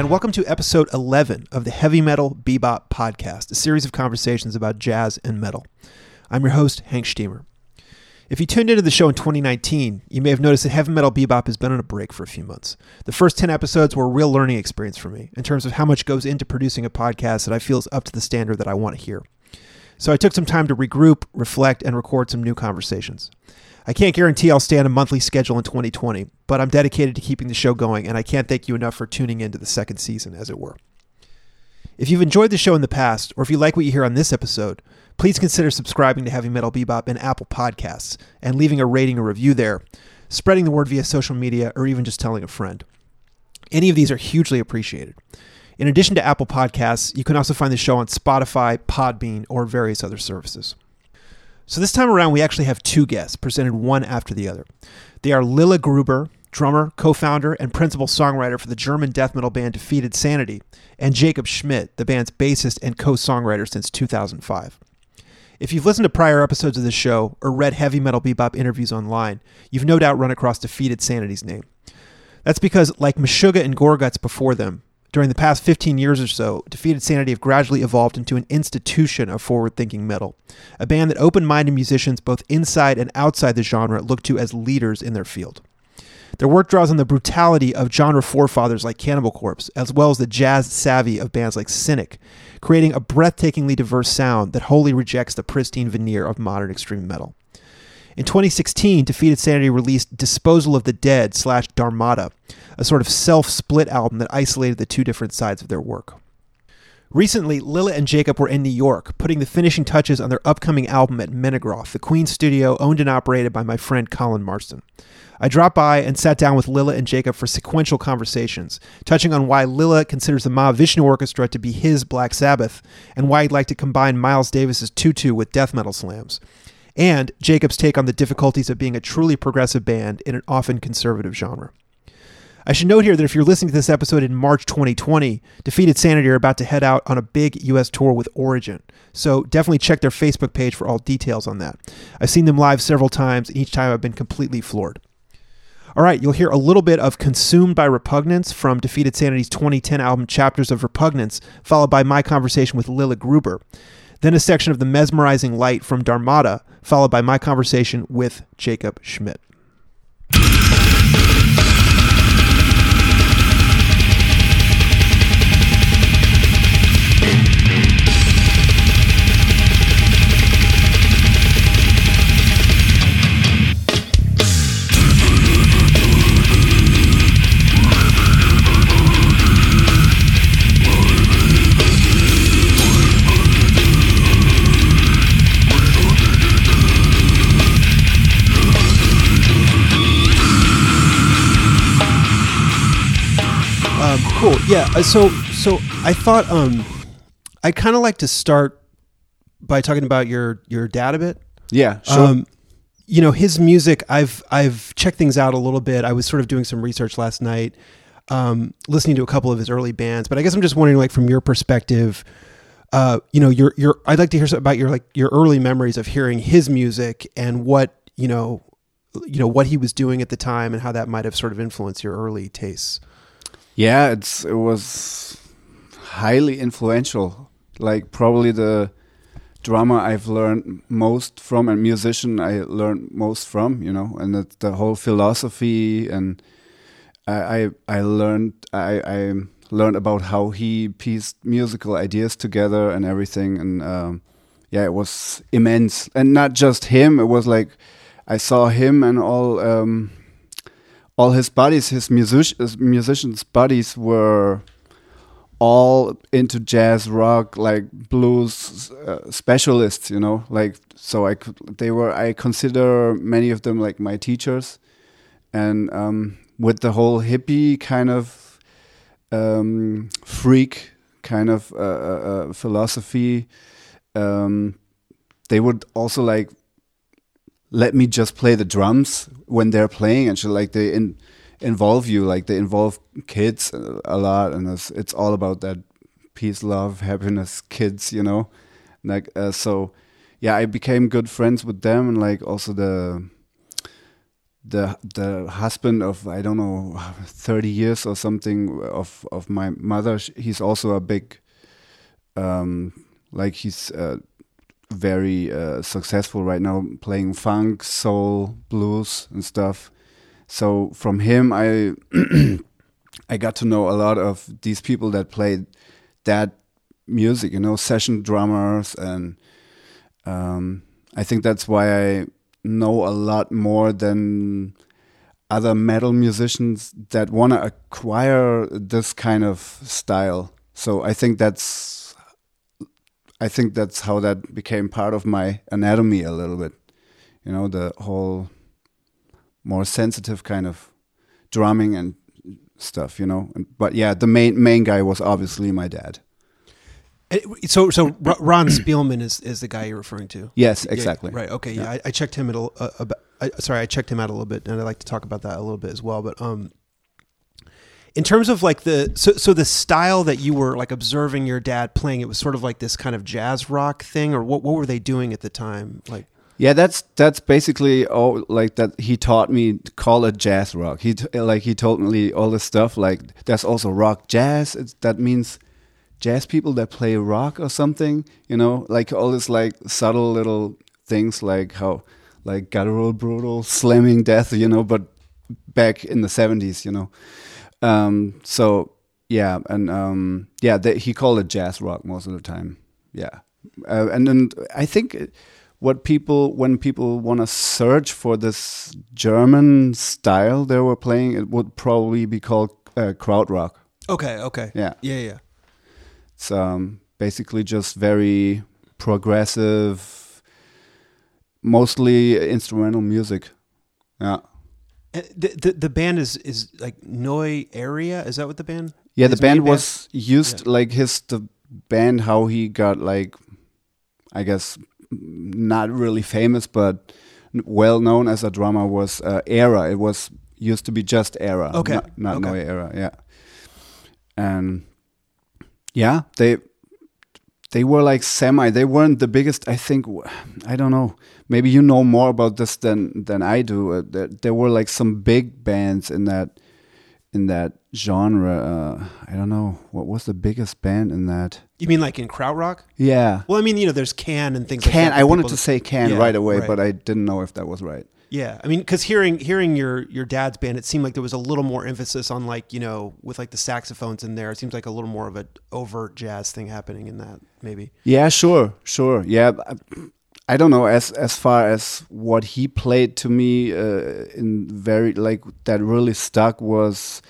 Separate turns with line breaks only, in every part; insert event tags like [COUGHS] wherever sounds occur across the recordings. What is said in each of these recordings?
And welcome to episode 11 of the Heavy Metal Bebop Podcast, a series of conversations about jazz and metal. I'm your host, Hank Shteamer. If you tuned into the show in 2019, you may have noticed that Heavy Metal Bebop has been on a break for a few months. The first 10 episodes were a real learning experience for me in terms of how much goes into producing a podcast that I feel is up to the standard that I want to hear. So I took some time to regroup, reflect, and record some new conversations. I can't guarantee I'll stay on a monthly schedule in 2020, but I'm dedicated to keeping the show going, and I can't thank you enough for tuning into the second season, as it were. If you've enjoyed the show in the past, or if you like what you hear on this episode, please consider subscribing to Heavy Metal Bebop in Apple Podcasts and leaving a rating or review there, spreading the word via social media, or even just telling a friend. Any of these are hugely appreciated. In addition to Apple Podcasts, you can also find the show on Spotify, Podbean, or various other services. So this time around, we actually have two guests presented one after the other. They are Lille Gruber, drummer, co founder, and principal songwriter for the German death metal band Defeated Sanity, and Jacob Schmidt, the band's bassist and co songwriter since 2005. If you've listened to prior episodes of the show or read heavy metal bebop interviews online, you've no doubt run across Defeated Sanity's name. That's because, like Meshuggah and Gorguts before them, during the past 15 years or so, Defeated Sanity have gradually evolved into an institution of forward thinking metal, a band that open minded musicians both inside and outside the genre look to as leaders in their field. Their work draws on the brutality of genre forefathers like Cannibal Corpse, as well as the jazz savvy of bands like Cynic, creating a breathtakingly diverse sound that wholly rejects the pristine veneer of modern extreme metal. In 2016, Defeated Sanity released Disposal of the Dead slash Dharmata, a sort of self split album that isolated the two different sides of their work. Recently, Lille and Jacob were in New York, putting the finishing touches on their upcoming album at Menegroth, the Queen studio owned and operated by my friend Colin Marston. I dropped by and sat down with Lille and Jacob for sequential conversations, touching on why Lille considers the Mahavishnu Orchestra to be his Black Sabbath, and why he'd like to combine Miles Davis's Tutu with death metal slams, and Jacob's take on the difficulties of being a truly progressive band in an often conservative genre. I should note here that if you're listening to this episode in March 2020, Defeated Sanity are about to head out on a big US tour with Origin. So definitely check their Facebook page for all details on that. I've seen them live several times, and each time I've been completely floored. All right, you'll hear a little bit of Consumed by Repugnance from Defeated Sanity's 2010 album Chapters of Repugnance, followed by my conversation with Lille Gruber. Then a section of The Mesmerizing Light from Dharmata, followed by my conversation with Jacob Schmidt. Cool. Yeah. uh, So so I thought um, I'd kind of like to start by talking about your your dad a bit.
Yeah, sure.
Um, you know his music. I've I've checked things out a little bit. I was sort of doing some research last night, um, listening to a couple of his early bands. But I guess I'm just wondering, like from your perspective, uh, you know, your your. I'd like to hear about your like your early memories of hearing his music and what you know, you know what he was doing at the time and how that might have sort of influenced your early tastes.
Yeah, it's it was highly influential. Like probably the drama I've learned most from, and musician I learned most from. You know, and it's the whole philosophy, and I I, I learned I, I learned about how he pieced musical ideas together and everything, and um, yeah, it was immense. And not just him; it was like I saw him and all. Um, all his buddies, his music musicians buddies were all into jazz, rock, like blues uh, specialists, you know. Like so, I could, they were. I consider many of them like my teachers, and um, with the whole hippie kind of um, freak kind of uh, uh, uh, philosophy, um, they would also like let me just play the drums when they're playing and shit. Like they in, involve you, like they involve kids a, a lot, and it's it's all about that peace, love, happiness, kids, you know. Like uh, so, yeah, I became good friends with them, and like also the the the husband of I don't know [LAUGHS] thirty years or something of of my mother. He's also a big, um, like he's uh, very uh, successful right now playing funk, soul, blues, and stuff. So from him, I [CLEARS THROAT] I got to know a lot of these people that played that music. You know, session drummers, and um, I think that's why I know a lot more than other metal musicians that want to acquire this kind of style. So I think that's I think that's how that became part of my anatomy a little bit. You know, the whole more sensitive kind of drumming and stuff, you know. And, but yeah, the main main guy was obviously my dad.
Eh, So, so Ron Spielman is, is the guy you're referring to.
Yes,
Yeah,
exactly.
right. Okay. Yeah. I, I checked him at a, a, a, I, sorry, I checked him out a little bit, and I'd like to talk about that a little bit as well. But um, in terms of like the so so the style that you were like observing your dad playing, it was sort of like this kind of jazz rock thing, or what what were they doing at the time? Like,
Yeah, that's that's basically all like that. He taught me to call it jazz rock. He like he told me all this stuff. Like there's also rock jazz. It's, that means jazz people that play rock or something. You know, like all this like subtle little things like how like guttural, brutal, slamming death. You know, but back in the seventies. You know, um, so yeah, and um, yeah, they, he called it jazz rock most of the time. Yeah, uh, and then I think what people when people want to search for this German style they were playing, it would probably be called uh, krautrock.
okay, okay,
Yeah,
yeah, yeah.
it's um, basically just very progressive, mostly instrumental music. Yeah.
And The, the the band is is like Noi Area. Is that what the band?
Yeah, the band was used like his the band how he got like I guess not really famous but well known as a drummer was uh, Era. It was used to be just Era.
Okay,
Not, not
okay.
Neue Era, yeah. And yeah, they they were like semi. They weren't the biggest. I think I don't know. Maybe you know more about this than than I do. Uh, there, there were like some big bands in that in that genre. Uh, I don't know what was the biggest band in that.
You mean like in krautrock?
Yeah,
Well, I mean, you know, there's Can and things like
Can.
that.
I wanted to say Can
Yeah,
right away,
right.
but I didn't know if that was right.
Yeah, I mean, because hearing hearing your your dad's band, it seemed like there was a little more emphasis on like you know with like the saxophones in there. It seems like a little more of an overt jazz thing happening in that maybe.
Yeah, sure, sure. Yeah, I- don't know as as far as what he played to me uh, in very like that really stuck was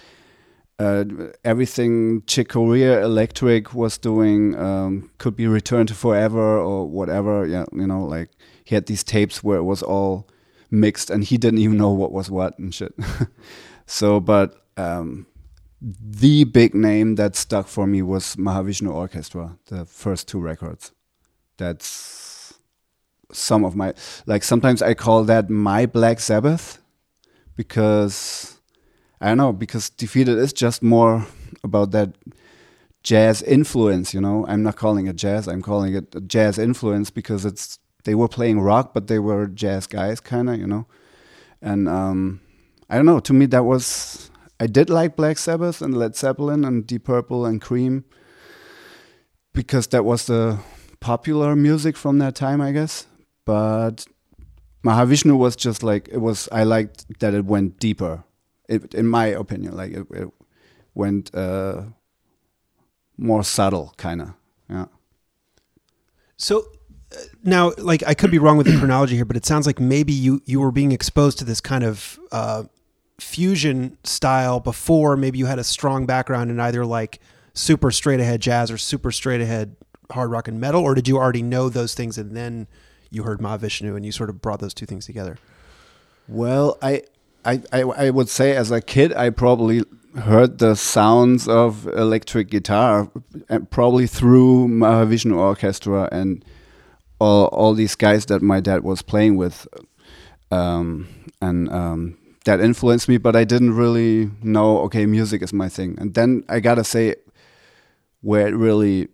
uh, everything Chick Corea Electric was doing um, could be Return to Forever or whatever. Yeah, you know, like he had these tapes where it was all mixed and he didn't even know what was what and shit. [LAUGHS] so, but um, the big name that stuck for me was Mahavishnu Orchestra, the first two records. That's some of my like sometimes I call that my Black Sabbath because I don't know because Defeated is just more about that jazz influence, you know. I'm not calling it jazz, I'm calling it jazz influence because it's they were playing rock but they were jazz guys kind of, you know. And um I don't know, to me that was I did like Black Sabbath and Led Zeppelin and Deep Purple and Cream because that was the popular music from that time, I guess. But Mahavishnu was just like it was. I liked that it went deeper, it, in my opinion. Like it, it went uh, more subtle, kind of. Yeah.
So uh, now, like, I could be wrong with the chronology here, but it sounds like maybe you you were being exposed to this kind of uh, fusion style before. Maybe you had a strong background in either like super straight ahead jazz or super straight ahead hard rock and metal, or did you already know those things and then you heard Mahavishnu and you sort of brought those two things together?
Well, I, I, I, I would say as a kid, I probably heard the sounds of electric guitar, uh, probably through Mahavishnu Orchestra and all, all these guys that my dad was playing with, um, and um, that influenced me. But I didn't really know. Okay, music is my thing. And then I gotta say, where it really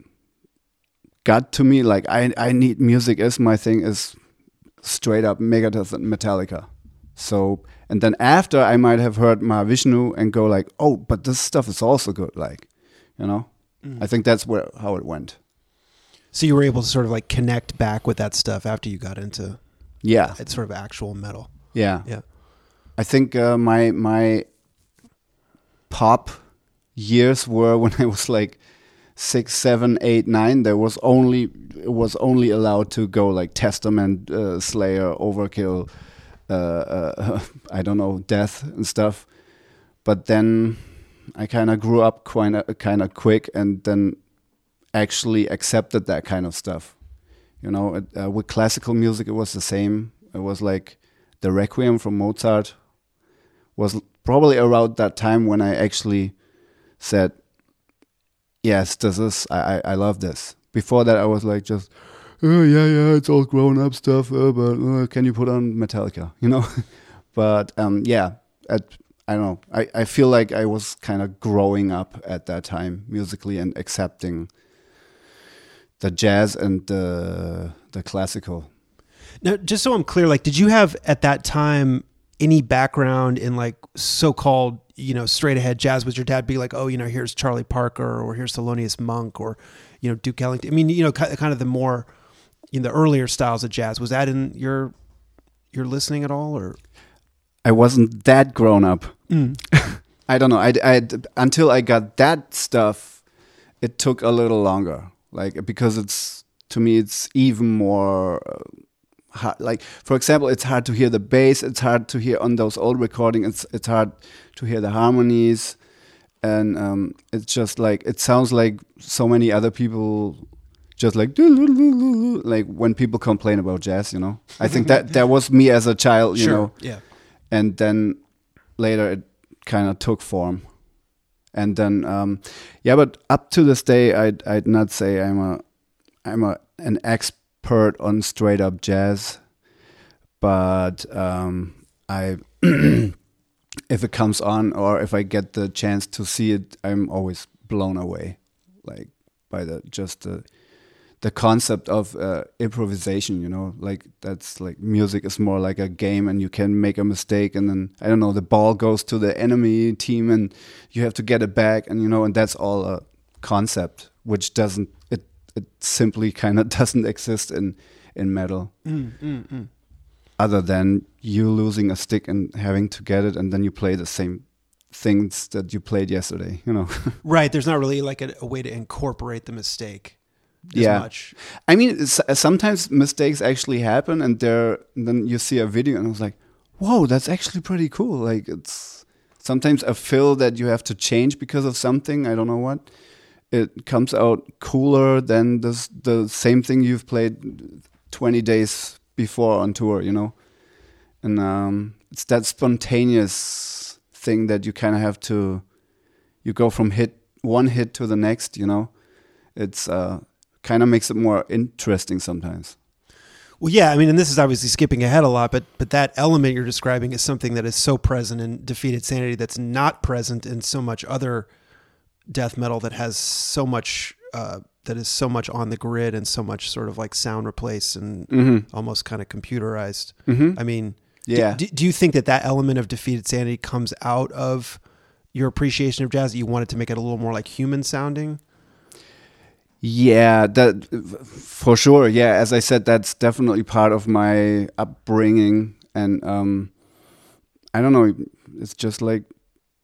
got to me, like I, I need music is my thing is straight up Megadeth and Metallica. So and then after I might have heard Mahavishnu and go like, oh, but this stuff is also good, like, you know. I think that's where how it went.
So you were able to sort of like connect back with that stuff after you got into
Yeah,
it's sort of actual metal.
yeah.
Yeah.
I think uh, my my pop years were [LAUGHS] when I was like six, seven, eight, nine. There was only was only allowed to go like Testament, uh, Slayer, Overkill, uh, uh, [LAUGHS] I don't know, Death and stuff. But then I kind of grew up quite kind of quick, and then actually accepted that kind of stuff. You know, it, uh, with classical music, it was the same. It was like the Requiem from Mozart was probably around that time when I actually said, "Yes, this is I I, I love this." Before that, I was like just, "Oh yeah, yeah, it's all grown up stuff." Uh, but uh, can you put on Metallica? [LAUGHS] You know, but um, yeah, at I don't know. I, I feel like I was kind of growing up at that time musically and accepting the jazz and the the classical.
Now, just so I'm clear, like, did you have at that time any background in like so-called, you know, straight ahead jazz? Was your dad be like, oh, you know, here's Charlie Parker or here's Thelonious Monk or, you know, Duke Ellington? I mean, you know, kind of the more, in the earlier styles of jazz. Was that in your your listening at all, or?
I wasn't that grown up.
Mm. [LAUGHS]
I don't know. I, I until I got that stuff, it took a little longer. Like because it's to me, it's even more. Uh, hard. Like for example, it's hard to hear the bass. It's hard to hear on those old recordings. It's it's hard to hear the harmonies, and um, it's just like it sounds like so many other people. Just like like when people complain about jazz, you know. I think that that was me as a child, you
sure.
know
Yeah.
and then later it kind of took form and then um yeah but up to this day i'd i'd not say i'm a i'm a an expert on straight up jazz but um i [CLEARS THROAT] if it comes on or if i get the chance to see it i'm always blown away like by the just the the concept of uh, improvisation you know? Like that's like music is more like a game and you can make a mistake and then i don't know the ball goes to the enemy team and you have to get it back and you know and that's all a concept which doesn't it simply kind of [LAUGHS] doesn't exist in in metal
Mm, mm, mm.
other than you losing a stick and having to get it and then you play the same things that you played yesterday you know [LAUGHS]
Right. There's not really like a, a way to incorporate the mistake as
Yeah.
much.
I mean, sometimes mistakes actually happen, and there then you see a video, and I was like, "Whoa, that's actually pretty cool!" Like it's sometimes a fill that you have to change because of something. I don't know what. It comes out cooler than the same thing you've played twenty days before on tour, you know. And um, it's that spontaneous thing that you kind of have to. You go from hit one hit to the next, you know. It's uh, kind of makes it more interesting sometimes.
Well, yeah, I mean, and this is obviously skipping ahead a lot, but but that element you're describing is something that is so present in Defeated Sanity that's not present in so much other death metal that has so much uh, that is so much on the grid and so much sort of like sound replace and
Mm-hmm.
almost kind of computerized.
Mm-hmm.
I mean,
Yeah.
Do, do you think that that element of Defeated Sanity comes out of your appreciation of jazz? You wanted to make it a little more like human sounding.
Yeah, that for sure. Yeah, as I said, that's definitely part of my upbringing, and um, I don't know. It's just like,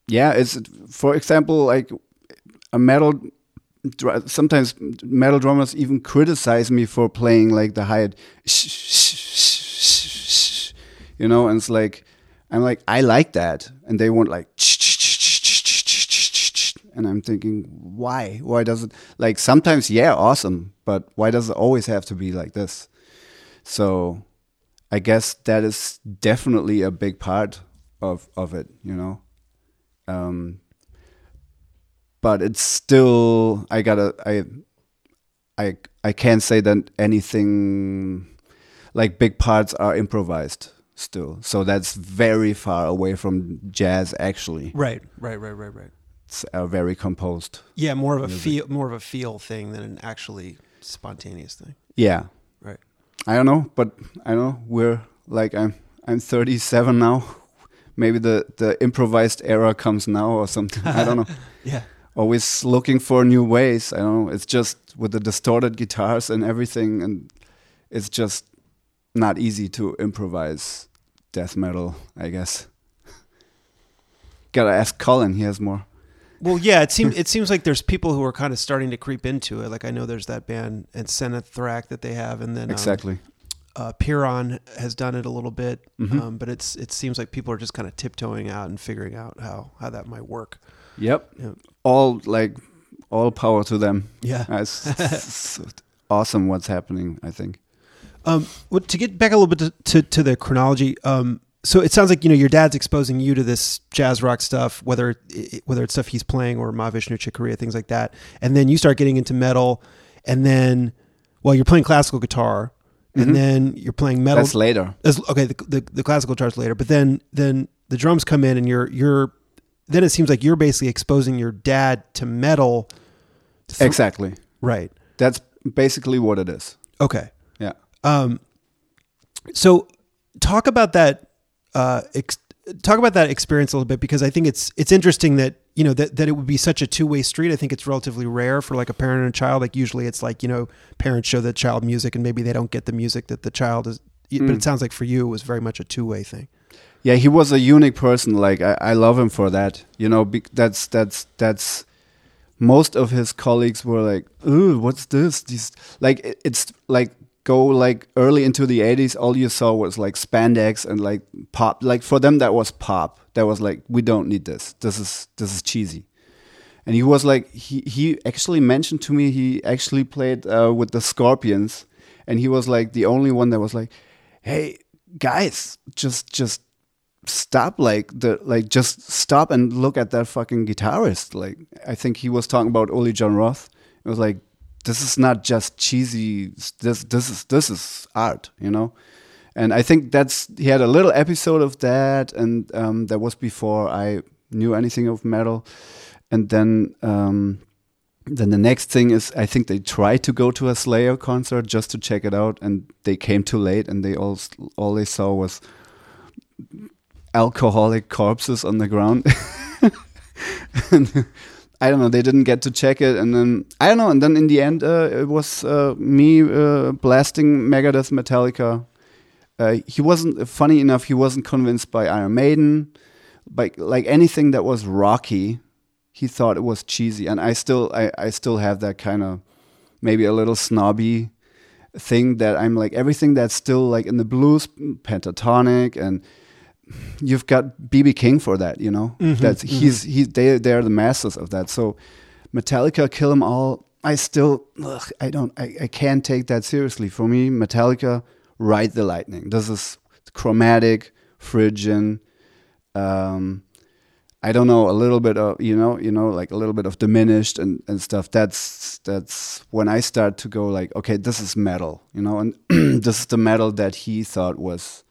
yeah, it's for example, like a metal. Sometimes metal drummers even criticize me for playing like the high, you know, and it's like I'm like I like that, and they want like and I'm thinking, why? Why does it like sometimes? Yeah, awesome, but why does it always have to be like this? So, I guess that is definitely a big part of of it, you know. Um, but it's still I gotta I I I can't say that anything like big parts are improvised still. So that's very far away from jazz actually.
Right, right, right, right, right.
It's a very composed.
Yeah, more of a
Music.
feel, more of a feel thing than an actually spontaneous thing.
Yeah.
Right.
I don't know, but I know we're like I'm I'm 37 now. maybe the the improvised era comes now or something. I don't know. [LAUGHS]
Yeah.
Always looking for new ways. I don't know. It's just with the distorted guitars and everything, and it's just not easy to improvise death metal. I guess. [LAUGHS] Gotta ask Colin. He has more.
Well, yeah, it seems [LAUGHS] it seems like there's people who are kind of starting to creep into it. Like I know there's that band and Thrak that they have, and then um,
Exactly.
uh, Pyrrhon has done it a little bit,
Mhm.
um, but it's it seems like people are just kind of tiptoeing out and figuring out how how that might work.
Yep. All like all power to them.
Yeah.
Uh, It's, it's awesome what's happening. I think.
Um, well, to get back a little bit to, to, to the chronology, um, so it sounds like you know your dad's exposing you to this jazz rock stuff, whether it, whether it's stuff he's playing or Mahavishnu Chick Corea, things like that, and then you start getting into metal, and then well, you're playing classical guitar, and
Mhm.
then you're playing metal.
That's later.
okay, the, the the classical guitar's later, but then then the drums come in, and you're you're then it seems like you're basically exposing your dad to metal. through-
Exactly.
Right.
That's basically what it is.
Okay.
Yeah.
Um, so talk about that. Uh, ex- talk about that experience a little bit because I think it's it's interesting that you know that, that it would be such a two way street. I think it's relatively rare for like a parent and a child. Like usually it's like you know parents show the child music and maybe they don't get the music that the child is. But
Mm.
it sounds like for you it was very much a two way thing.
Yeah, he was a unique person. Like I, I love him for that. You know, bec that's that's that's. Most of his colleagues were like, "Ooh, what's this?" These like it- it's like go like early into the '80s. All you saw was like spandex and like pop. Like for them, that was pop. That was like, we don't need this. This is this is cheesy. And he was like, he he actually mentioned to me he actually played uh, with the Scorpions, and he was like the only one that was like, "Hey guys, just just stop like the like just stop and look at that fucking guitarist. Like i think he was talking about Uli Jon Roth. It was like this is not just cheesy this this is this is art you know? And i think that's he had a little episode of that and um, that was before i knew anything of metal. And then um, then the next thing is I think they tried to go to a Slayer concert just to check it out, and they came too late, and they all all they saw was alcoholic corpses on the ground. [LAUGHS] and I don't know. They didn't get to check it, and then I don't know. And then in the end, uh, it was uh, me uh, blasting Megadeth, Metallica. Uh, he wasn't funny enough. He wasn't convinced by Iron Maiden, by like anything that was rocky. He thought it was cheesy, and I still, I, I still have that kind of maybe a little snobby thing that I'm like everything that's still like in the blues, pentatonic, and you've got BB King for that, you know.
Mhm,
That's he's he they they're the masters of that. So Metallica, Kill 'Em All. I still ugh, I don't I, I can't take that seriously. For me, Metallica, Ride the Lightning. This is chromatic, Phrygian. Um, I don't know a little bit of you know you know like a little bit of diminished and, and stuff. That's that's when I start to go like okay this is metal you know and [CLEARS THROAT] this is the metal that he thought was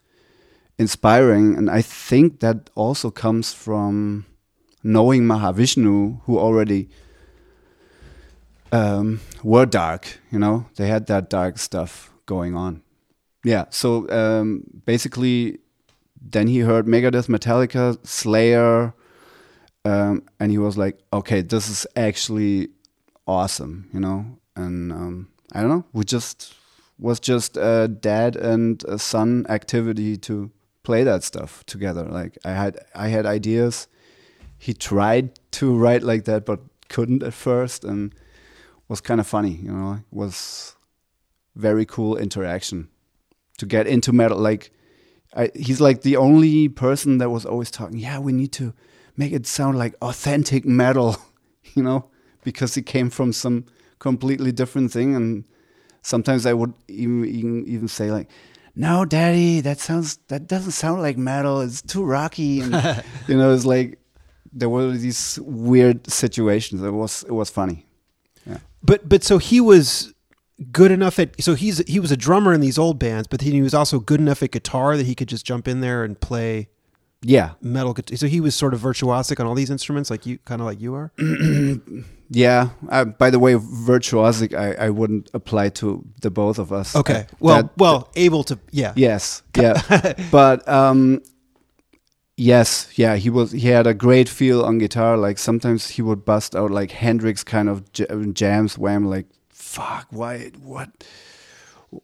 inspiring and I think that also comes from knowing Mahavishnu who already um, were dark you know? They had that dark stuff going on. Yeah so um, basically then he heard Megadeth Metallica Slayer um, and he was like okay this is actually awesome you know? And um, I don't know we just was just a dad and a son activity to play that stuff together. Like I had I had ideas. He tried to write like that but couldn't at first and was kind of funny you know it was very cool interaction to get into metal. Like I, he's like the only person that was always talking yeah we need to make it sound like authentic metal [LAUGHS] you know because he came from some completely different thing and sometimes i would even even, even say like no daddy that sounds that doesn't sound like metal. It's too rocky. And [LAUGHS] you know it's like there were these weird situations. It was it was funny.
But but so he was good enough at so he's he was a drummer in these old bands, but he was also good enough at guitar that he could just jump in there and play
yeah
metal guitar. So he was sort of virtuosic on all these instruments, like you kind of like you are. [CLEARS THROAT]
yeah uh, by the way virtuosic I, I wouldn't apply to the both of us
Okay,
Uh,
well
that-
well able to yeah
Yes, [LAUGHS] yeah. but um, Yes, yeah, he was. He had a great feel on guitar. Like sometimes he would bust out like Hendrix kind of j- jams I'm like, "Fuck, why? What?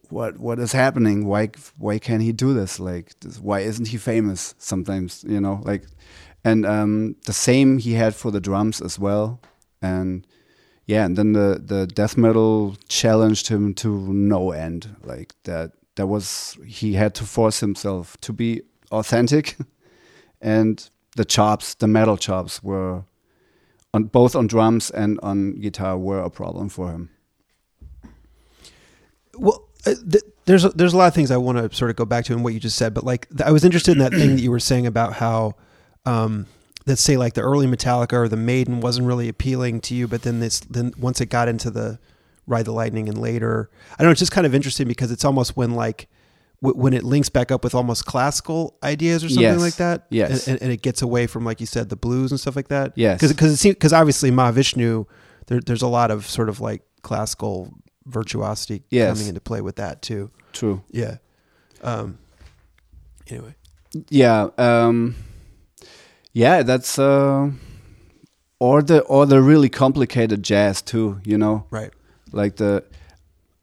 What? What is happening? Why? Why can't he do this? Like, why isn't he famous? Sometimes, you know, like, and um, the same he had for the drums as well, and yeah, and then the the death metal challenged him to no end. Like that, that was he had to force himself to be authentic. [LAUGHS] and the chops, the metal chops, were on both on drums and on guitar were a problem for him.
Well, th- there's a, there's a lot of things I want to sort of go back to in what you just said, but like I was interested in that thing that you were saying about how, um, let's say like the early Metallica or the Maiden wasn't really appealing to you, but then this then once it got into the Ride the Lightning and later, I don't know, it's just kind of interesting because it's almost when like w- when it links back up with almost classical ideas or something
Yes.
like that.
Yes.
and, and, it gets away from like you said the blues and stuff like that.
Yes.
because because it seems because obviously Mahavishnu, there, there's a lot of sort of like classical virtuosity
Yes.
coming into play with that too.
True.
Yeah. Um. Anyway.
Yeah. Um, yeah, that's uh, or the or the really complicated jazz too. You know,
Right.
like the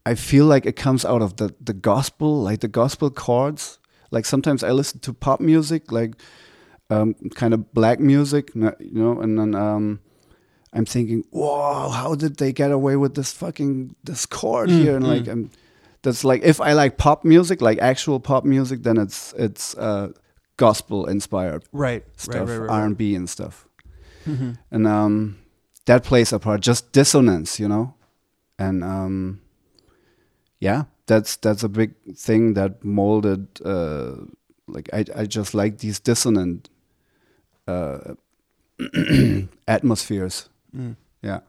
I feel like it comes out of the the gospel, like the gospel chords. Like sometimes I listen to pop music, like um, kind of black music, you know, and then um, I'm thinking, whoa, how did they get away with this fucking this chord
Mm,
here? And like, I'm, that's like if I like pop music, like actual pop music, then it's it's uh, gospel inspired
Right.
stuff,
Right. Right.
R and B and stuff, and um, that plays a part. Just dissonance, you know, and um, yeah, that's that's a big thing that molded. Uh, like I I just like these dissonant uh, [CLEARS THROAT] atmospheres.
Mm.
Yeah.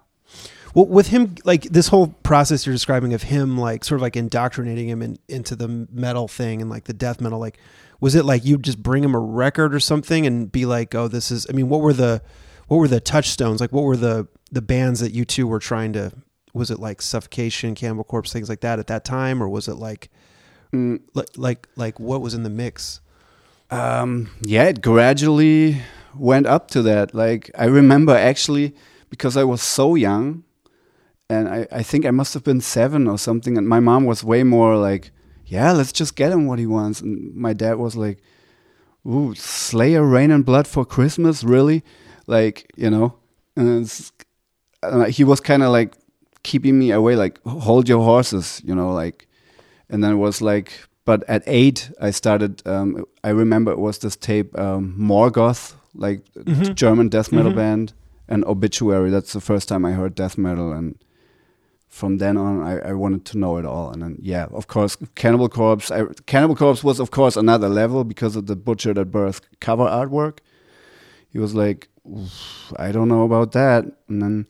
Well, with him, like this whole process you're describing of him, like sort of like indoctrinating him in, into the metal thing and like the death metal, like was it like you just bring him a record or something and be like, oh, this is? I mean, what were the what were the touchstones? Like, what were the the bands that you two were trying to? Was it like Suffocation, Cannibal Corpse, things like that at that time, or was it like
Mm,
like like like what was in the mix?
Um, yeah, it gradually went up to that. Like I remember actually because I was so young, and I, I think I must have been seven or something, and my mom was way more like, "Yeah, let's just get him what he wants," and my dad was like, "Ooh, Slayer, Rain and Blood for Christmas, really?" Like you know, and it's, uh, he was kind of like keeping me away, like hold your horses, you know, like and then it was like but at eight i started um, i remember it was this tape um, morgoth like
Mhm.
german death metal
Mhm.
band and obituary. That's the first time i heard death metal and from then on I, I wanted to know it all. And then yeah of course cannibal corpse I, cannibal corpse was of course another level because of the butchered at birth cover artwork. He was like i don't know about that. And then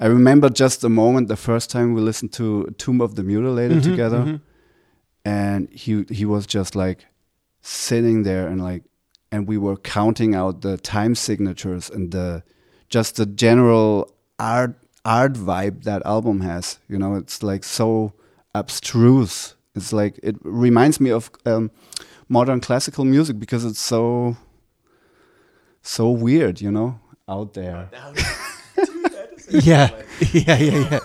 i remember just the moment the first time we listened to tomb of the mutilated
Mhm,
together.
mhm.
and he he was just like sitting there and like and we were counting out the time signatures and the just the general art art vibe that album has you know it's like so abstruse it's like it reminds me of um, modern classical music because it's so so weird you know out there [LAUGHS]
yeah, [LAUGHS] yeah, yeah, yeah.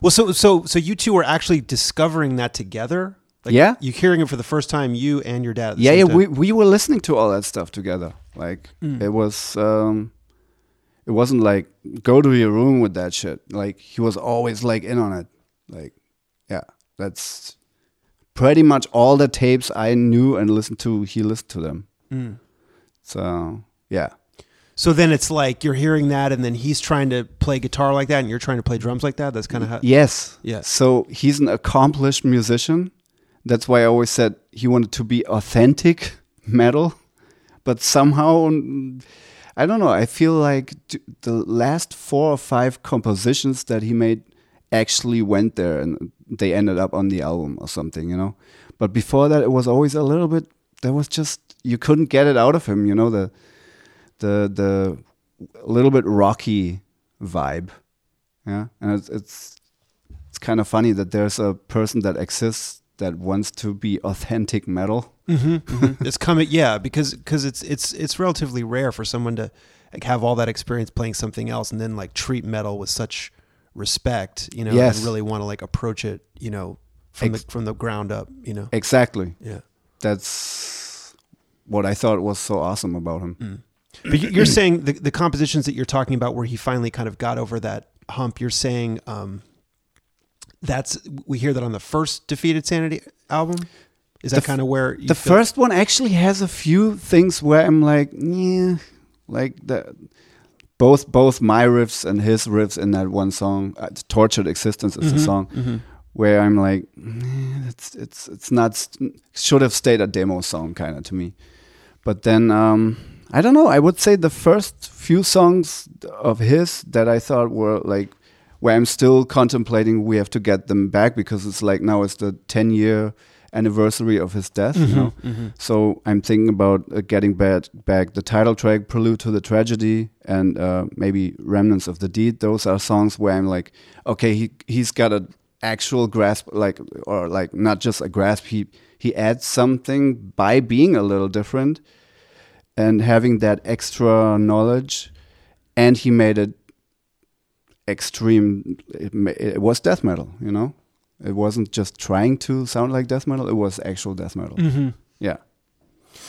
Well, so so so you two were actually discovering that together. Like,
Yeah.
you hearing it for the first time, you and your dad.
Yeah yeah
time.
we, we were listening to all that stuff together like
Mm.
it was um it wasn't like go to your room with that shit like he was always like in on it like yeah that's pretty much all the tapes i knew and listened to he listened to them
Mm.
so yeah
So then it's like you're hearing that, and then he's trying to play guitar like that, and you're trying to play drums like that. That's kind of how.
yes
Yeah.
so he's an accomplished musician that's why i always said he wanted to be authentic [LAUGHS] metal but somehow i don't know i feel like the last four or five compositions that he made actually went there and they ended up on the album or something you know but before that it was always a little bit there was just you couldn't get it out of him you know the the the little bit rocky vibe yeah and it's it's it's kind of funny that there's a person that exists that wants to be authentic metal.
Mm-hmm, It's coming, yeah, because because it's it's it's relatively rare for someone to like have all that experience playing something else and then like treat metal with such respect, you know,
Yes.
and really want to like approach it, you know, from
Ex-
the from the ground up, you know.
Exactly.
Yeah.
That's what I thought was so awesome about him.
Mm. But you- you're saying the, the compositions that you're talking about where he finally kind of got over that hump, you're saying um, that's, we hear that on the first Defeated Sanity album? Is that kind of where you
the first one actually has a few things where I'm like, yeah, like the both both my riffs and his riffs in that one song, uh, "Tortured Existence" is the
Mhm,
song
mhm.
where I'm like, "Eh, it's it's it's not st- should have stayed a demo song kind of to me. But then um, I don't know. I would say the first few songs of his that I thought were like where I'm still contemplating we have to get them back because it's like now it's the 10 year anniversary of his death. You know,
Mhm.
so I'm thinking about uh, getting back back the title track, Prelude to the Tragedy, and uh, maybe Remnants of the Deed. Those are songs where I'm like, okay, he he's got a actual grasp, like or like not just a grasp. He he adds something by being a little different and having that extra knowledge, and he made it extreme. It, it was death metal, you know. It wasn't just trying to sound like death metal; it was actual death metal.
Mhm.
Yeah.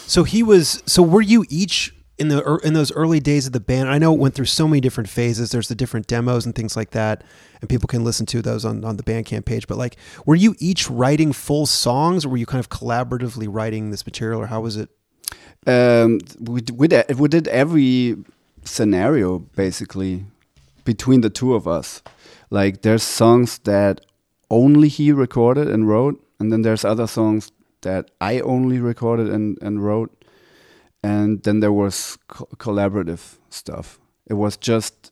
So he was. So were you each in the in those early days of the band? I know it went through so many different phases. There's the different demos and things like that, and people can listen to those on on the Bandcamp page. But like, were you each writing full songs, or were you kind of collaboratively writing this material, or how was it?
Um, we we we did every scenario basically between the two of us. Like there's songs that only he recorded and wrote, and then there's other songs that I only recorded and, and wrote, and then there was co- collaborative stuff. It was just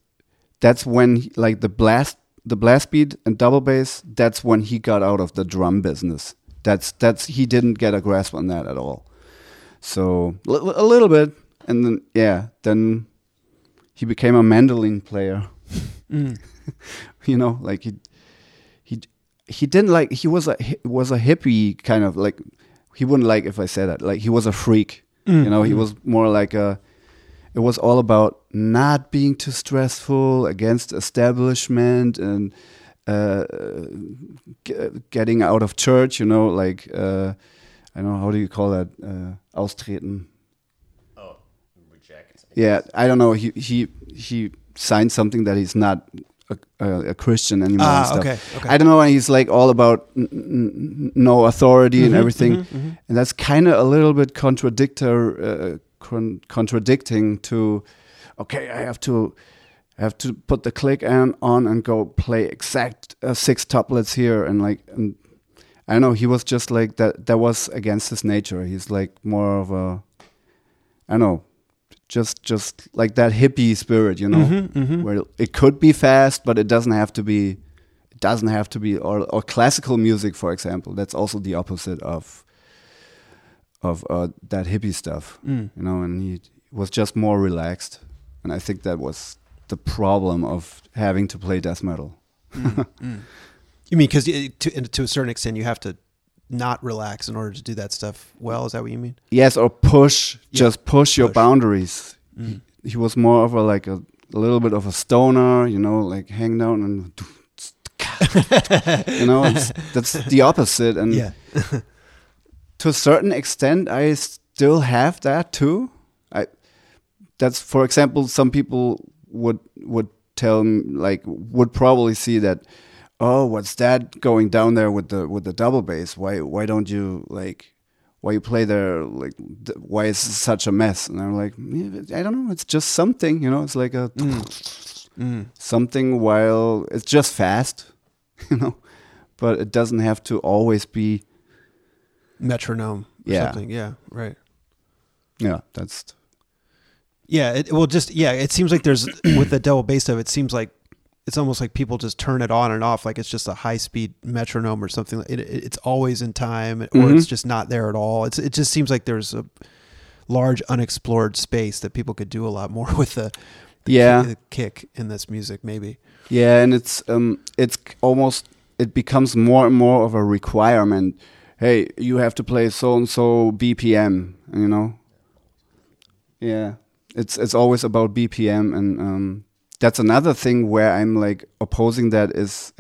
that's when like the blast the blast beat and double bass. That's when he got out of the drum business. That's that's he didn't get a grasp on that at all. So a little bit, and then yeah, then he became a mandolin player.
Mm. [LAUGHS]
You know, like he he didn't like he was a he was a hippie kind of like he wouldn't like if I said that like he was a freak.
Mm,
You know, he
mm.
was more like a. It was all about not being too stressful against establishment and uh, g- getting out of church. You know, like uh, I don't know how do you call that? Uh, austreten.
Oh, reject.
Yeah, I don't know. He he he signed something that he's not a, a, a Christian anymore. and
Ah,
stuff.
okay, okay.
I don't know. And he's like all about no authority and
Mhm,
everything,
mhm, mhm.
and that's kind of a little bit contradictor, uh, con- contradicting to. Okay, I have to. I have to put the click on on and go play exact uh, six tuplets here and like and I don't know. He was just like that. That was against his nature. He's like more of a, I don't know, just just like that hippie spirit, you know,
Mhm, mhm.
where it could be fast, but it doesn't have to be. It doesn't have to be, or or classical music, for example. That's also the opposite of of uh, that hippie stuff,
Mm.
you know. And he was just more relaxed, and I think that was the problem of having to play death metal.
Mm, [LAUGHS] mm. You mean because to to a certain extent you have to not relax in order to do that stuff well? Is that what you mean?
Yes, or push,
Yeah,
just push your
push.
boundaries.
Mm.
He was more of a like a, a little bit of a stoner, you know, like hang down and [LAUGHS] you know, it's, that's the opposite. And
Yeah. [LAUGHS]
to a certain extent, I still have that too. I that's for example, some people would would tell like would probably see that. Oh, what's that going down there with the with the double bass? Why why don't you like why you play there like why is this such a mess? And I'm like, "Yeah, I don't know. It's just something, you know. It's like a
Mm.
something while it's just fast, [LAUGHS] you know. But it doesn't have to always be.
Metronome. Or
Yeah.
Something. Yeah. Right.
Yeah, that's
Yeah. It, well, just yeah. It seems like there's [COUGHS] with the double bass of It seems like it's almost like people just turn it on and off, like it's just a high speed metronome or something. It, it, it's always in time, or
Mhm.
it's just not there at all. It's it just seems like there's a large unexplored space that people could do a lot more [LAUGHS] with the, the
Yeah.
kick, the kick in this music, maybe.
Yeah, and it's um, it's almost it becomes more and more of a requirement hey, you have to play so and so BPM, you know. Yeah, it's it's always about BPM, and um, that's another thing where I'm like opposing that is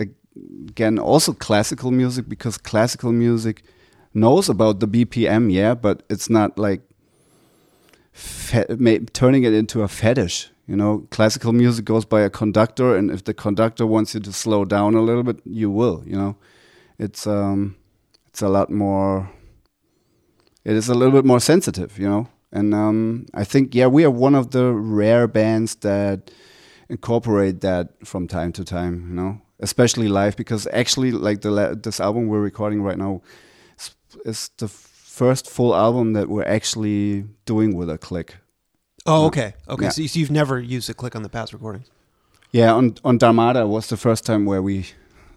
again also classical music because classical music knows about the BPM, yeah, but it's not like turning it into a fetish. You know, classical music goes by a conductor, and if the conductor wants you to slow down a little bit, you will. You know, it's um, it's a lot more. It is a little bit more sensitive, you know, and um, I think yeah, we are one of the rare bands that incorporate that from time to time, you know, especially live because actually, like the la- this album we're recording right now is, is the first full album that we're actually doing with a click.
Oh, okay, okay.
Yeah.
So, you- so you've never used a click on the past recordings.
Yeah, on on Dharmata was the first time where we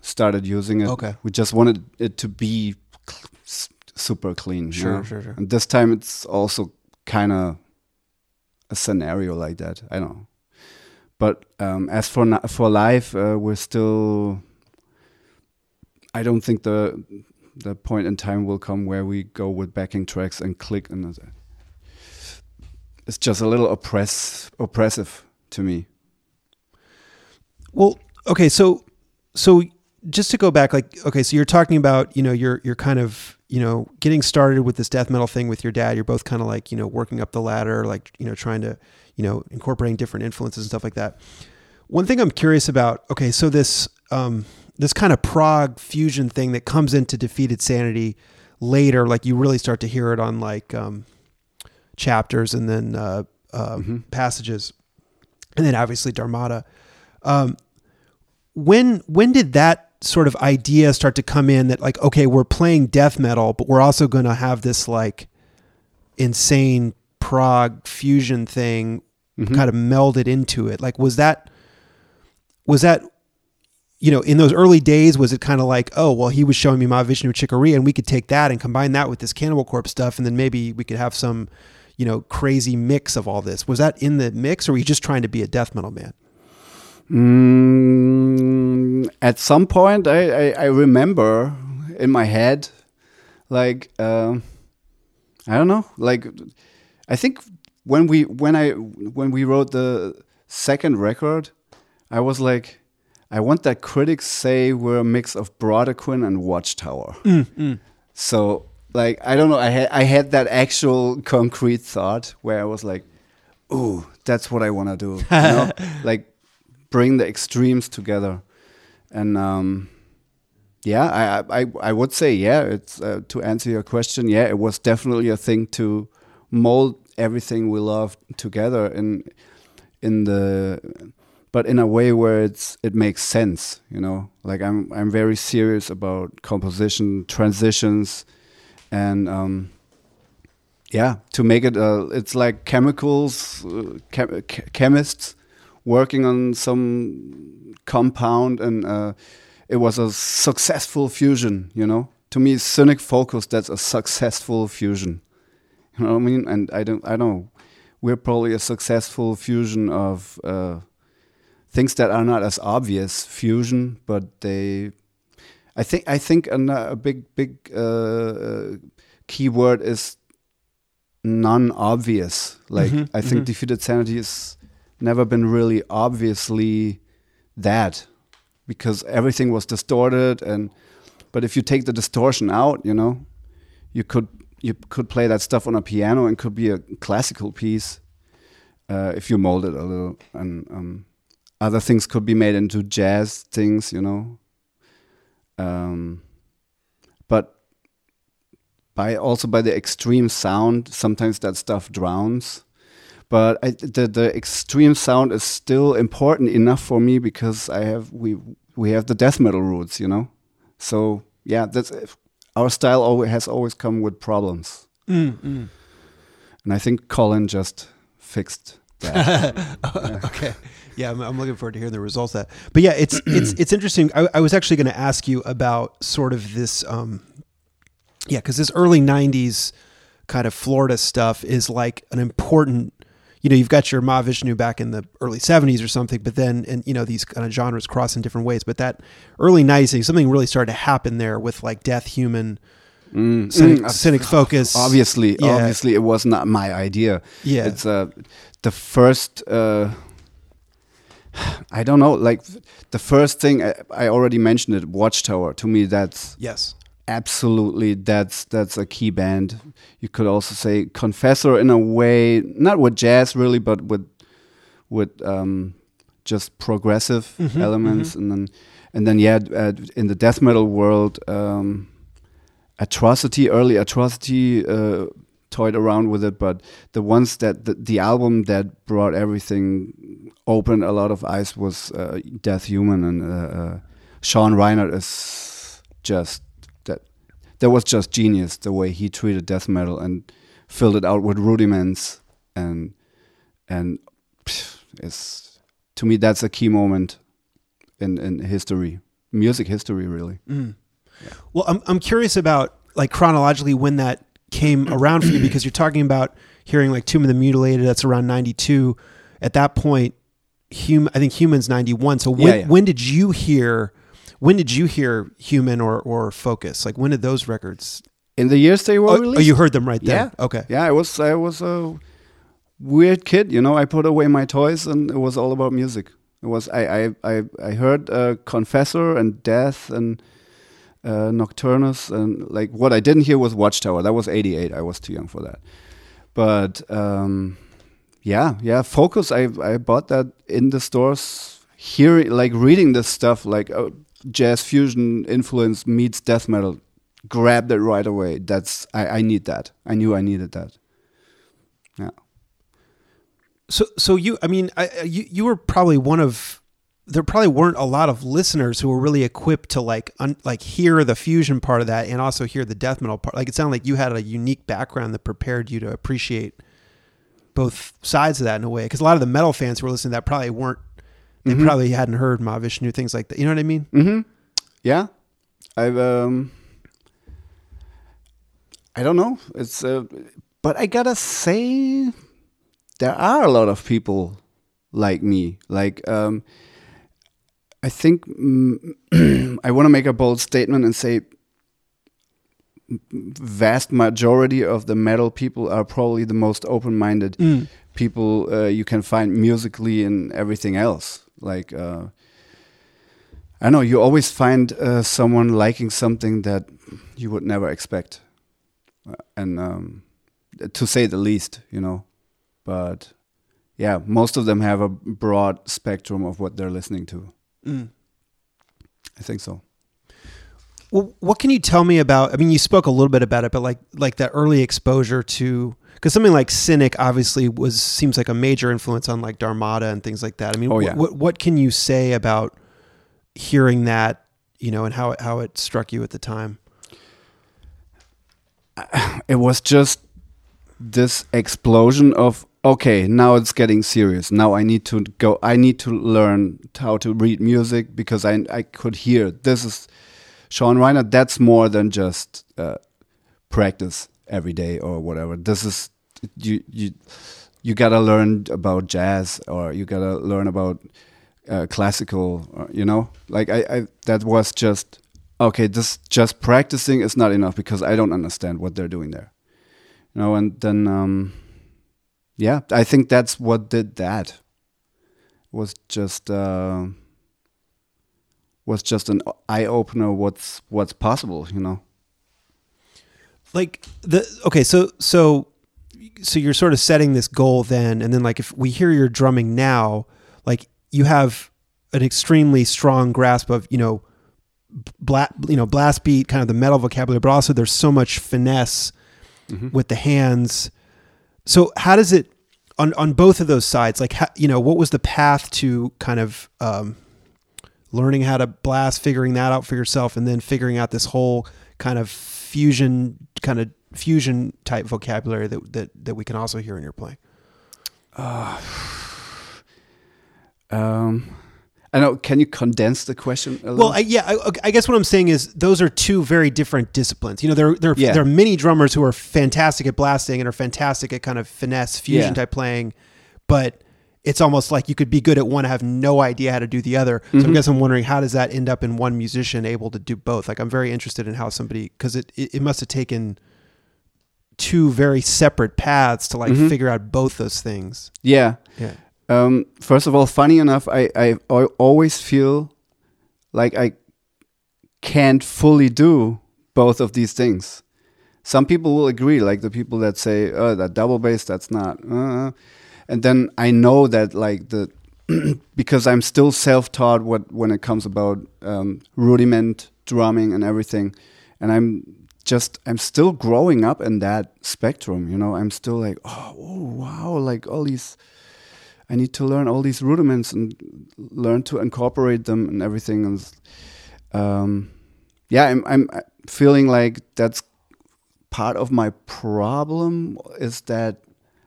started using it.
Okay.
we just wanted it to be cl- super clean. you
Sure,
know?
sure, sure.
And this time it's also kind of a scenario like that. I don't know. But um, as for for live, uh, we're still. I don't think the the point in time will come where we go with backing tracks and click and it- it's just a little oppress oppressive to me.
Well, okay, so so just to go back, like, okay, so you're talking about, you know, you're you're kind of, you know, getting started with this death metal thing with your dad. You're both kind of like, you know, working up the ladder, like, you know, trying to, you know, incorporating different influences and stuff like that. One thing I'm curious about, okay, so this um this kind of prog fusion thing that comes into defeated sanity later, like you really start to hear it on like um chapters and then uh, uh passages, and then obviously Dharmata. Um, when when did that sort of idea start to come in that like okay we're playing death metal but we're also going to have this like insane prog fusion thing kind of melded into it. Like was that was that you know in those early days was it kind of like oh well he was showing me Mahavishnu Chick Corea and we could take that and combine that with this Cannibal Corpse stuff and then maybe we could have some you know crazy mix of all this. Was that in the mix or were you just trying to be a death metal man?
Mm, at some point, I, I, I remember in my head, like um I don't know, like I think when we when I when we wrote the second record, I was like, I want that critics say we're a mix of Brodequin and Watchtower. So like I don't know, I had I had that actual concrete thought where I was like, ooh, that's what I want to do. You know? [LAUGHS] like bring the extremes together. And um, yeah, I, I I would say yeah. It's uh, to answer your question. Yeah, it was definitely a thing to mold everything we love together in in the but in a way where it's it makes sense. You know, like I'm I'm very serious about composition, transitions, and um, yeah, to make it uh, it's like chemicals, uh, chem- chemists working on some compound, and uh, it was a successful fusion. You know, to me, Cynic Focus that's a successful fusion. You know what I mean? And I don't, I don't. know. We're probably a successful fusion of uh, things that are not as obvious fusion, but they. I think I think a, a big big uh, uh, keyword is non-obvious. Like
Mhm,
I think
mhm.
defeated sanity has never been really obviously that because everything was distorted and but if you take the distortion out, you know, you could you could play that stuff on a piano and could be a classical piece uh, if you mold it a little and um, other things could be made into jazz things, you know. Um, but by also by the extreme sound, sometimes that stuff drowns. But I, the the extreme sound is still important enough for me because I have we we have the death metal roots, you know. So yeah, that's our style. Always has always come with problems,
Mm,
and I think Colin just fixed that. [LAUGHS]
okay. Yeah, I'm, I'm looking forward to hearing the results of that. But yeah, it's [CLEARS THROAT] it's it's interesting. I, I was actually going to ask you about sort of this. Um, yeah, because this early '90s kind of Florida stuff is like an important. You know, you've got your Mahavishnu back in the early '70s or something, but then and you know these kind of genres cross in different ways. But that early '90s, something really started to happen there with like Death Human,
Mm,
cynic,
mm,
cynic focus.
obviously,
Yeah.
obviously, it was not my idea.
Yeah.
it's uh, the first. Uh, [SIGHS] I don't know, like the first thing I, I already mentioned it. Watchtower to me, that's
yes.
Absolutely that's that's a key band. You could also say Confessor in a way, not with jazz really, but with with um, just progressive
Mhm,
elements, and then and then yeah, uh, in the death metal world, um, Atrocity, early Atrocity. Uh, toyed around with it but the ones that the, the album that brought everything opened a lot of eyes was uh, death human and uh, uh, sean reinert is just that was just genius the way he treated death metal and filled it out with rudiments and and pff, it's to me that's a key moment in in history music history really
Mm. Well, I'm I'm curious about like chronologically when that came [CLEARS THROAT] around for you because you're talking about hearing like Tomb of the Mutilated. That's around '92. At that point, hum, I think Human's '91. So when
Yeah, yeah.
when did you hear? When did you hear Human or or Focus? Like when did those records?
in the years they were
Oh,
released
oh, you heard them right there.
Yeah.
Okay.
Yeah, I was I was a weird kid, you know. I put away my toys and it was all about music. It was I I I, I heard uh, Confessor and Death and uh, Nocturnus and like what I didn't hear was Watchtower. That was '88. I was too young for that. But um, yeah, yeah, Focus. I I bought that in the stores. Hearing like reading this stuff like uh, jazz fusion influence meets death metal grabbed it right away. That's I, I need that. I knew I needed that. Yeah.
So so you I mean I- you you were probably one of there probably weren't a lot of listeners who were really equipped to like un, like hear the fusion part of that and also hear the death metal part. Like it sounded like you had a unique background that prepared you to appreciate both sides of that in a way. Because a lot of the metal fans who were listening to that probably weren't. They
Mhm.
probably hadn't heard Mahavishnu things like that. You know what I mean?
Mm-hmm. Yeah. I've um I don't know. It's uh, but I gotta say there are a lot of people like me. Like um I think mm, [CLEARS THROAT] I want to make a bold statement and say vast majority of the metal people are probably the most open-minded
Mm.
people uh, you can find musically and everything else. Like, uh, I know you always find uh, someone liking something that you would never expect, Uh, and um, to say the least, you know. But yeah, most of them have a broad spectrum of what they're listening to.
Mm.
I think so.
Well, what can you tell me about? I mean, you spoke a little bit about it, but like like that early exposure to because something like Cynic obviously was seems like a major influence on like Dharmata and things like that. I mean,
Oh, yeah.
what what can you say about hearing that, you know, and how it, how it struck you at the time? [SIGHS]
it was just this explosion of okay now it's getting serious now i need to go i need to learn how to read music because i i could hear this is sean reiner that's more than just uh, practice every day or whatever. This is you you you gotta learn about jazz or you gotta learn about uh, classical or, you know? Like I, I that was just okay this just practicing is not enough because i don't understand what they're doing there. You know and then um yeah i think that's what did that. Was just uh was just an eye opener what's what's possible you know
Like the okay, so so so you're sort of setting this goal then, and then like if we hear your drumming now, like you have an extremely strong grasp of you know blast you know blast beat kind of the metal vocabulary but also there's so much finesse with the hands. So how does it on on both of those sides like how, you know what was the path to kind of um learning how to blast figuring that out for yourself and then figuring out this whole kind of fusion kind of fusion type vocabulary that that, that we can also hear in your playing [SIGHS]
um i know can you condense the question a little?
Well, I, yeah, I, I guess what I'm saying is those are two very different disciplines. You know, there there
Yeah.
there are many drummers who are fantastic at blasting and are fantastic at kind of finesse fusion
Yeah.
type playing, but it's almost like you could be good at one, have no idea how to do the other. So I
Mhm.
guess I'm wondering how does that end up in one musician able to do both? Like I'm very interested in how somebody because it, it it must have taken two very separate paths to like
Mhm.
figure out both those things.
Yeah.
Yeah.
Um, first of all, funny enough, I, I al- always feel like I can't fully do both of these things. Some people will agree, like the people that say, "Oh, that double bass, that's not," uh, and then I know that, like the [CLEARS THROAT] because I'm still self-taught what when it comes about um, rudiment drumming and everything, and I'm just I'm still growing up in that spectrum. You know, I'm still like, oh, oh wow, like all these. I need to learn all these rudiments and learn to incorporate them and everything. And um, yeah, I'm I'm feeling like that's part of my problem is that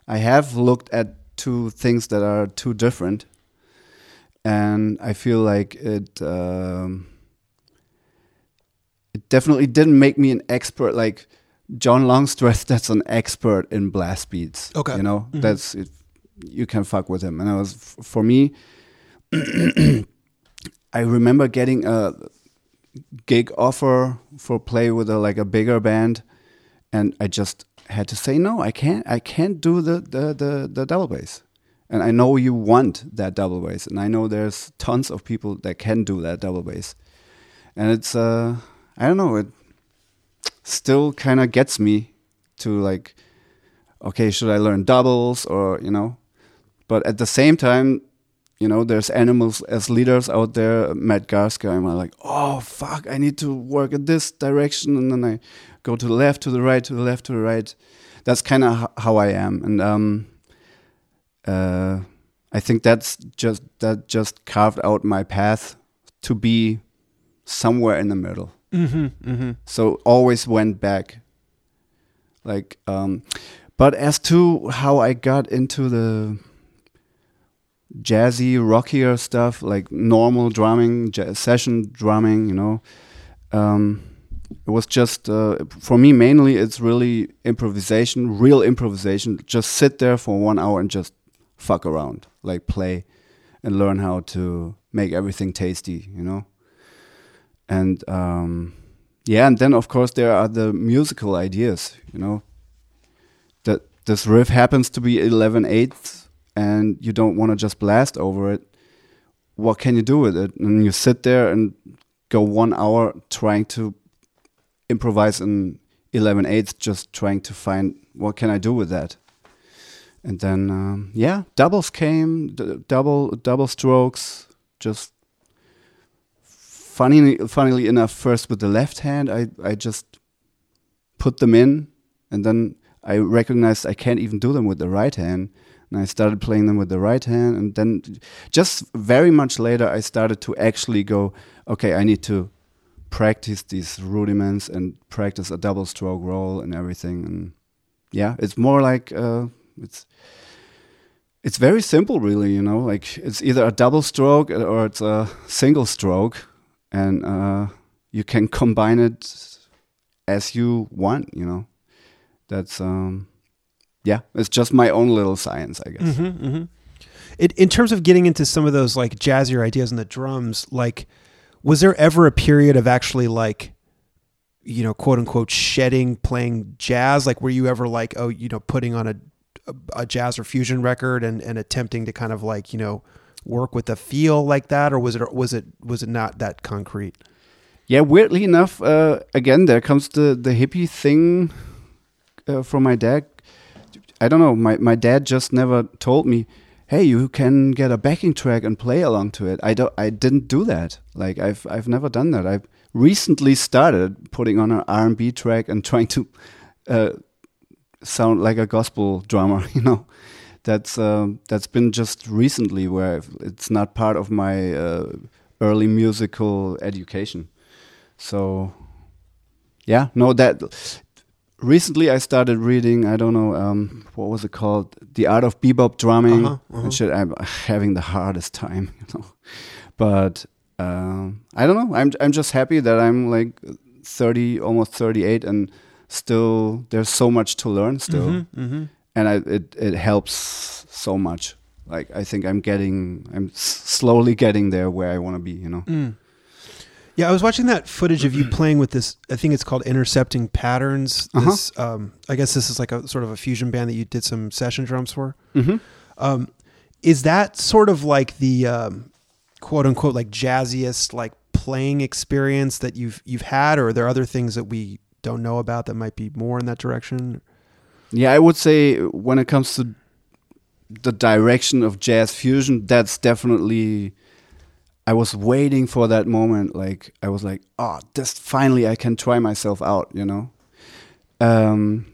I have looked at two things that are too different, and I feel like it. Um, it definitely didn't make me an expert like John Longstreth. [LAUGHS] That's an expert in blast beats.
Okay.
you know
Mhm.
that's it, you can fuck with him. And it was for me. [CLEARS THROAT] I remember getting a gig offer for play with a like a bigger band, and I just had to say no. I can't. I can't do the the the, the double bass. And I know you want that double bass, and I know there's tons of people that can do that double bass. And it's uh, I don't know. It still kind of gets me to like, okay, should I learn doubles or you know? But at the same time, you know, there's animals as leaders out there. Matt Garstka, I'm like, oh fuck, I need to work in this direction, and then I go to the left, to the right, to the left, to the right. That's kind of h- how I am, and um, uh, I think that's just that just carved out my path to be somewhere in the middle.
Mm-hmm. Mm-hmm.
So always went back. Like, um, but as to how I got into the jazzy, rockier stuff, like normal drumming, session drumming, you know, um, it was just uh, for me mainly. It's really improvisation, real improvisation. Just sit there for one hour and just fuck around, like play, and learn how to make everything tasty, you know. And um, yeah, and then of course there are the musical ideas, you know. That this riff happens to be 11 eighths and you don't want to just blast over it. What can you do with it? And you sit there and go one hour trying to improvise in 11 eighths, just trying to find what can I do with that. And then um, yeah, doubles came, double double strokes, just funny, funnily enough, first with the left hand, I, I just put them in, and then I recognized I can't even do them with the right hand, and I started playing them with the right hand, and then just very much later, I started to actually go, okay, I need to practice these rudiments and practice a double stroke roll and everything, and yeah, it's more like uh, it's. It's very simple, really. You know, like it's either a double stroke or it's a single stroke, and uh, you can combine it as you want. You know, that's um, yeah, it's just my own little science, I guess.
Mm-hmm, mm-hmm. It, in terms of getting into some of those like jazzier ideas in the drums, like, was there ever a period of actually like, you know, quote unquote, shedding playing jazz? Like, were you ever like, oh, you know, putting on a a, jazz or fusion record and, and attempting to kind of like, you know, work with a feel like that, or was it was it was it not that concrete?
Yeah, weirdly enough, uh, again, there comes the the hippie thing uh, from my dad. I don't know. My my dad just never told me, "Hey, you can get a backing track and play along to it." I don't. I didn't do that. Like I've I've never done that. I've recently started putting on an R and B track and trying to uh, sound like a gospel drummer. [LAUGHS] You know, that's um, that's been just recently where I've, it's not part of my uh, early musical education. So, yeah, no, that recently I started reading. I don't know um, what was it called, The Art of Bebop Drumming
Uh-huh, uh-huh.
and shit. I'm having the hardest time, [LAUGHS] you know. But um, I don't know. I'm I'm just happy that I'm like 30, almost 38, and still there's so much to learn still,
Mm-hmm, mm-hmm.
and I, it it helps so much. Like I think I'm getting, I'm slowly getting there where I want to be. You know.
Mm. Yeah, I was watching that footage of you [CLEARS THROAT] playing with this. I think it's called Intercepting Patterns.
Uh-huh.
This, um, I guess this is like a sort of a fusion band that you did some session drums for.
Mm-hmm.
Um, is that sort of like the um, quote unquote like jazziest like playing experience that you've you've had, or are there other things that we don't know about that might be more in that direction?
Yeah, I would say when it comes to the direction of jazz fusion, that's definitely. I was waiting for that moment. Like I was like, oh, this finally I can try myself out. You know. Um,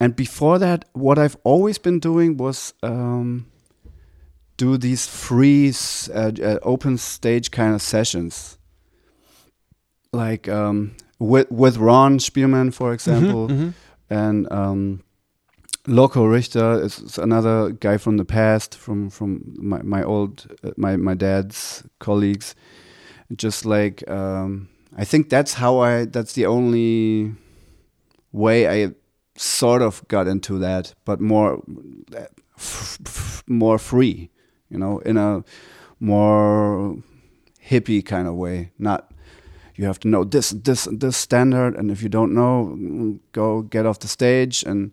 and before that, what I've always been doing was um, do these free uh, uh, open stage kind of sessions. Like um, with with Ron Spielman, for example
Mhm, mhm.
and um, Loco Richter is, is another guy from the past, from from my my old uh, my my dad's colleagues. Just like um, I think that's how I that's the only way I sort of got into that, but more more free, you know, in a more hippie kind of way, not you have to know this this this standard and if you don't know go get off the stage and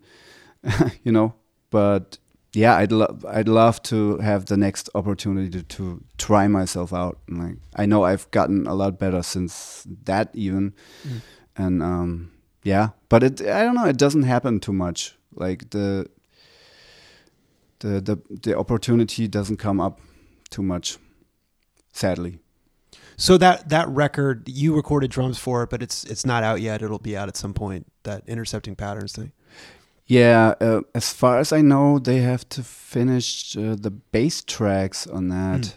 [LAUGHS] you know but yeah i'd love i'd love to have the next opportunity to, to try myself out and like i know i've gotten a lot better since that even
Mm.
and um yeah but it i don't know it doesn't happen too much like the the the, the opportunity doesn't come up too much sadly
So that that record you recorded drums for it, but it's it's not out yet. It'll be out at some point. That intercepting patterns thing.
Yeah, uh, as far as I know, they have to finish uh, the bass tracks on that,
Mm.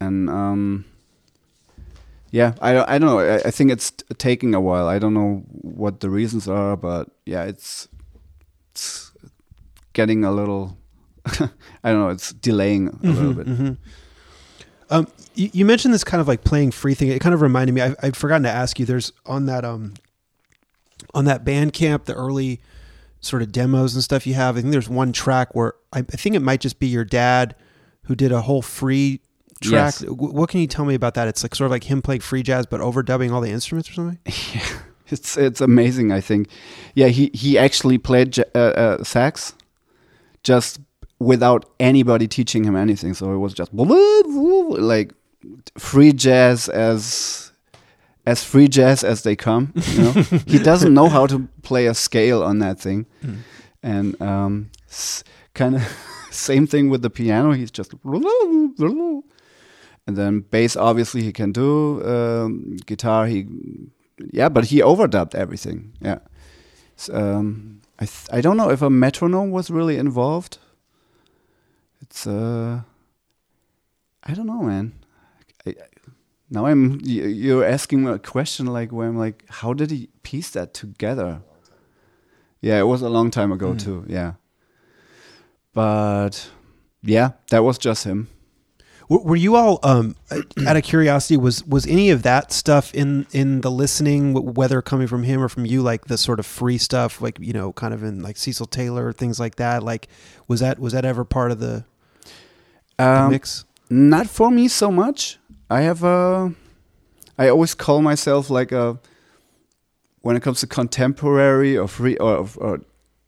and um, yeah, I don't- I don't know. I, I think it's taking a while. I don't know what the reasons are, but yeah, it's it's getting a little. [LAUGHS] I don't know. It's delaying a little bit.
mhm. Um, you, you mentioned this kind of like playing free thing. It kind of reminded me. I, I'd forgotten to ask you. There's on that um, on that Bandcamp, the early sort of demos and stuff you have. I think there's one track where I, I think it might just be your dad who did a whole free track.
Yes.
W- What can you tell me about that? It's like sort of like him playing free jazz, but overdubbing all the instruments or something. [LAUGHS]
Yeah, it's it's amazing. I think, yeah, he he actually played uh, uh, sax, just without anybody teaching him anything. So it was just like free jazz as as free jazz as they come. You know, [LAUGHS] he doesn't know how to play a scale on that thing, and um, kind of [LAUGHS] same thing with the piano. He's just [LAUGHS] and then bass obviously he can do um, guitar he yeah but he overdubbed everything yeah. S- um, I th- I don't know if a metronome was really involved. It's uh I don't know man now I'm you're asking me a question like where I'm like how did he piece that together yeah it was a long time ago
Mm.
too yeah but yeah that was just him
Were, were you all um, [CLEARS THROAT] out of curiosity? Was was any of that stuff in in the listening, whether coming from him or from you, like the sort of free stuff, like you know, kind of in like Cecil Taylor things like that? Like, was that was that ever part of the, the
um,
mix?
Not for me so much. I have a. I always call myself like a. When it comes to contemporary or free or, or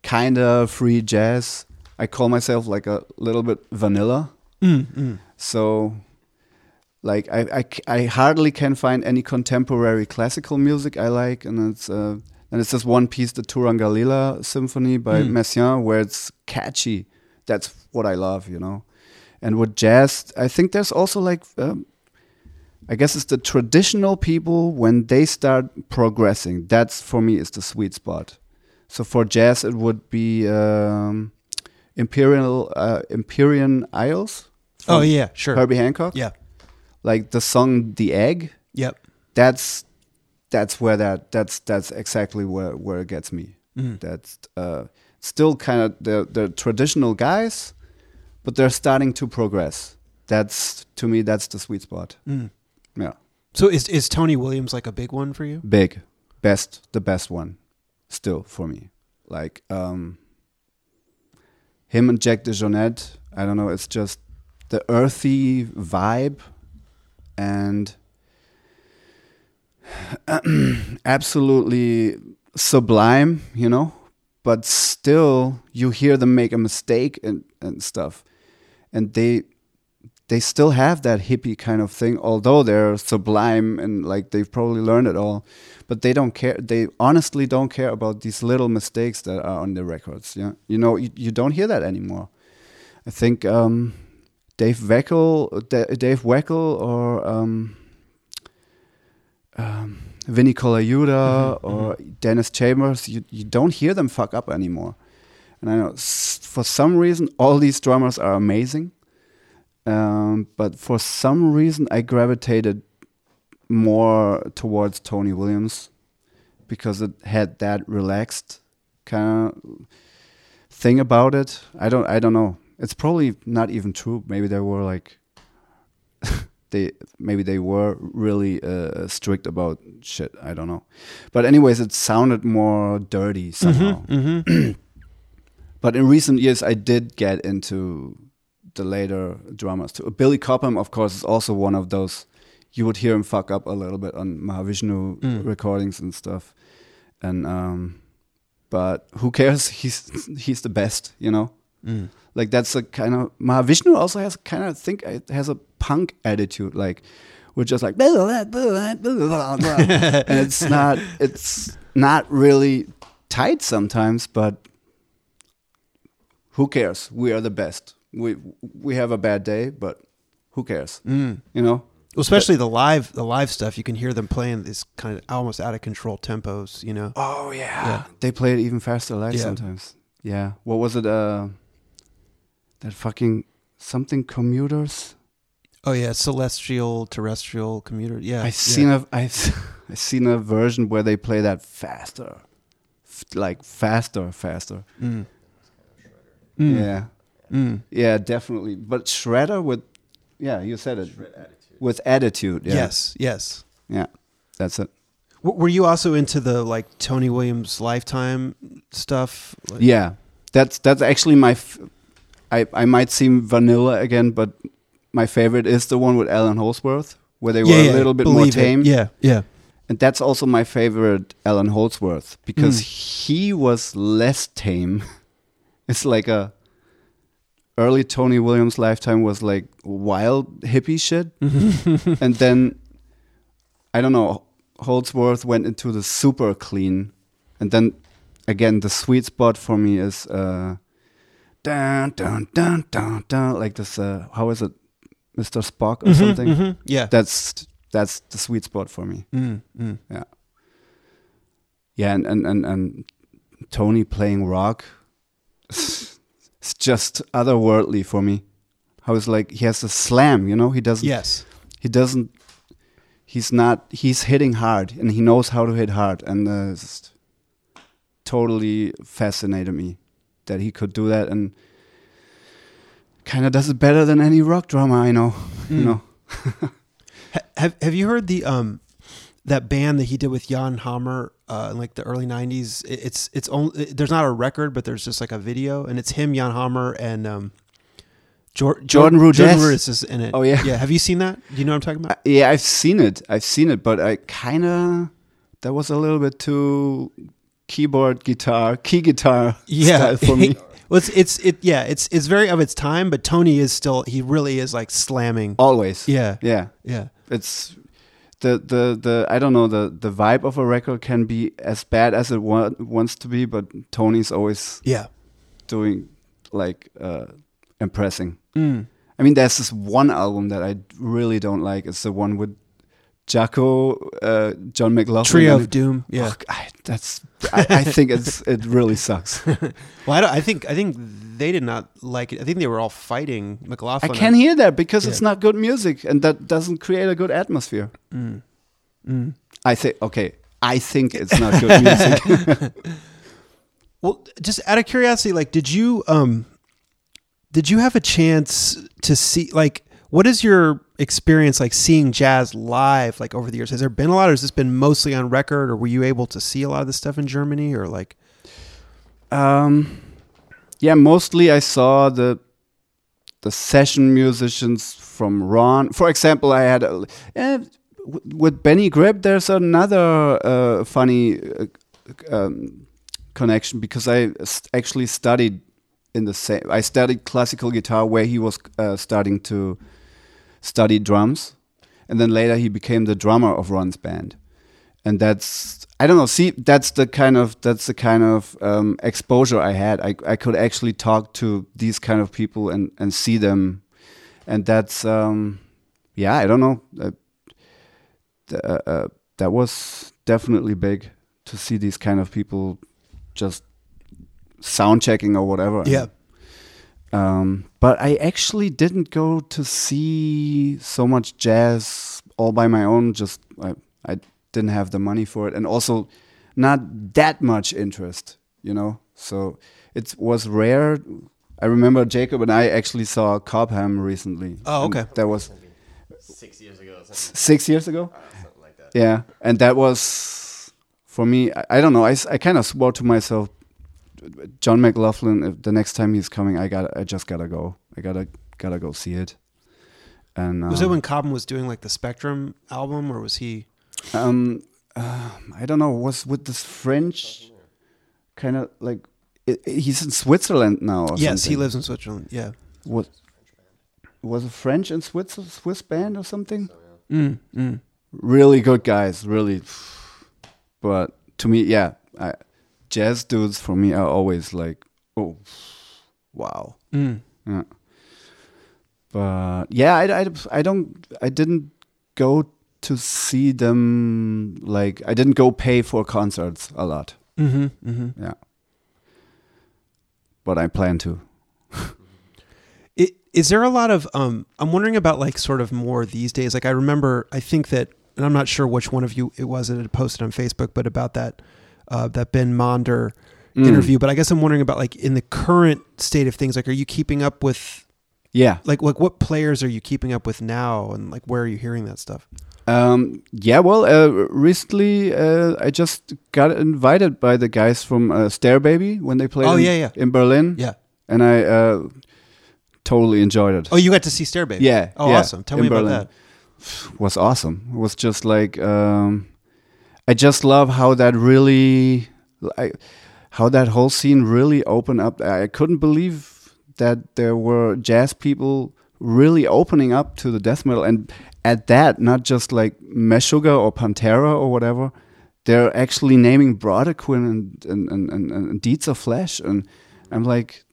kind of free jazz, I call myself like a little bit vanilla.
Mm, mm.
So, like I hardly can find any contemporary classical music I like, and it's uh, and it's just one piece, the Turangalila Symphony by
Mm.
Messiaen, where it's catchy. That's what I love, you know. And with jazz, I think there's also like, um, I guess it's the traditional people when they start progressing. That's for me is the sweet spot. So for jazz, it would be um, Imperial uh, Empyrean Isles.
Oh yeah, sure.
Herbie Hancock.
Yeah.
Like the song "The Egg."
Yep.
That's that's where that that's that's exactly where where it gets me.
Mm.
That's uh, still kind of the the traditional guys, but they're starting to progress. That's to me that's the sweet spot.
Mm.
Yeah,
So is is Tony Williams like a big one for you?
big, best, the best one, still for me. Like um, him and Jack DeJohnette. I don't know. It's just the earthy vibe and [CLEARS THROAT] absolutely sublime, you know, but still you hear them make a mistake and, and stuff. And they they still have that hippie kind of thing, although they're sublime and like they've probably learned it all. But they don't care. They honestly don't care about these little mistakes that are on the records. Yeah, you know, you, you don't hear that anymore. I think um, Dave Weckl, D- Dave Weckl, or um, um, Vinny Colaiuta or Dennis Chambers, you, you don't hear them fuck up anymore. And I know s- for some reason all these drummers are amazing, um, but for some reason I gravitated more towards Tony Williams because it had that relaxed kind of thing about it. I don't I don't know. It's probably not even true. Maybe they were like [LAUGHS] they maybe they were really uh, strict about shit. I don't know. But anyways, it sounded more dirty somehow.
Mm-hmm. [CLEARS THROAT]
But in recent years, I did get into the later drummers too. Billy Cobham, of course, is also one of those. You would hear him fuck up a little bit on Mahavishnu
Mm.
recordings and stuff, and um, but who cares? He's he's the best, you know.
Mm.
Like that's a kind of Mahavishnu also has kind of think it has a punk attitude. Like we're just like blah, blah, blah, [LAUGHS] and it's not it's not really tight sometimes, but who cares? We are the best. We we have a bad day, but who cares?
Mm.
You know?
Well, especially the live the live stuff, you can hear them playing these kind of almost out of control tempos. You know.
Oh yeah.
Yeah.
They play it even faster live
Yeah.
sometimes. Yeah. What was it? Uh, that fucking something commuters.
Oh yeah, celestial, terrestrial, commuter. Yeah,
I seen a [LAUGHS] I I seen a version where they play that faster, F- like faster, faster.
Mm. Mm.
Yeah,
Mm.
yeah, definitely. But shredder with, yeah, you said it
Shred attitude.
with attitude. Yeah.
Yes, yes.
yeah, that's it.
W- were you also into the like Tony Williams lifetime stuff? Like-
Yeah, that's that's actually my. F- I I might seem vanilla again, but my favorite is the one with Allan Holdsworth, where they were
yeah,
a little bit more
believe it.
tame.
Yeah, yeah.
And that's also my favorite Allan Holdsworth because
Mm.
he was less tame. [LAUGHS] it's like a early Tony Williams lifetime was like wild hippie shit. [LAUGHS] and then I don't know, Holdsworth went into the super clean. And then again the sweet spot for me is uh dun dun dun dun dun like this uh how is it? Mr. Spock or
Mhm,
something.
mhm. Yeah.
That's that's the sweet spot for me.
Mm, mm.
Yeah, and and and, and Tony playing rock, [LAUGHS] it's just otherworldly for me. How it's like he has a slam, you know. He doesn't.
Yes.
He doesn't. He's not. He's hitting hard, and he knows how to hit hard, and uh, totally fascinated me that he could do that, and kind of does it better than any rock drummer I know. [LAUGHS] You
Mm.
know. [LAUGHS]
Ha- have Have you heard the um that band that he did with Jan Hammer uh, in like the early '90s? It, it's it's only there's not a record, but there's just like a video, and it's him, Jan Hammer, and um. Jor-
Jordan
Jor- Jordan
Rudess.
Rudess is in it.
Oh, yeah.
yeah. Have you seen that? Do you know what I'm talking about?
I- yeah, I've seen it. I've seen it, but I kind of that was a little bit too keyboard guitar, key guitar [LAUGHS] style for me. [LAUGHS]
well, it's it's it yeah, it's it's very of its time, but Tony is still he really is like slamming.
Always.
Yeah,
Yeah.
yeah,
It's the the the I don't know the the vibe of a record can be as bad as it wa- wants to be, but Tony's always
yeah.
doing like uh impressing.
Mm.
I mean, there's this one album that I really don't like. It's the one with Jaco, uh, John McLaughlin.
Trio of Doom. Yeah.
Ugh, I, that's. I, I think it's it really sucks. [LAUGHS]
Well, I, don't, I think I think they did not like it. I think they were all fighting McLaughlin.
I can hear that because it's not good music, and that doesn't create a good atmosphere.
Mm. Mm.
I think okay. I think it's not good music. [LAUGHS]
Well, just out of curiosity, like, did you um, did you have a chance to see like what is your experience like seeing jazz live like over the years? Has there been a lot, or has this been mostly on record, or were you able to see a lot of this stuff in Germany, or like?
um, yeah, mostly I saw the the session musicians from Ron. For example, I had a, eh, with Benny Greb. There's another uh, funny uh, um, connection because I s- actually studied in the same. I studied classical guitar where he was uh, starting to study drums, and then later he became the drummer of Ron's band, and that's I don't know. See, that's the kind of that's the kind of um, exposure I had. I I could actually talk to these kind of people and and see them, and that's um, yeah. I don't know. Uh, uh, uh, that was definitely big to see these kind of people just sound checking or whatever.
Yeah.
Um, but I actually didn't go to see so much jazz all by my own. Just I, I didn't have the money for it, and also not that much interest, you know. So it was rare. I remember Jacob and I actually saw Cobham recently.
Oh, okay.
That was
Six years ago or
s-
something,
six years ago.
uh, something like that.
Yeah, and that was for me. I, I don't know. I, I kind of swore to myself, John McLaughlin. If the next time he's coming, I got. I just gotta go. I gotta gotta go see it. And
Was it
um,
when Cobham was doing like the Spectrum album, or was he?
Um, uh, I don't know. Was with this French kind of like i i- he's in Switzerland now? Or
Yes, he lives in Switzerland. Yeah.
Was was a French and Swiss Swiss band or something?
Mm, mm.
really good guys, really. But to me, yeah, I, jazz dudes for me are always like, oh, wow.
Mm.
Yeah. But yeah, I, I, I don't, I didn't go to see them like I didn't go pay for concerts a lot.
Mm-hmm, mm-hmm.
Yeah. But I plan to. [LAUGHS]
It, is there a lot of um I'm wondering about like sort of more these days like I remember I think that and I'm not sure which one of you it was that had posted on Facebook but about that uh, that Ben Monder
Mm.
interview but I guess I'm wondering about like in the current state of things like are you keeping up with
Yeah.
like like what players are you keeping up with now and like where are you hearing that stuff
Um, yeah, well, uh, recently uh, I just got invited by the guys from uh, Starebaby when they played
Oh,
in,
yeah, yeah.
in Berlin.
yeah
And I uh, totally enjoyed it.
oh you got to see Starebaby
Yeah,
oh
yeah,
awesome tell me about that
It was awesome. It was just like um, I just love how that really, I, how that whole scene really opened up. I couldn't believe that there were jazz people really opening up to the death metal, and at that, not just like Meshuggah or Pantera or whatever. They're actually naming Brodequin and and, and, and, and Deeds of Flesh, and I'm like,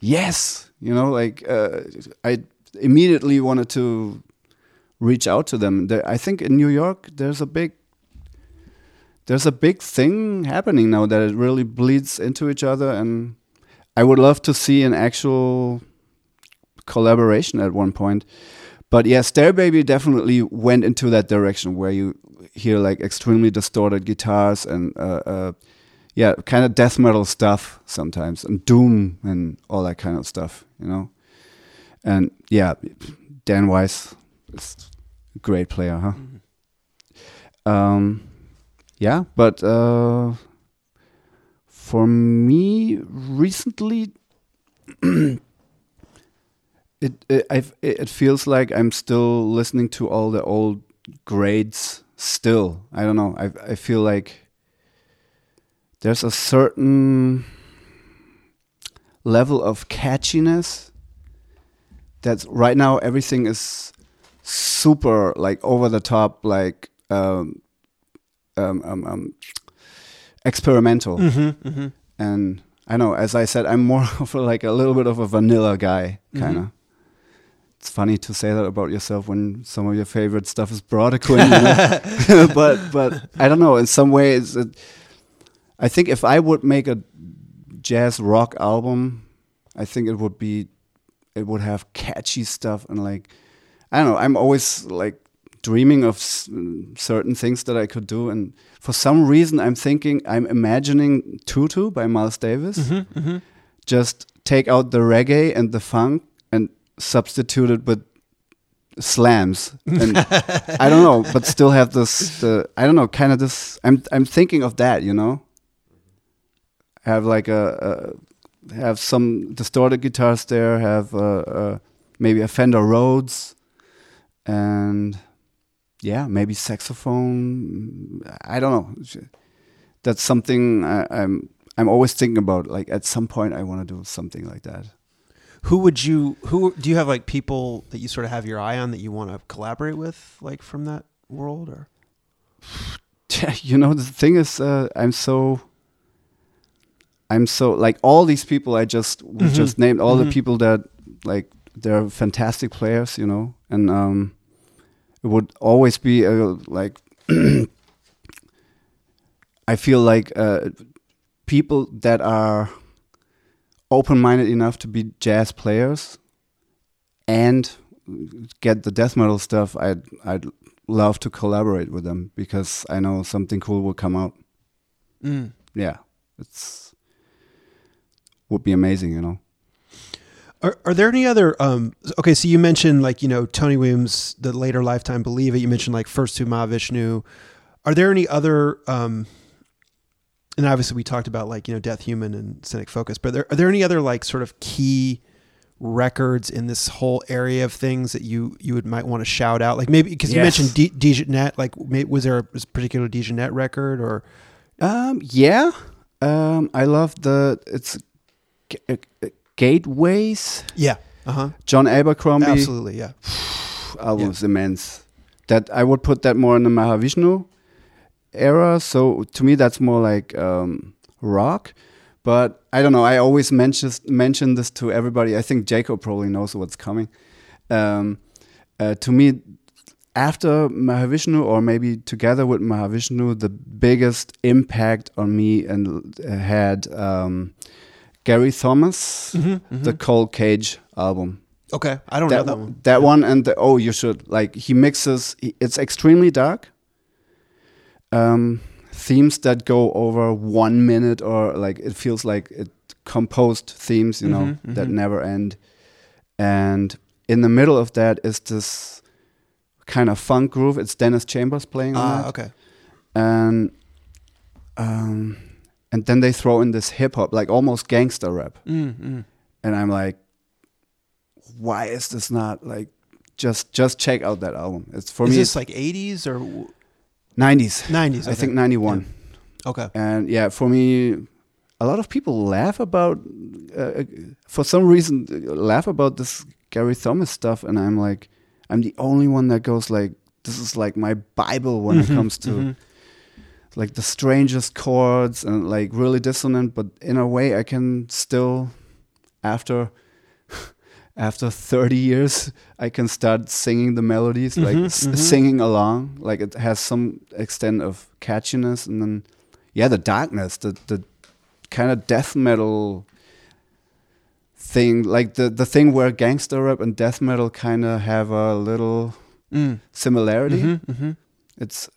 yes, you know, like uh, I immediately wanted to reach out to them. I think in New York there's a big there's a big thing happening now that it really bleeds into each other, and I would love to see an actual collaboration at one point. But yeah, Starebaby definitely went into that direction where you hear like extremely distorted guitars and uh, uh, yeah, kind of death metal stuff sometimes, and doom and all that kind of stuff, you know. And yeah, Dan Weiss is a great player, huh? Um, yeah, but uh, for me, recently, [CLEARS THROAT] it it, I've, it feels like I'm still listening to all the old grades. Still, I don't know. I I feel like there's a certain level of catchiness that's right now everything is super like over the top like um, um, um, um, experimental
mm-hmm, mm-hmm.
and I know as I said I'm more [LAUGHS] of a, like a little bit of a vanilla guy kind of
Mhm.
It's funny to say that about yourself when some of your favorite stuff is Brodequin [LAUGHS] you know? [LAUGHS] but but I don't know in some ways it, I think if I would make a jazz rock album I think it would be it would have catchy stuff and like I don't know. I'm always like dreaming of s- certain things that I could do, and for some reason, I'm thinking I'm imagining Tutu by Miles Davis.
Mm-hmm, mm-hmm.
Just take out the reggae and the funk and substitute it with slams, and I don't know, but still have this. The I don't know, kind of this. I'm I'm thinking of that, you know. Have like a, a have some distorted guitars there. Have uh, uh, maybe a Fender Rhodes, and yeah, maybe saxophone. I don't know. That's something I, I'm I'm always thinking about. Like at some point, I want to do something like that.
Who would you? Who do you have like people that you sort of have your eye on that you want to collaborate with, like from that world, or? [LAUGHS]
you know, the thing is, uh, I'm so. I'm so like all these people I just
Mhm.
just named all
Mhm.
the people that like they're fantastic players, you know, and um, it would always be uh, like [CLEARS THROAT] I feel like uh, people that are open-minded enough to be jazz players and get the death metal stuff. I'd I'd love to collaborate with them because I know something cool will come out.
Mm.
Yeah, it's would be amazing, you know.
Are, are there any other? Um, okay, so you mentioned like you know Tony Williams, the later lifetime Believe It. You mentioned like First to Mahavishnu. Are there any other? Um, and obviously we talked about like you know Death Human and Cynic Focus, but are there, are there any other like sort of key records in this whole area of things that you you would might want to shout out? Like maybe because you mentioned D- DeJohnette, like was there a particular DeJohnette record or?
Um, yeah, um, I love the it's G- uh, Gateways.
Yeah. Uh huh.
John Abercrombie
Absolutely. Yeah. [SIGHS]
album is immense. That I would put that more in the Mahavishnu era. So to me, that's more like um, rock. But I don't know. I always mention mention this to everybody. I think Jacob probably knows what's coming. Um, uh, to me, after Mahavishnu, or maybe together with Mahavishnu, the biggest impact on me and uh, had um, Gary Thomas,
Mm-hmm,
the Kold Kage album
okay. I don't know
that,
that
one- that one and the, oh you should like he mixes he- it's extremely dark um themes that go over one minute or like it feels like it composed themes you know
Mhm,
that
mhm.
never end and in the middle of that is this kind of funk groove it's dennis chambers playing on
Ah,
that
okay.
and um and then they throw in this hip hop like almost gangster rap
Mm, mm.
and I'm like, why is this not like just just check out that album? It's for
Is
me Is
this like 80s or w-
90s.
90s?
I think 91.
Okay.
And yeah, for me a lot of people laugh about uh, for some reason laugh about this Gary Thomas stuff and I'm like I'm the only one that goes like this is like my bible when it
Mhm,
comes to
mhm.
like the strangest chords and like really dissonant but in a way i can still after after 30 years i can start singing the melodies like
Mhm,
s-
mhm.
singing along like it has some extent of catchiness and then yeah the darkness the the kind of death metal thing like the the thing where gangster rap and death metal kind of have a little
Mm.
similarity
Mhm, mhm.
it's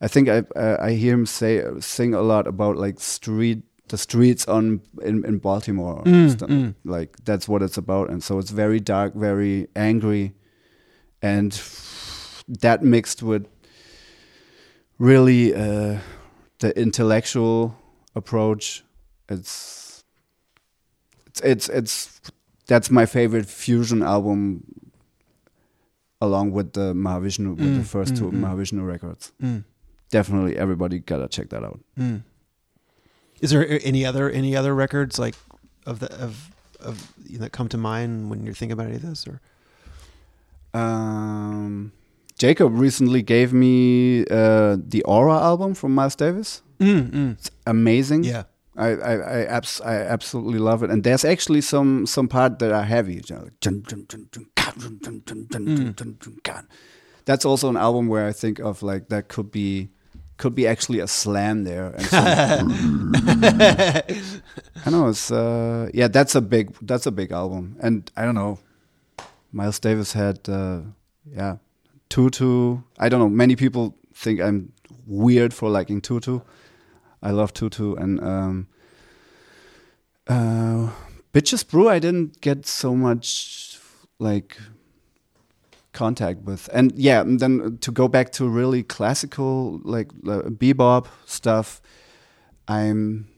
i think i uh, i hear him say sing a lot about like street the streets on in, in baltimore
Mm, mm.
like that's what it's about and so it's very dark very angry and that mixed with really uh the intellectual approach it's it's it's it's that's my favorite fusion album along with the Mahavishnu with
Mm,
the first
mm,
two
mm.
Mahavishnu records
Mm.
definitely everybody gotta check that out.
Is there any other any other records like of the of of you know, that come to mind when you're thinking about any of this or
um Jacob recently gave me uh, the Aura album from Miles Davis.
mm, mm.
It's amazing.
yeah
I I I, abs- I absolutely love it, and there's actually some some part that are heavy.
Mm.
That's also an album where I think of like that could be could be actually a slam there. I know it's uh, yeah, that's a big that's a big album, and I don't know. Miles Davis had uh, yeah, Tutu. I don't know. Many people think I'm weird for liking Tutu. I love Tutu and um, uh, Bitches Brew. I didn't get so much like contact with, and yeah, and then to go back to really classical like uh, bebop stuff. I'm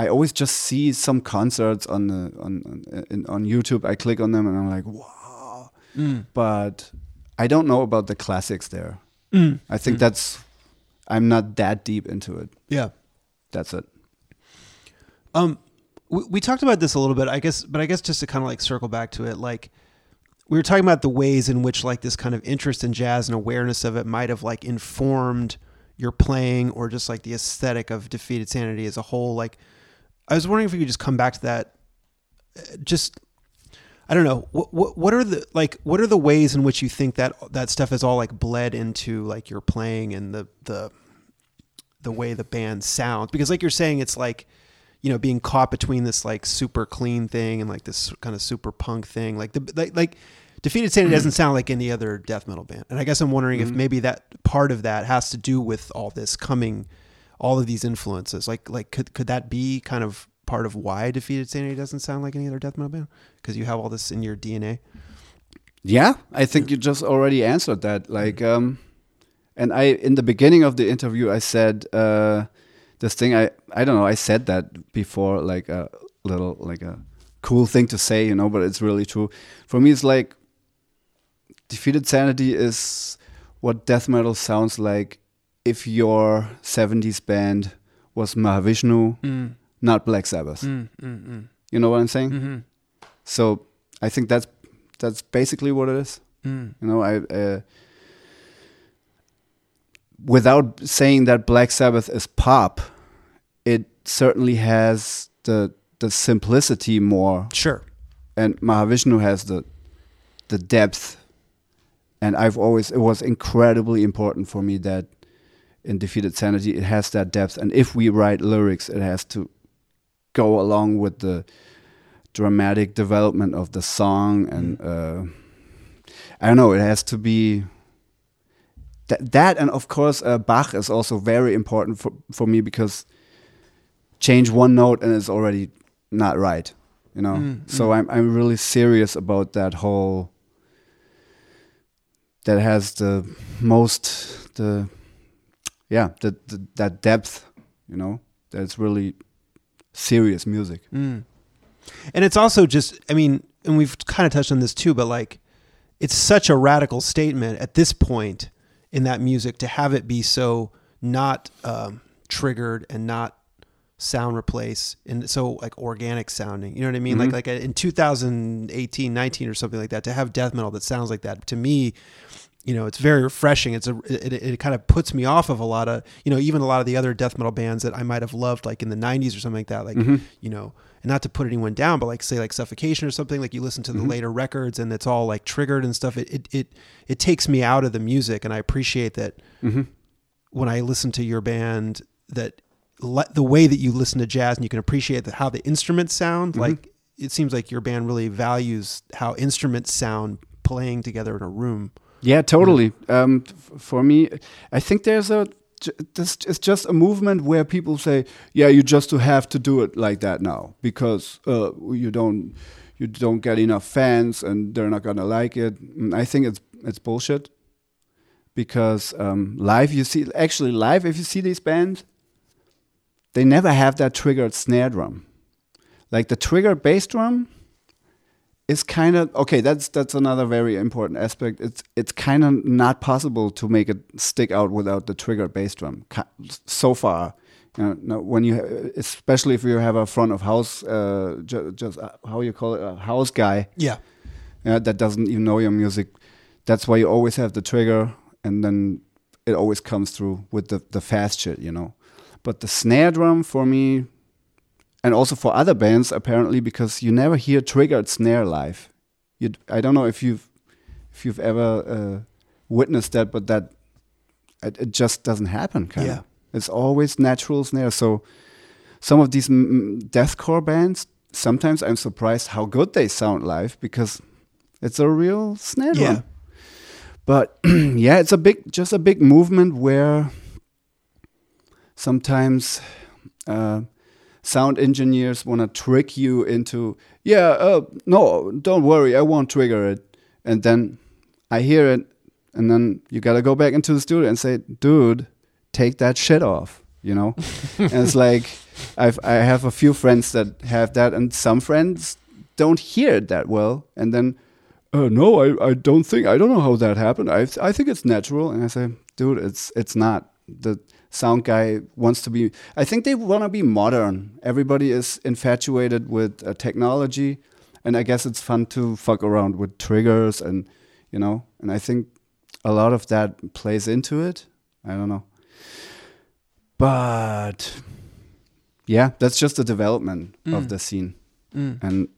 I always just see some concerts on the on on, in, on YouTube. I click on them and I'm like, wow.
Mm.
But I don't know about the classics there.
Mm.
I think that's I'm not that deep into it.
Yeah.
That's it.
Um, we, we talked about this a little bit, I guess, but I guess just to kind of like circle back to it, like we were talking about the ways in which like this kind of interest in jazz and awareness of it might have like informed your playing or just like the aesthetic of defeated sanity as a whole. Like, I was wondering if you could just come back to that. uh, Just, I don't know. What, what what are the like? What are the ways in which you think that that stuff is all like bled into like your playing and the the the way the band sounds? Because like you're saying, it's like you know being caught between this like super clean thing and like this kind of super punk thing. Like the like like defeated sanity doesn't sound like any other death metal band. And I guess I'm wondering if maybe that part of that has to do with all this coming, all of these influences. Like like could could that be kind of part of why defeated sanity doesn't sound like any other death metal band? Because you have all this in your DNA.
Yeah, I think you just already answered that. Like, um, and I in the beginning of the interview, I said uh, this thing. I I don't know. I said that before, like a little like a cool thing to say, you know. But it's really true. For me, it's like defeated sanity is what death metal sounds like if your '70s band was Mahavishnu,
Mm.
not Black Sabbath.
Mm, mm, mm.
You know what I'm saying?
Mm-hmm.
So I think that's that's basically what it is.
Mm.
You know, I uh, without saying that Black Sabbath is pop, it certainly has the the simplicity more,
Sure.
and Mahavishnu has the the depth. And I've always it was incredibly important for me that in Defeated Sanity it has that depth, and if we write lyrics, it has to go along with the dramatic development of the song and uh, I don't know. It has to be that, that and of course uh, Bach is also very important for for me because change one note and it's already not right, you know.
Mm,
so I'm I'm really serious about that whole. That has the most the, yeah, the, the that depth, you know. That's really serious music.
Mm. And it's also just, I mean, and we've kind of touched on this too, but like, it's such a radical statement at this point in that music to have it be so not um, triggered and not sound replace and so like organic sounding you know what i mean
Mhm.
like like in 2018 19 or something like that to have death metal that sounds like that to me you know it's very refreshing it's a it, it, kind of puts me off of a lot of you know even a lot of the other death metal bands that i might have loved like in the 90s or something like that like
Mhm.
you know and not to put anyone down but like say like suffocation or something like you listen to the
Mhm.
later records and it's all like triggered and stuff it, it it it takes me out of the music and i appreciate that
Mm-hmm.
when i listen to your band that le- the way that you listen to jazz and you can appreciate the, how the instruments sound
Mhm.
like it seems like your band really values how instruments sound playing together in a room
Yeah, totally. Um, f- for me, I think there's a this it's just a movement where people say, "Yeah, you just have to do it like that now because uh, you don't you don't get enough fans and they're not gonna like it." And I think it's it's bullshit because um, live you see actually live if you see these bands, they never have that triggered snare drum, like the triggered bass drum is kind of okay. That's that's another very important aspect. It's it's kind of not possible to make it stick out without the triggered bass drum. So far, you know, when you especially if you have a front of house, uh, ju- just uh, how you call it, a house guy
yeah
yeah, that doesn't even know your music. That's why you always have the trigger, and then it always comes through with the the fast shit, you know. But the snare drum for me, and also for other bands apparently, because you never hear triggered snare live. You, I don't know if you've if you've ever uh, witnessed that, but that it, it just doesn't happen. Kind
Yeah.
it's always natural snare. So some of these deathcore bands, sometimes I'm surprised how good they sound live because it's a real snare drum.
Yeah.
But [CLEARS THROAT] yeah, it's a big, just a big movement where sometimes uh, sound engineers want to trick you into, yeah, uh, no, don't worry, I won't trigger it. And then I hear it, and then you got to go back into the studio and say, dude, take that shit off. you know. [LAUGHS] and it's like I've I have a few friends that have that, and some friends don't hear it that well, and then. Uh, no, I, I don't think I don't know how that happened. I I think it's natural, and I say, dude, it's it's not. The sound guy wants to be. I think they want to be modern. Everybody is infatuated with uh, technology, and I guess it's fun to fuck around with triggers and you know. And I think a lot of that plays into it. I don't know, but yeah, that's just the development of
Mm.
the scene,
Mm.
and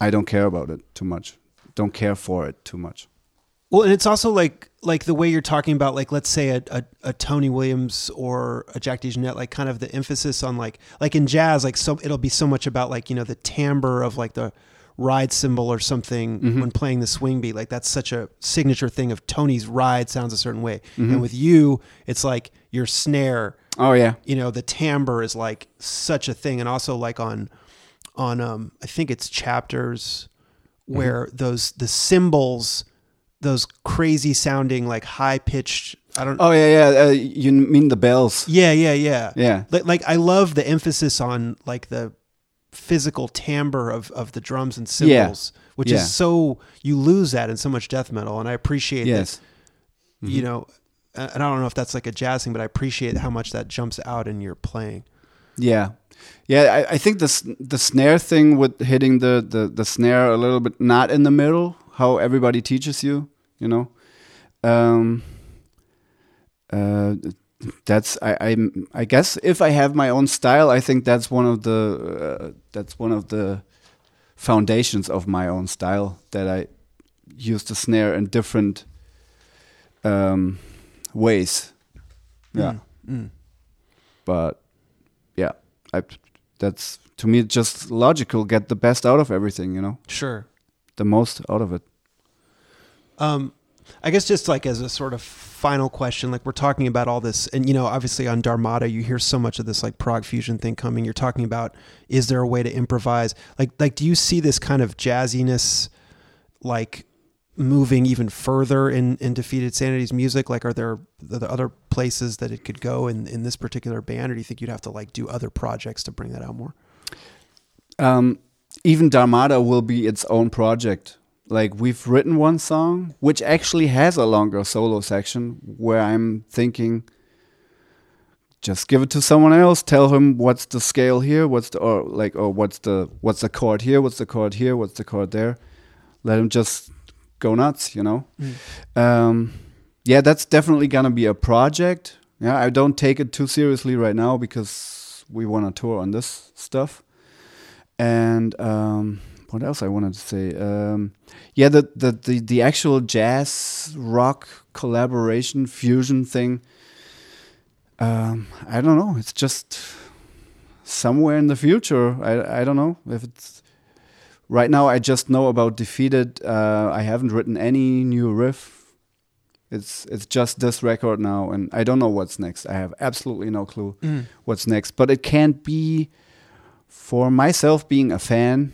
I don't care about it too much. Don't care for it too much.
Well, and it's also like like the way you're talking about like let's say a, a, a Tony Williams or a Jack DeJohnette, like kind of the emphasis on like like in jazz, like so it'll be so much about like you know the timbre of like the ride cymbal or something
Mhm.
when playing the swing beat. Like that's such a signature thing of Tony's ride sounds a certain way,
Mhm.
and with you, it's like your snare.
Oh yeah,
You know, the timbre is like such a thing, and also like on on um I think it's chapters where those the cymbals those crazy sounding like high pitched I don't
Oh yeah, yeah. Uh, you mean the bells?
yeah yeah yeah
Yeah.
like, like I love the emphasis on like the physical timbre of of the drums and
Yeah.
cymbals which
Yeah.
is so you lose that in so much death metal and I appreciate
Yes.
that you know and I don't know if that's like a jazz thing but I appreciate how much that jumps out in your playing
Yeah, yeah. I, I think the the snare thing with hitting the, the the snare a little bit not in the middle, how everybody teaches you, you know. Um, uh, that's I, I I guess if I have my own style, I think that's one of the uh, that's one of the foundations of my own style that I use the snare in different um, ways. Yeah
Mm, mm.
but yeah, I that's to me just logical. Get the best out of everything, you know,
sure
the most out of it.
Um, I guess just like as a sort of final question, like we're talking about all this, and you know, obviously on Dharmata, you hear so much of this like prog fusion thing coming. You're talking about is there a way to improvise? Like, like do you see this kind of jazziness, like moving even further in in Defeated Sanity's music? Like, are there, are there other places that it could go in in this particular band, or do you think you'd have to like do other projects to bring that out more?
Um, even Dharmata will be its own project. Like we've written one song which actually has a longer solo section where I'm thinking just give it to someone else, tell him what's the scale here, what's the or like or what's the what's the chord here, what's the chord here, what's the chord there. Let him just go nuts, you know. Um, yeah, that's definitely gonna be a project. Yeah, I don't take it too seriously right now because we want to tour on this stuff. And um, what else I wanted to say? Um, yeah, the, the the the actual jazz rock collaboration fusion thing. Um, I don't know. It's just somewhere in the future. I I don't know if it's right now. I just know about defeated. Uh, I haven't written any new riff. It's it's just this record now, and I don't know what's next. I have absolutely no clue what's next. But it can't be for myself being a fan.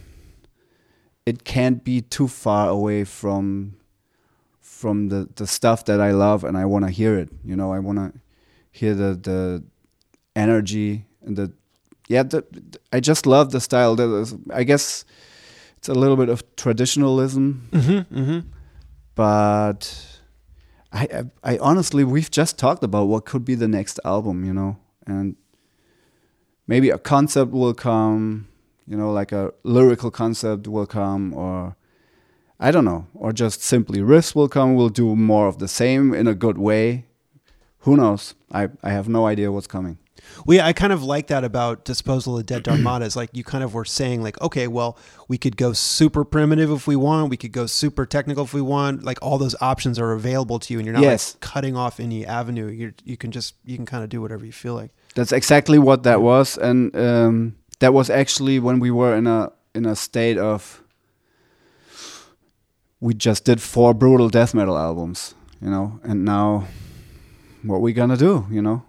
It can't be too far away from from the the stuff that I love, and I want to hear it. You know, I want to hear the the energy and the yeah. The, I just love the style. I guess it's a little bit of traditionalism
Mm-hmm. Mm-hmm.
but I I honestly we've just talked about what could be the next album, you know, and maybe a concept will come, you know, like a lyrical concept will come, or I don't know, or just simply riffs will come. We'll do more of the same in a good way. Who knows? I I have no idea what's coming.
Well, yeah, I kind of like that about Disposal of Dead Dharmata. Is like you kind of were saying, like, okay, well, we could go super primitive if we want. We could go super technical if we want. Like all those options are available to you, and you're not
Yes.
like cutting off any avenue. You you can just you can kind of do whatever you feel like.
That's exactly what that was, and um, that was actually when we were in a in a state of. We just did four brutal death metal albums, you know, and now, what we gonna do, you know,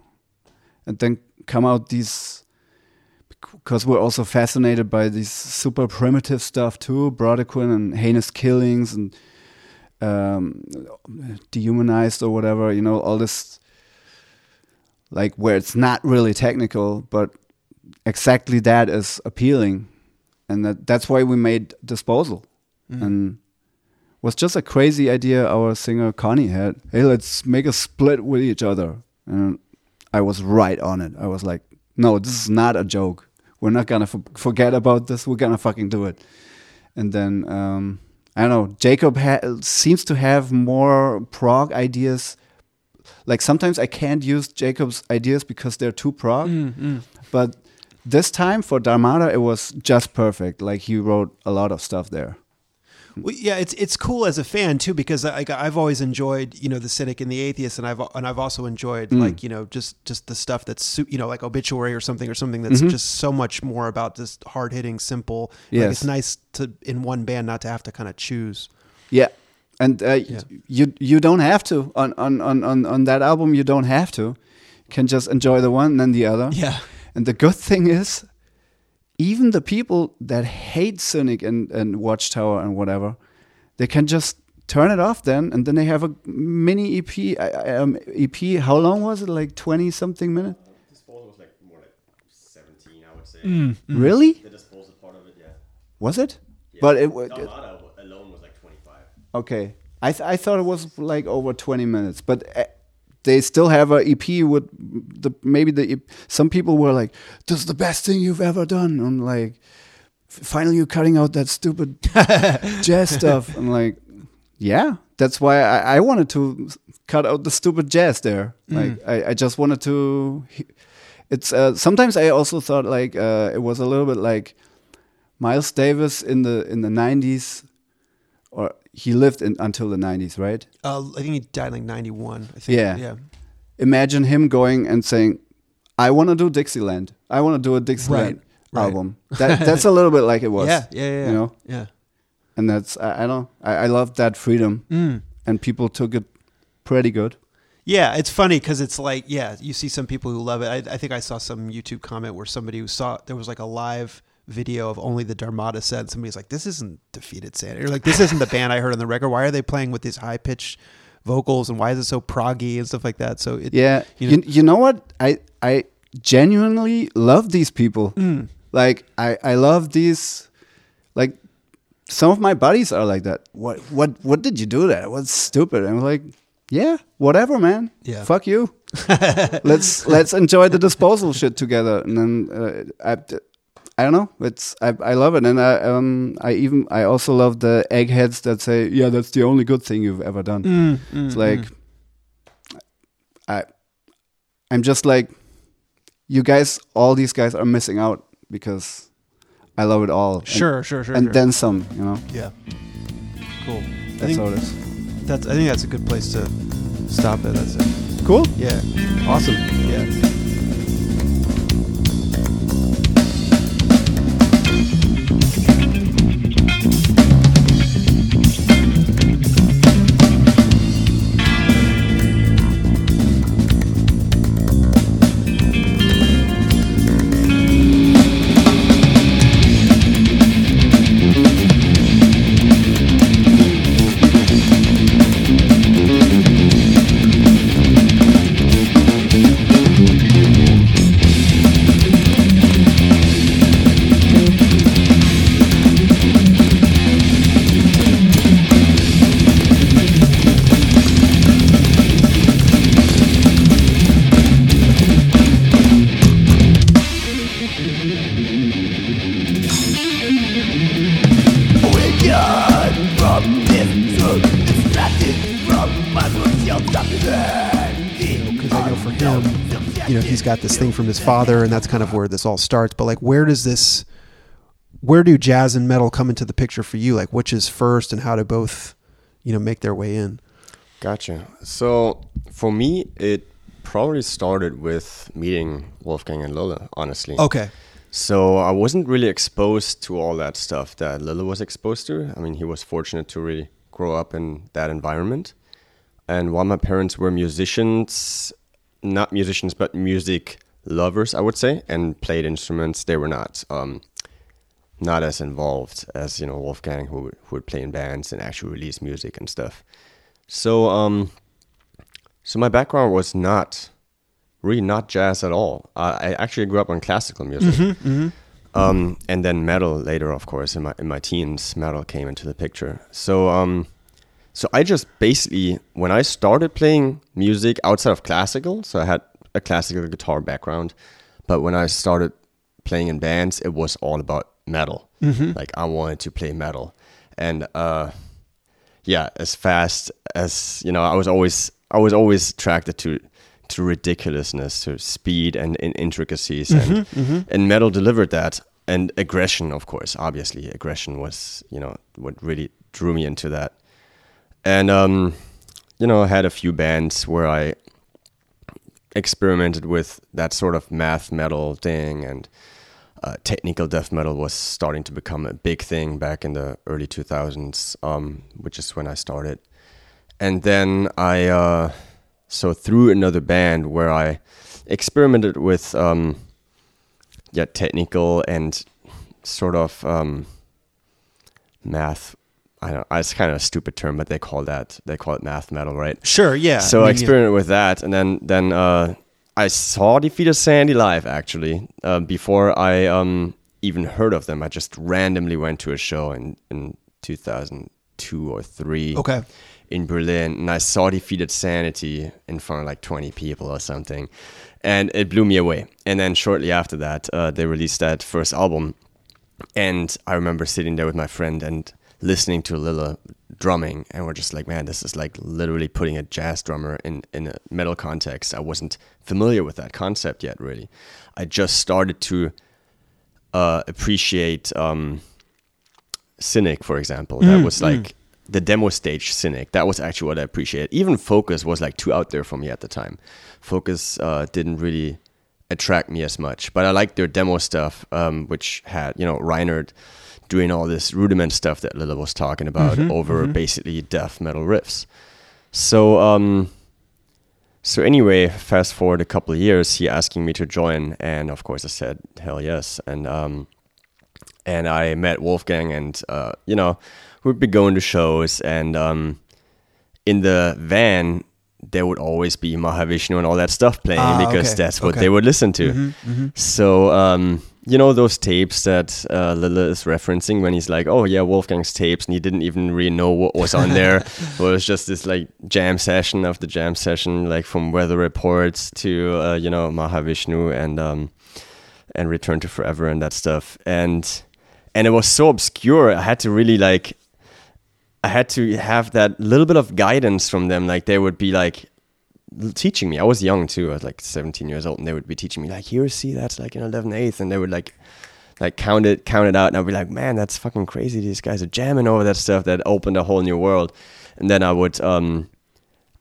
and then come out these, because we're also fascinated by these super primitive stuff too, Brodequin and heinous killings and um, dehumanized or whatever, you know, all this like where it's not really technical, but exactly that is appealing, and that that's why we made Disposal,
Mm.
and was just a crazy idea our singer Connie had. Hey, let's make a split with each other, and I was right on it. I was like, no, this is not a joke. We're not gonna f- forget about this. We're gonna fucking do it. And then um, I don't know. Jacob ha- seems to have more prog ideas. Like sometimes I can't use Jacob's ideas because they're too prog.
Mm,
But this time for Dharmata, it was just perfect. Like he wrote a lot of stuff there.
Well, yeah, it's it's cool as a fan too because I, I've always enjoyed you know the cynic and the atheist, and I've and I've also enjoyed
Mm.
like you know just just the stuff that's you know like obituary or something or something that's
Mhm.
just so much more about this hard hitting, simple. Like,
Yes.
it's nice to in one band not to have to kind of choose.
Yeah, and uh,
Yeah.
you you don't have to on, on on on on that album. You don't have to. You can just enjoy the one and then the other.
Yeah,
And the good thing is, even the people that hate Cynic and, and Watchtower and whatever, they can just turn it off then, and then they have a mini EP. I- I- Um, EP. How long was it? Like twenty something minutes.
Disposal was like more like 17, I would say.
Mm.
Really?
The disposal part of it, yeah.
Was it?
yeah.
But it. wa-
Dharmata alone was like 25.
Okay, I th- I thought it was like over twenty minutes, but. They still have a EP with the maybe the some people were like, "This is the best thing you've ever done." I'm like, "Finally, you're cutting out that stupid [LAUGHS] jazz stuff." I'm like, "Yeah, that's why I, I wanted to cut out the stupid jazz there. Like, I, I just wanted to. It's uh, sometimes I also thought like uh, it was a little bit like Miles Davis in the in the '90s, or he lived in until the '90s, right?
uh, I think he died like ninety one. I think.
Yeah.
yeah,
imagine him going and saying, "I want to do Dixieland. I want to do a Dixieland
Right, right.
album." [LAUGHS] That that's a little bit like it was.
yeah, yeah, yeah,
You know,
yeah.
and that's I, I don't I, I love that freedom,
Mm.
and people took it pretty good.
Yeah, it's funny because it's like, yeah, you see some people who love it. I, I think I saw some YouTube comment where somebody who saw there was like a live video of only the Dharmata set. Somebody's like, "This isn't defeated sanity," or like, "This isn't the band I heard on the record. Why are they playing with these high pitched vocals and why is it so proggy and stuff like that?" So it,
Yeah,
You
you,
know-
you, know what? I I genuinely love these people.
Mm.
Like I I love these. Like some of my buddies are like that. What what what did you do that? What's stupid? I'm like, yeah, whatever, man.
Yeah.
fuck you. [LAUGHS] let's let's enjoy the disposal shit together. And then uh, I. I don't know. It's I, I love it, and I um I even I also love the eggheads that say yeah that's the only good thing you've ever done.
Mm, mm,
It's like
mm.
I I'm just like you guys all these guys are missing out because I love it all. And-
sure, sure, sure,
And,
sure.
then some, you know.
yeah, cool.
That's
think
how it is.
that's I think that's a good place to stop it. That's it.
Cool.
Yeah,
Awesome.
yeah. This thing from his father, and that's kind of where this all starts. But like, where does this, where do jazz and metal come into the picture for you? Like, which is first, and how do both, you know, make their way in?
Gotcha. So for me, it probably started with meeting Wolfgang and Lola, honestly.
Okay,
So I wasn't really exposed to all that stuff that Lille was exposed to. I mean, he was fortunate to really grow up in that environment. And while my parents were musicians, not musicians, but music lovers, I would say, and played instruments, they were not um, not as involved as you know Wolfgang, who would- who would play in bands and actually release music and stuff. So um, so my background was not really not jazz at all. I, I actually grew up on classical music, um, and then metal later, of course. In my in my teens, metal came into the picture. So um, so I just basically when I started playing music outside of classical, so I had a classical guitar background, but when I started playing in bands, it was all about metal. Mm-hmm. Like I wanted to play metal, and uh, yeah, as fast as you know, I was always I was always attracted to to ridiculousness, to speed and, and intricacies, and mm-hmm, mm-hmm. and metal delivered that, and aggression, of course, obviously, aggression was you know what really drew me into that, and um, you know, I had a few bands where I experimented with that sort of math metal thing and uh, technical death metal was starting to become a big thing back in the early 2000s, um, which is when I started. And then I, uh, so through another band where I experimented with, um, yeah, technical and sort of um, math. I don't. It's kind of a stupid term, but they call that they call it math metal, right?
Sure, yeah.
so
I mean,
experimented with that, and then then uh, I saw Defeated Sanity live actually uh, before I um, even heard of them. I just randomly went to a show in in 2002 or three.
Okay.
In Berlin, and I saw Defeated Sanity in front of like 20 people or something, and it blew me away. And then shortly after that, uh, they released that first album, and I remember sitting there with my friend and listening to Lille drumming, and we're just like, man, this is like literally putting a jazz drummer in in a metal context. I wasn't familiar with that concept yet, really. I just started to uh, appreciate um, Cynic, for example. That was like the demo stage Cynic. That was actually what I appreciated. Even Focus was like too out there for me at the time. Focus uh, didn't really attract me as much, but I liked their demo stuff, um, which had you know Reinert doing all this rudiment stuff that Lille was talking about over basically death metal riffs. So um, so anyway, fast forward a couple of years, he asking me to join, and of course I said hell yes, and um, and I met Wolfgang, and uh, you know we'd be going to shows, and um, in the van there would always be Mahavishnu and all that stuff playing
Ah,
because
okay,
that's what
okay.
they would listen to. So um, you know those tapes that uh, Lille is referencing when he's like, "Oh yeah, Wolfgang's tapes," and he didn't even really know what was on there. [LAUGHS] it was just this like jam session of the jam session, like from Weather Reports to uh, you know Mahavishnu and um, and Return to Forever and that stuff, and and it was so obscure. I had to really like I had to have that little bit of guidance from them. Like they would be like teaching me. I was young too. I was like 17 years old, and they would be teaching me like, "Here, see, that's like an 11 eighth," and they would like like count it, count it out, and I'd be like, "Man, that's fucking crazy. These guys are jamming over that stuff that opened a whole new world." And then I would um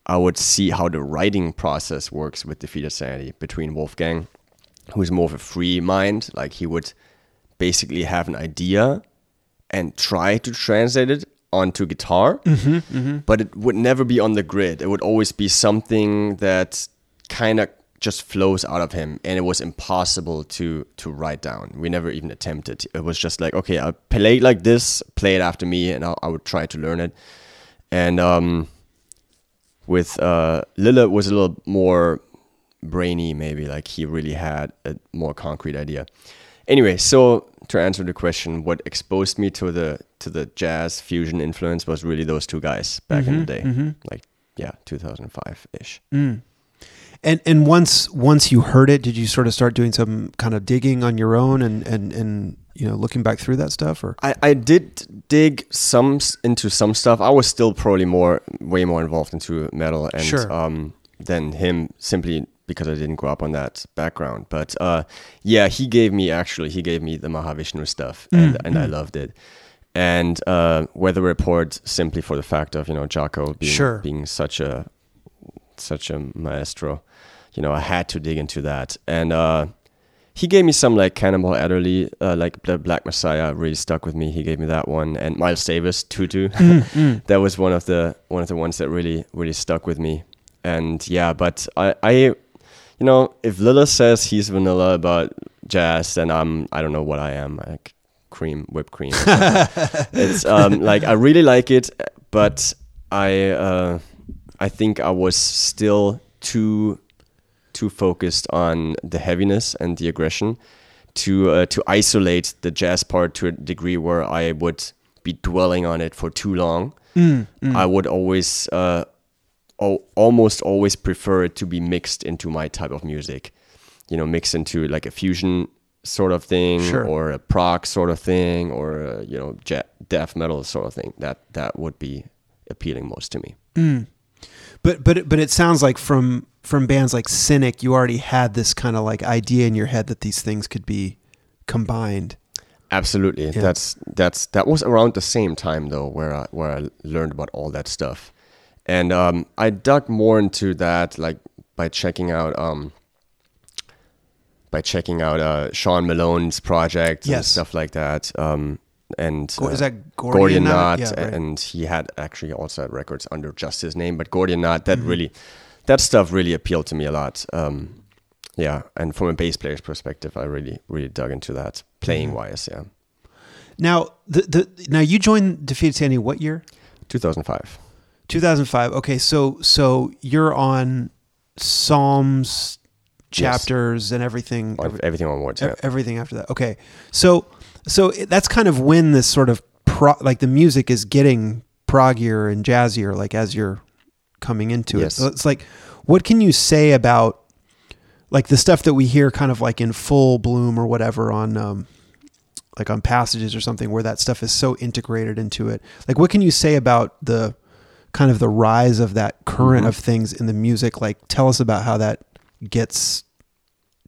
I would see how the writing process works with the Defeated Sanity between Wolfgang, who's more of a free mind. Like he would basically have an idea and try to translate it onto guitar, but it would never be on the grid. It would always be something that kind of just flows out of him, and it was impossible to to write down. We never even attempted. It was just like, okay, I'll play it like this, play it after me, and I'll, I would try to learn it. And um, with uh, Lille was a little more brainy, maybe like he really had a more concrete idea. Anyway, so to answer the question, what exposed me to the to the jazz fusion influence was really those two guys back in the mm-hmm, day, mm-hmm. like yeah, 2005 ish. Mm.
And and once once you heard it, did you sort of start doing some kind of digging on your own and and and you know looking back through that stuff or
I, I did dig some into some stuff. I was still probably more, way more involved into metal and
Sure.
um, than him simply because I didn't grow up on that background. But uh, yeah, he gave me actually he gave me the Mahavishnu stuff, and and I loved it. And uh, Weather Report simply for the fact of you know Jaco being
Sure.
being such a such a maestro, you know I had to dig into that and. Uh, he gave me some like Cannonball Adderley, uh, like the Black Messiah, really stuck with me. He gave me that one, and Miles Davis, Tutu. [LAUGHS] that was one of the one of the ones that really really stuck with me. And yeah, but I, I you know, if Lille says he's vanilla about jazz, then I'm I don't know what I am, like cream, whipped cream. [LAUGHS] it's um like I really like it, but I uh I think I was still too too focused on the heaviness and the aggression to uh, to isolate the jazz part to a degree where I would be dwelling on it for too long. I would always uh, almost always prefer it to be mixed into my type of music. You know, mixed into like a fusion sort of thing,
Sure.
or a prog sort of thing, or a, you know, ja- death metal sort of thing. That that would be appealing most to me. Hmm.
But but but it sounds like from from bands like Cynic, you already had this kind of like idea in your head that these things could be combined.
Absolutely. That's that's that was around the same time though where I where I learned about all that stuff. And um, I dug more into that like by checking out um, by checking out uh, Sean Malone's project and stuff like that. Um, and
Go- is
uh,
that Gordian Knot?
Knot,
Yeah, right.
and he had actually also had records under just his name, but Gordian Knot that
Mm-hmm.
really that stuff really appealed to me a lot. Um, yeah, and from a bass player's perspective, I really really dug into that playing
Mm-hmm.
wise. Yeah.
Now the the now you joined Defeated Sanity what year?
2005.
2005. Okay, so so you're on Psalms chapters and everything. Every-
everything onwards.
e-
Yeah.
everything after that. Okay, so so it- that's kind of when this sort of pro, like the music is getting proggier and jazzier, like as you're coming into it. So it's like, what can you say about like the stuff that we hear kind of like in full bloom or whatever on um, like on passages or something where that stuff is so integrated into it? Like, what can you say about the kind of the rise of that current
Mm-hmm.
of things in the music? Like, tell us about how that gets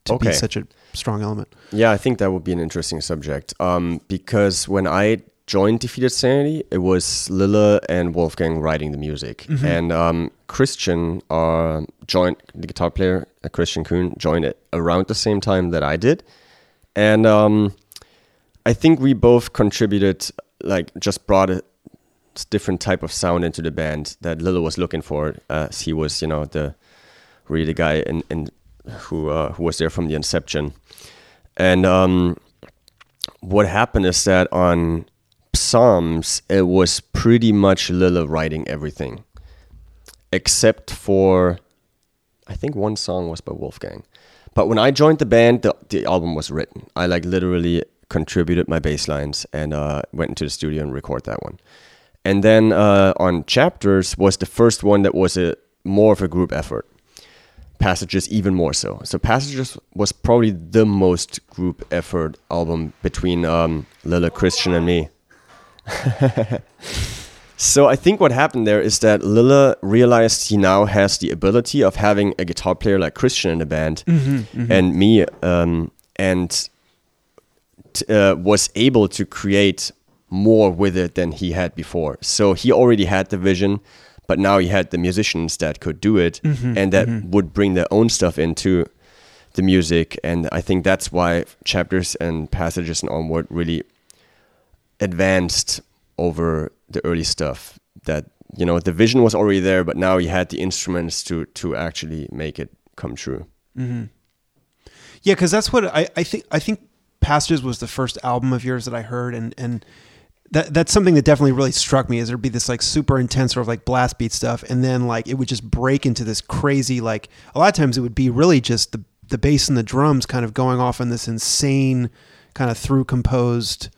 to be such a strong element.
Yeah, I think that would be an interesting subject. Um, because when I joined Defeated Sanity, it was Lille and Wolfgang writing the music, and um, Christian uh, joined the guitar player, uh, Christian Kuhn, joined it around the same time that I did, and um, I think we both contributed, like just brought a different type of sound into the band that Lille was looking for, as he was, you know, the really the guy in, in who uh, who was there from the inception. And um, what happened is that on Psalms, it was pretty much Lille writing everything, except for I think one song was by Wolfgang. But when I joined the band, the, the album was written. I like literally contributed my bass lines and uh, went into the studio and record that one. And then uh, on Chapters was the first one that was a more of a group effort. Passages even more so. So Passages was probably the most group effort album between um, Lille, Christian, and me. [LAUGHS] so I think what happened there is that Lille realized he now has the ability of having a guitar player like Christian in the band and me, um, and t- uh, was able to create more with it than he had before. So he already had the vision, but now he had the musicians that could do it mm-hmm, and that mm-hmm. would bring their own stuff into the music. And I think that's why chapters and passages and onward really advanced over the early stuff. That you know the vision was already there, but now he had the instruments to to actually make it come true. Mm-hmm.
Yeah, because that's what I, I think. I think Passages was the first album of yours that I heard, and and that that's something that definitely really struck me. Is there'd be this like super intense sort of like blast beat stuff, and then like it would just break into this crazy like a lot of times it would be really just the the bass and the drums kind of going off in this insane kind of through composed,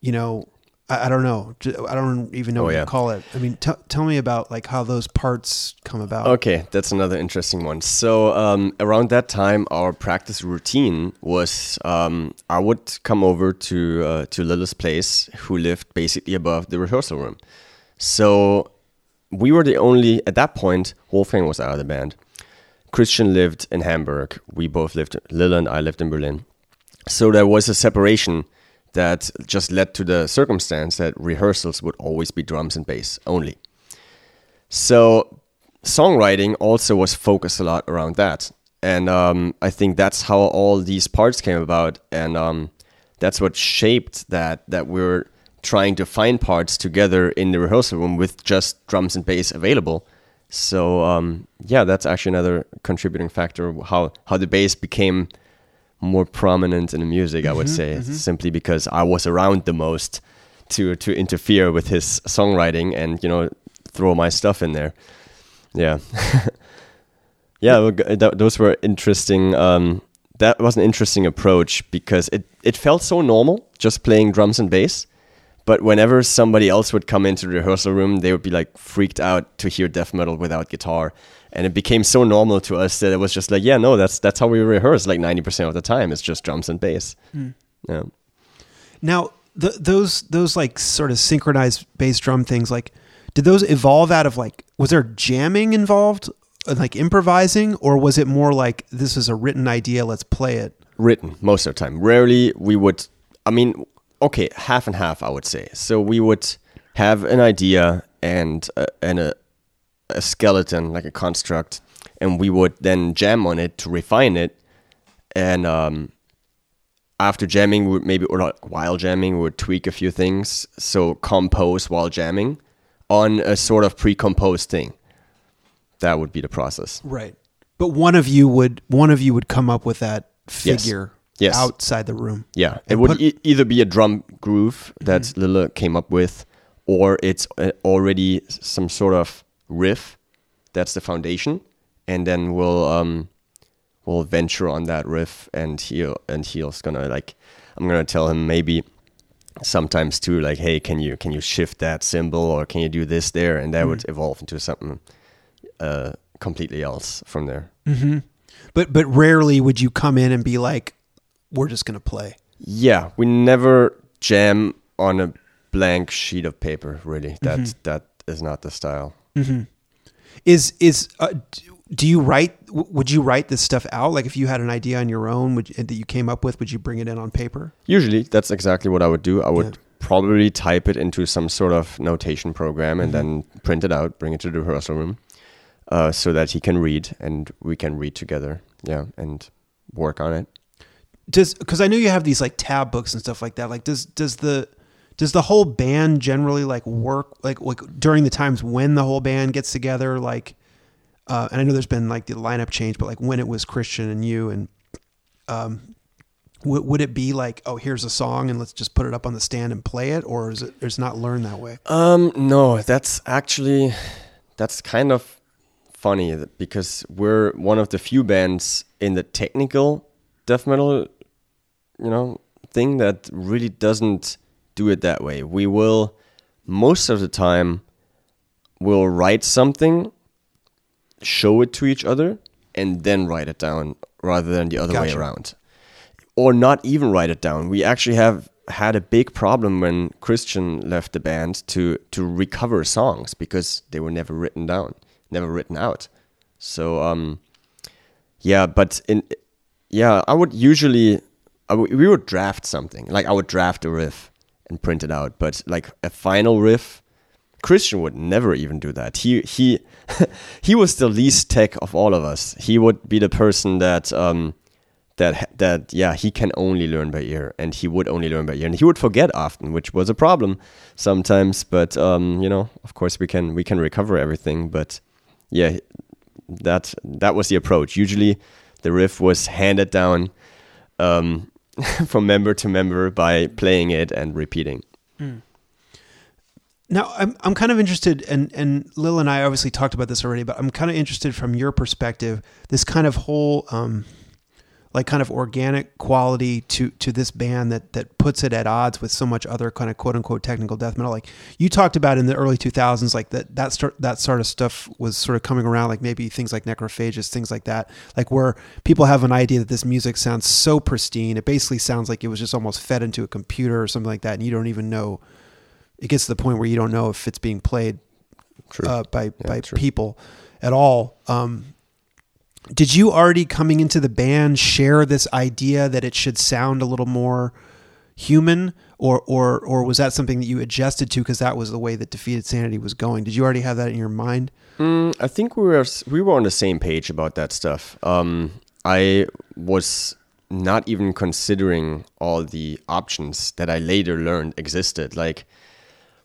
you know. I, I don't know. I don't even know
Oh,
what
yeah.
to call it. I mean, t- tell me about like how those parts come about.
Okay, that's another interesting one. So um, around that time, our practice routine was um, I would come over to uh, to Lille's place, who lived basically above the rehearsal room. So we were the only at that point. Wolfgang was out of the band. Christian lived in Hamburg. We both lived. Lilla and I lived in Berlin. So there was a separation that just led to the circumstance that rehearsals would always be drums and bass only. So songwriting also was focused a lot around that. And um, I think that's how all these parts came about. And um, that's what shaped that, that we're trying to find parts together in the rehearsal room with just drums and bass available. So um, yeah, that's actually another contributing factor how, how the bass became more prominent in the music, I would mm-hmm, say, mm-hmm. simply because I was around the most to, to interfere with his songwriting and, you know, throw my stuff in there. Yeah. [LAUGHS] yeah, uh, that, those were interesting. Um, that was an interesting approach because it, it felt so normal just playing drums and bass. But whenever somebody else would come into the rehearsal room, they would be like freaked out to hear death metal without guitar. And it became so normal to us that it was just like, yeah, no, that's that's how we rehearse like 90% of the time. It's just drums and bass. Yeah.
Now, th those those like sort of synchronized bass drum things, like, did those evolve out of like, was there jamming involved, uh, like improvising, or was it more like this is a written idea, let's play it?
written most of the time. Rarely we would, I mean, okay, half and half, I would say. So we would have an idea and a, and a, a skeleton, like a construct, and we would then jam on it to refine it. And um, after jamming, we would maybe, or like while jamming, we would tweak a few things. So compose while jamming on a sort of pre-composed thing. That would be the process.
Right. But one of you would one of you would come up with that figure
Yes.
outside the room.
Yeah, it would e- either be a drum groove that Lille came up with, or it's uh, already some sort of riff. That's the foundation, and then we'll um, we'll venture on that riff, and he and he's gonna like, I'm gonna tell him maybe sometimes too, like, hey, can you can you shift that cymbal, or can you do this there, and that would evolve into something uh, completely else from there.
But but rarely would you come in and be like, we're just gonna play.
Yeah, we never jam on a blank sheet of paper. Really, that that is not the style.
Is is uh, do you write? Would you write this stuff out? Like if you had an idea on your own, would that you came up with, would you bring it in on paper?
Usually, that's exactly what I would do. I would
Yeah.
probably type it into some sort of notation program and then print it out, bring it to the rehearsal room, uh, so that he can read and we can read together. Yeah, and work on it.
Does because I know you have these like tab books and stuff like that. Like does does the does the whole band generally like work like like during the times when the whole band gets together like uh, and I know there's been like the lineup change, but like when it was Christian and you and um, would would it be like oh here's a song and let's just put it up on the stand and play it, or is it it's not learned that way?
Um, no, that's actually that's kind of funny because we're one of the few bands in the technical death metal, you know, thing that really doesn't do it that way. We will most of the time we'll write something, show it to each other, and then write it down rather than the other way around or not even write it down. We actually have had a big problem when Christian left the band to to recover songs because they were never written down, never written out. So um, yeah, but in yeah, I would usually we would draft something like I would draft a riff and print it out, but like a final riff. Christian would never even do that. He he [LAUGHS] he was the least tech of all of us. He would be the person that um, that that yeah he can only learn by ear and he would only learn by ear and he would forget often which was a problem sometimes but um you know of course we can we can recover everything but yeah that that was the approach usually the riff was handed down um [LAUGHS] from member to member by playing it and repeating.
Now, I'm I'm kind of interested, and and Lil and I obviously talked about this already, but I'm kind of interested from your perspective, this kind of whole, um, like kind of organic quality to to this band that that puts it at odds with so much other kind of quote unquote technical death metal. Like you talked about in the early 2000s, like that that start that sort of stuff was sort of coming around, like maybe things like Necrophagist, things like that, like where people have an idea that this music sounds so pristine, it basically sounds like it was just almost fed into a computer or something like that, and you don't even know it gets to the point where you don't know if it's being played uh, by by
true.
people at all. Um, did you already coming into the band share this idea that it should sound a little more human, or or or was that something that you adjusted to because that was the way that Defeated Sanity was going? Did you already have that in your mind?
Mm, I think we were we were on the same page about that stuff. Um, I was not even considering all the options that I later learned existed. Like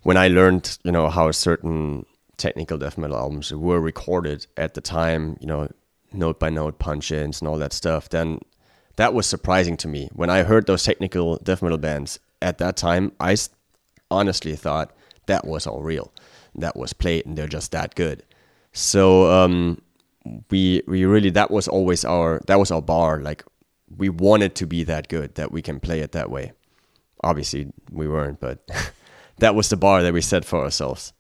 when I learned, you know, how certain technical death metal albums were recorded at the time, you know, note by note punch ins and all that stuff, then that was surprising to me. When I heard those technical death metal bands at that time, I honestly thought that was all real. That was played and they're just that good. So um, we we really that was always our that was our bar. Like we wanted to be that good that we can play it that way. Obviously, we weren't, but [LAUGHS] that was the bar that we set for ourselves.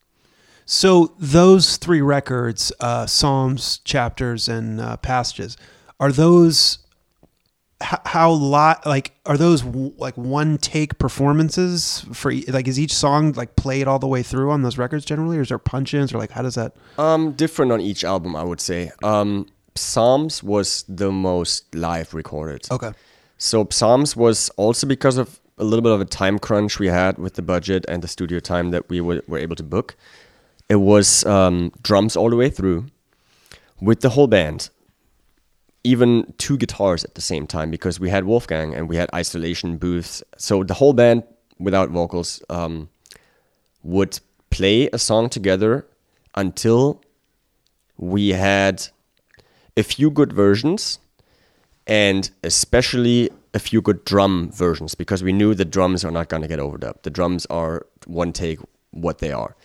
So those three records, uh, Psalms, chapters, and uh, passages, are those h- how lot like are those w- like one take performances for e- like is each song like played all the way through on those records generally, or is there punch ins or like how does that?
Um, different on each album, I would say. Um, Psalms was the most live recorded.
Okay.
So Psalms was also because of a little bit of a time crunch we had with the budget and the studio time that we were, were able to book. It was um, drums all the way through with the whole band, even two guitars at the same time because we had Wolfgang and we had isolation booths. So the whole band without vocals um, would play a song together until we had a few good versions and especially a few good drum versions because we knew the drums are not going to get overdubbed. The drums are one take what they are.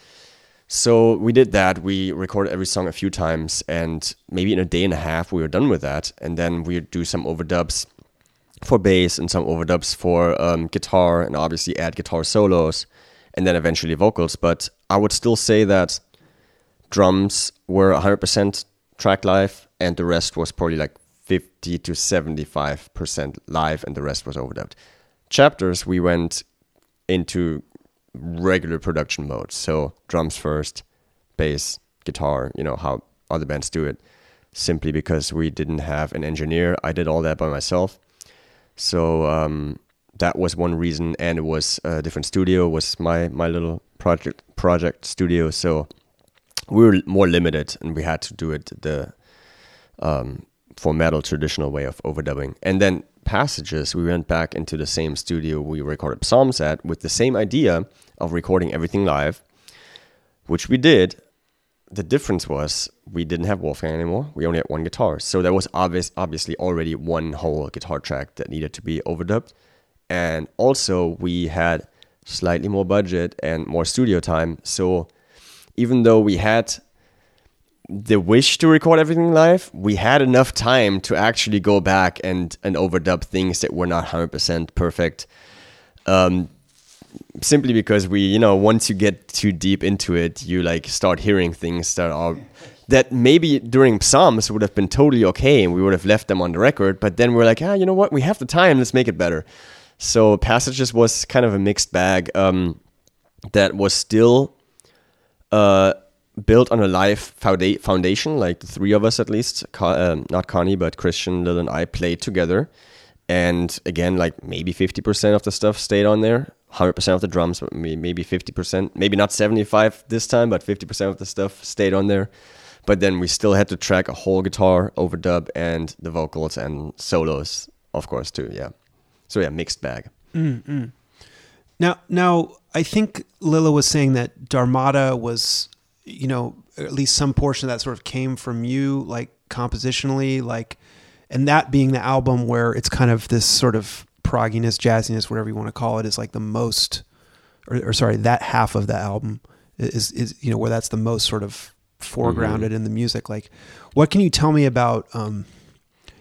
So we did that. We recorded every song a few times, and maybe in a day and a half we were done with that. And then we would do some overdubs for bass and some overdubs for um, guitar, and obviously add guitar solos, and then eventually vocals. But I would still say that drums were 100% track live, and the rest was probably like 50 to 75% live, and the rest was overdubbed. Chapters, we went into regular production mode. So drums first, bass, guitar, you know, how other bands do it. Simply because we didn't have an engineer. I did all that by myself. So um, that was one reason, and it was a different studio. Was my my little project project studio. So we were more limited, and we had to do it the um, for metal traditional way of overdubbing. And then passages, we went back into the same studio we recorded Psalms at with the same idea of recording everything live, which we did. The difference was we didn't have Wolfgang anymore. We only had one guitar. So there was obvious, obviously already one whole guitar track that needed to be overdubbed. And also we had slightly more budget and more studio time. So even though we had the wish to record everything live, we had enough time to actually go back and, and overdub things that were not 100% perfect. Um, simply because we, you know, once you get too deep into it, you like start hearing things that are that maybe during Psalms would have been totally okay and we would have left them on the record, but then we're like, ah, you know what, we have the time, let's make it better. So Passages was kind of a mixed bag um, that was still uh, built on a live foundation, like the three of us at least, um, not Connie, but Christian, Lil, and I played together. And again, like maybe 50% of the stuff stayed on there, 100% of the drums, but maybe 50%, maybe not 75 this time, but 50% of the stuff stayed on there. But then we still had to track a whole guitar overdub and the vocals and solos, of course, too. Yeah. So yeah, mixed bag.
Now, now I think Lille was saying that Dharmata was, you know, at least some portion of that sort of came from you, like compositionally, like, and that being the album where it's kind of this sort of progginess, jazziness, whatever you want to call it, is like the most, or, or sorry, that half of the album is is you know where that's the most sort of foregrounded in the music. Like, what can you tell me about? um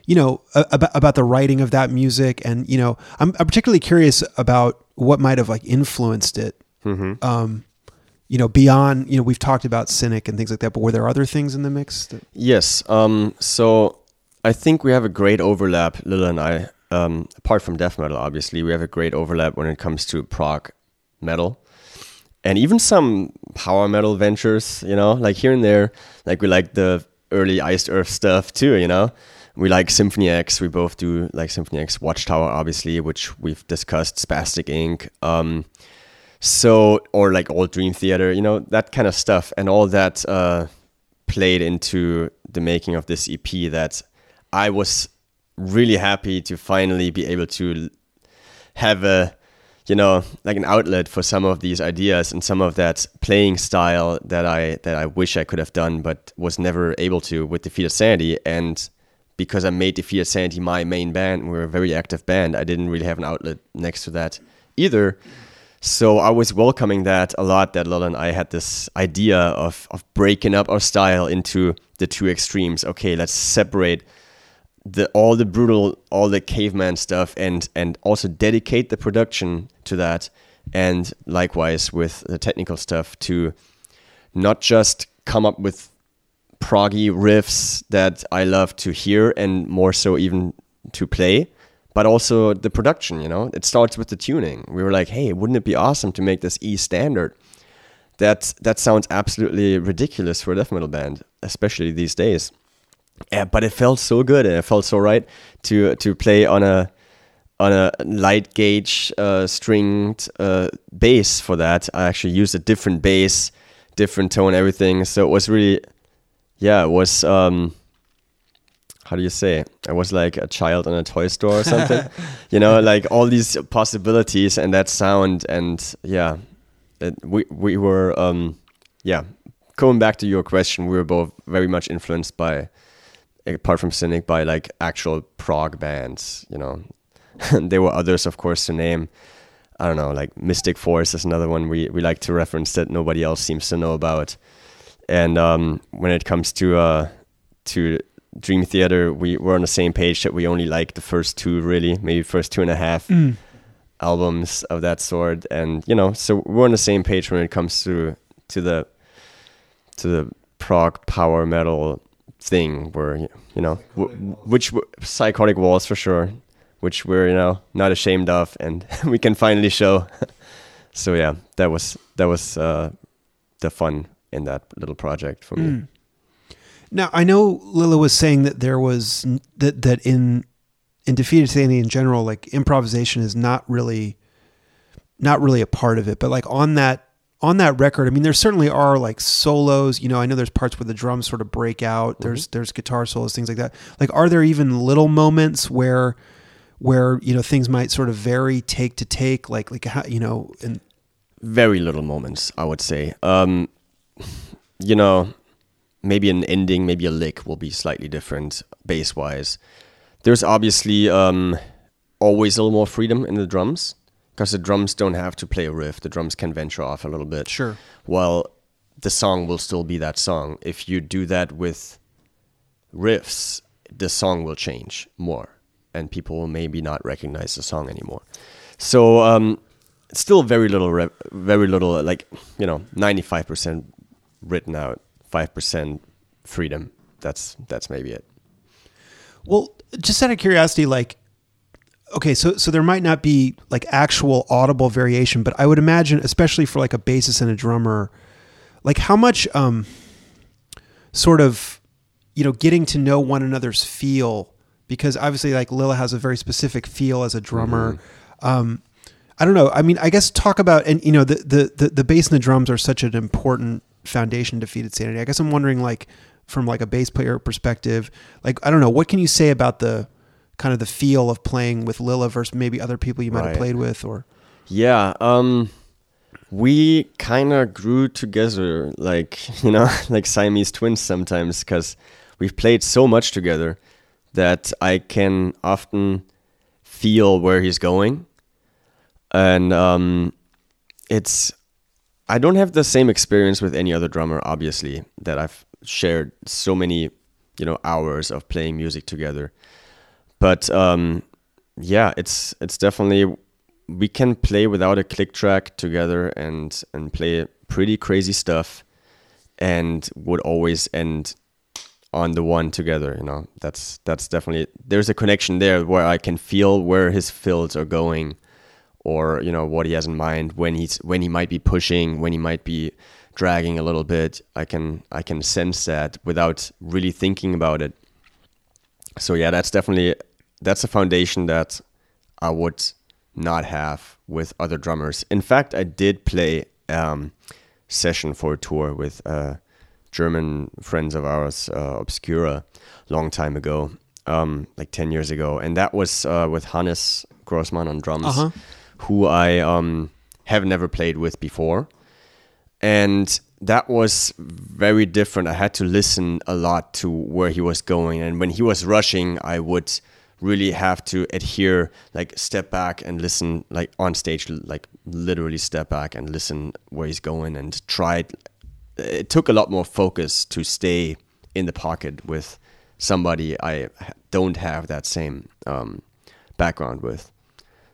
you know about about the writing of that music and you know I'm, I'm particularly curious about what might have like influenced it um you know beyond you know we've talked about cynic and things like that but were there other things in the mix that,
Yes. Um, so I think we have a great overlap, Lille and I. Um, apart from death metal, obviously, we have a great overlap when it comes to prog metal, and even some power metal ventures. You know, like here and there. Like we like the early Iced Earth stuff too. You know, we like Symphony X. We both do like Symphony X, Watchtower, obviously, which we've discussed. Spastic Ink. Um, so or like old dream theater you know that kind of stuff. And all that uh, played into the making of this ep that i was really happy to finally be able to have a you know like an outlet for some of these ideas and some of that playing style that i that i wish i could have done but was never able to with defeated sanity. And because i made defeated sanity my main band we're a very active band i didn't really have an outlet next to that either So I was welcoming that a lot. That Lil and I had this idea of of breaking up our style into the two extremes. Okay, let's separate the all the brutal, all the caveman stuff, and and also dedicate the production to that, and likewise with the technical stuff to not just come up with proggy riffs that I love to hear and more so even to play, but also the production, you know. It starts with the tuning. We were like, "Hey, wouldn't it be awesome to make this E standard?" That that sounds absolutely ridiculous for a death metal band, especially these days. Yeah, but it felt so good and it felt so right to to play on a on a light gauge uh, stringed uh, bass for that. I actually used a different bass, different tone, everything. So it was really, yeah, it was. Um, how do you say? I was like a child in a toy store or something. you know, [LAUGHS] like all these possibilities and that sound and yeah, it, we we were um, yeah. Going back to your question, we were both very much influenced by apart from Cynic, by like actual prog bands. You know, [LAUGHS] there were others, of course, to name. I don't know, like Mystic Force is another one we, we like to reference that nobody else seems to know about. And um, when it comes to uh, to Dream Theater, we were on the same page that we only like the first two, really, maybe first two and a half
Mm.
albums of that sort. And you know, so we're on the same page when it comes to to the to the prog power metal thing where you know w- which w- Psychotic Waltz for sure which we're you know not ashamed of and [LAUGHS] we can finally show [LAUGHS] so yeah that was that was uh the fun in that little project for me
Mm. Now I know Lille was saying that there was that that in in defeated sanity in general, like improvisation is not really not really a part of it. But like on that on that record, I mean, there certainly are like solos. You know, I know there's parts where the drums sort of break out. There's there's guitar solos, things like that. Like, are there even little moments where where you know things might sort of vary take to take? Like like how, you know, and
very little moments i would say um you know maybe an ending maybe a lick will be slightly different bass wise there's obviously um always a little more freedom in the drums because the drums don't have to play a riff. The drums can venture off a little bit.
Sure.
well the song will still be that song. If you do that with riffs the song will change more and people will maybe not recognize the song anymore. So um still very little very little like you know 95% written out 5% freedom that's that's maybe it
Well, just out of curiosity, like, okay, so so there might not be like actual audible variation, but I would imagine, especially for like a bassist and a drummer, like how much, um, sort of, you know, getting to know one another's feel, because obviously, like Lille has a very specific feel as a drummer. Um, I don't know. I mean, I guess talk about and you know the the the, the bass and the drums are such an important foundation Defeated Sanity. I guess I'm wondering like from like a bass player perspective, like I don't know, what can you say about the kind of the feel of playing with Lille versus maybe other people you might have played with or
Yeah, um we kind of grew together like, [LAUGHS] you know, [LAUGHS] like Siamese twins sometimes cuz we've played so much together that I can often feel where he's going. And um it's I don't have the same experience with any other drummer obviously that I've shared so many, you know, hours of playing music together. But um yeah, it's it's definitely we can play without a click track together and and play pretty crazy stuff and would always end on the one together you know that's that's definitely there's a connection there where i can feel where his fills are going or you know what he has in mind when he's when he might be pushing when he might be dragging a little bit i can i can sense that without really thinking about it. So yeah that's definitely that's a foundation that i would not have with other drummers. In fact i did play um session for a tour with uh german friends of ours uh, obscura long time ago um like 10 years ago. And that was uh, with Hannes Grossmann on drums.
Uh-huh.
Who i um have never played with before and that was very different. I had to listen a lot to where he was going, and when he was rushing, I would really have to adhere, like step back and listen, like on stage, like literally step back and listen where he's going and try. It took a lot more focus to stay in the pocket with somebody I don't have that same um, background with.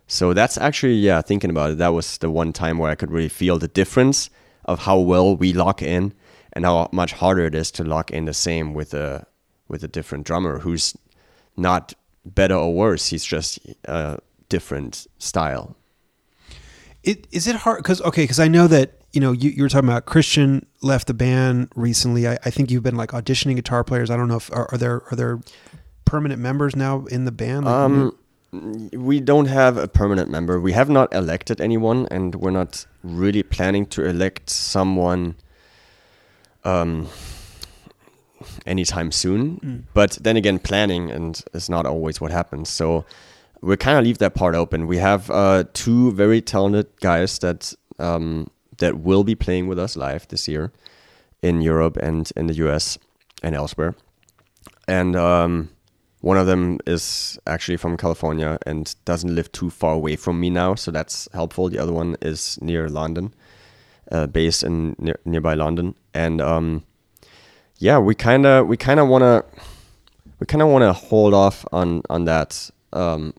So that's actually, yeah, thinking about it, that was the one time where I could really feel the difference of how well we lock in and how much harder it is to lock in the same with a with a different drummer who's not better or worse. He's just a different style.
It is it hard because okay because I know that you know you, you were talking about Christian left the band recently. I, I think you've been like auditioning guitar players. I don't know if are, are there are there permanent members now in the band. Like,
Um, we don't have a permanent member. We have not elected anyone, and we're not really planning to elect someone um, anytime soon. But then again, planning and is not always what happens. So we kind of leave that part open. We have uh, two very talented guys that um, that will be playing with us live this year in Europe and in the US and elsewhere. And um, one of them is actually from California and doesn't live too far away from me now, so that's helpful. The other one is near London, uh, based in near, nearby London, and um, yeah, we kind of we kind of want to we kind of want to hold off on on that, um,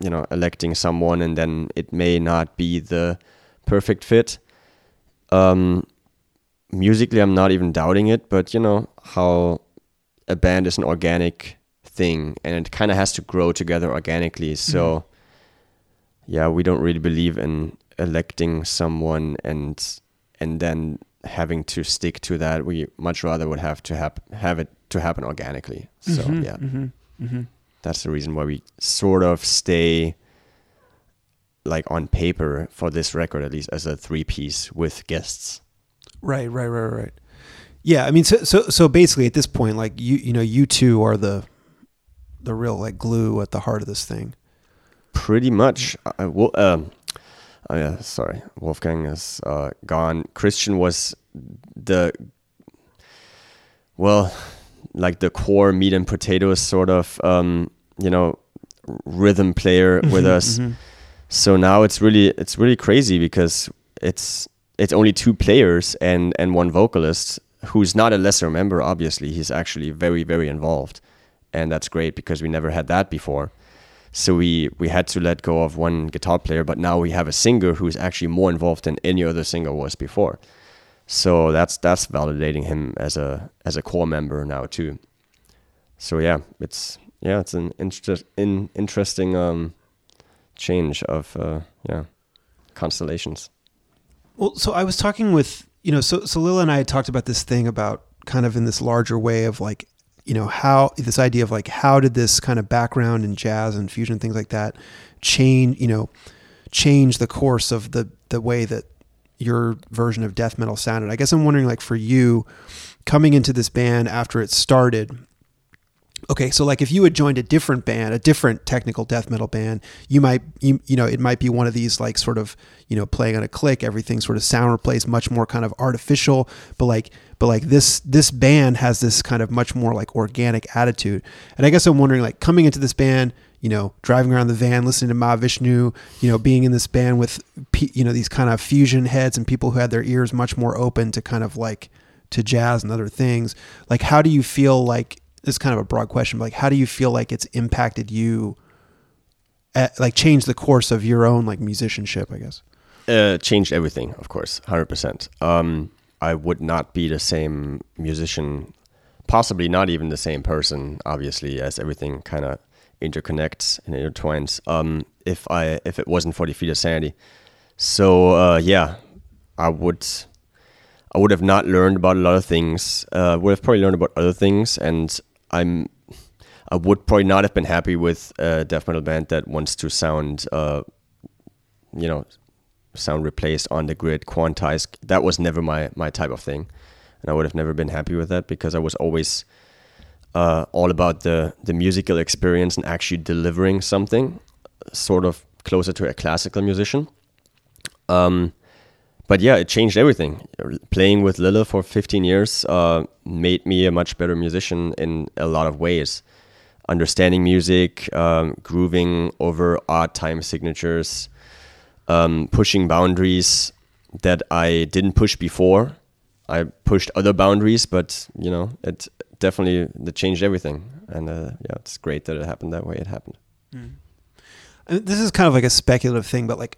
you know, electing someone and then it may not be the perfect fit. Um, musically, I'm not even doubting it, but you know how a band is an organic thing and it kind of has to grow together organically. So, yeah, we don't really believe in electing someone and and then having to stick to that. We much rather would have to have have it to happen organically. So
Mhm,
yeah,
mhm, mhm.
that's the reason why we sort of stay like on paper for this record at least as a three piece with guests.
Right, right, right, right. Yeah, I mean, so so so basically, at this point, like you you know, you two are the the real like glue at the heart of this thing.
Pretty much. I will. Um, oh yeah, sorry. Wolfgang is uh, gone. Christian was the well, like the core meat and potatoes sort of um, you know rhythm player with us.
Mhm.
So now it's really it's really crazy because it's it's only two players and and one vocalist who's not a lesser member. Obviously, he's actually very very involved, and that's great because we never had that before. So we we had to let go of one guitar player, but now we have a singer who's actually more involved than any other singer was before. So that's that's validating him as a as a core member now too. So yeah, it's yeah, it's an interest in interesting um, change of uh, yeah constellations.
Well, so I was talking with you know, so so Lille and I had talked about this thing about kind of in this larger way of like, you know, how this idea of like how did this kind of background in jazz and fusion things like that change, you know, change the course of the the way that your version of death metal sounded. I guess I'm wondering like for you coming into this band after it started okay so like if you had joined a different band a different technical death metal band you might you, you know it might be one of these like sort of you know playing on a click everything sort of sound replays much more kind of artificial but like but like this this band has this kind of much more like organic attitude. And i guess i'm wondering like coming into this band you know driving around the van listening to Mahavishnu you know being in this band with you know these kind of fusion heads and people who had their ears much more open to kind of like to jazz and other things like how do you feel like this is kind of a broad question but like how do you feel like it's impacted you at, like changed the course of your own like musicianship i guess
Uh, changed everything, of course, hundred percent. Um, I would not be the same musician, possibly not even the same person, obviously, as everything kind of interconnects and intertwines. Um, if I if it wasn't for Defeated Sanity, so uh, yeah, I would I would have not learned about a lot of things. Uh, would have probably learned about other things, and I'm I would probably not have been happy with a death metal band that wants to sound, uh, you know, sound replaced on the grid, quantized. That was never my my type of thing, and I would have never been happy with that because I was always uh, all about the the musical experience and actually delivering something, sort of closer to a classical musician. Um, but yeah, it changed everything. Playing with Lille for 15 years uh, made me a much better musician in a lot of ways. understanding music, um, grooving over odd time signatures, um, pushing boundaries that I didn't push before. I pushed other boundaries, but you know, it definitely it changed everything. And uh, yeah, it's great that it happened that way. It happened.
And this is kind of like a speculative thing, but like,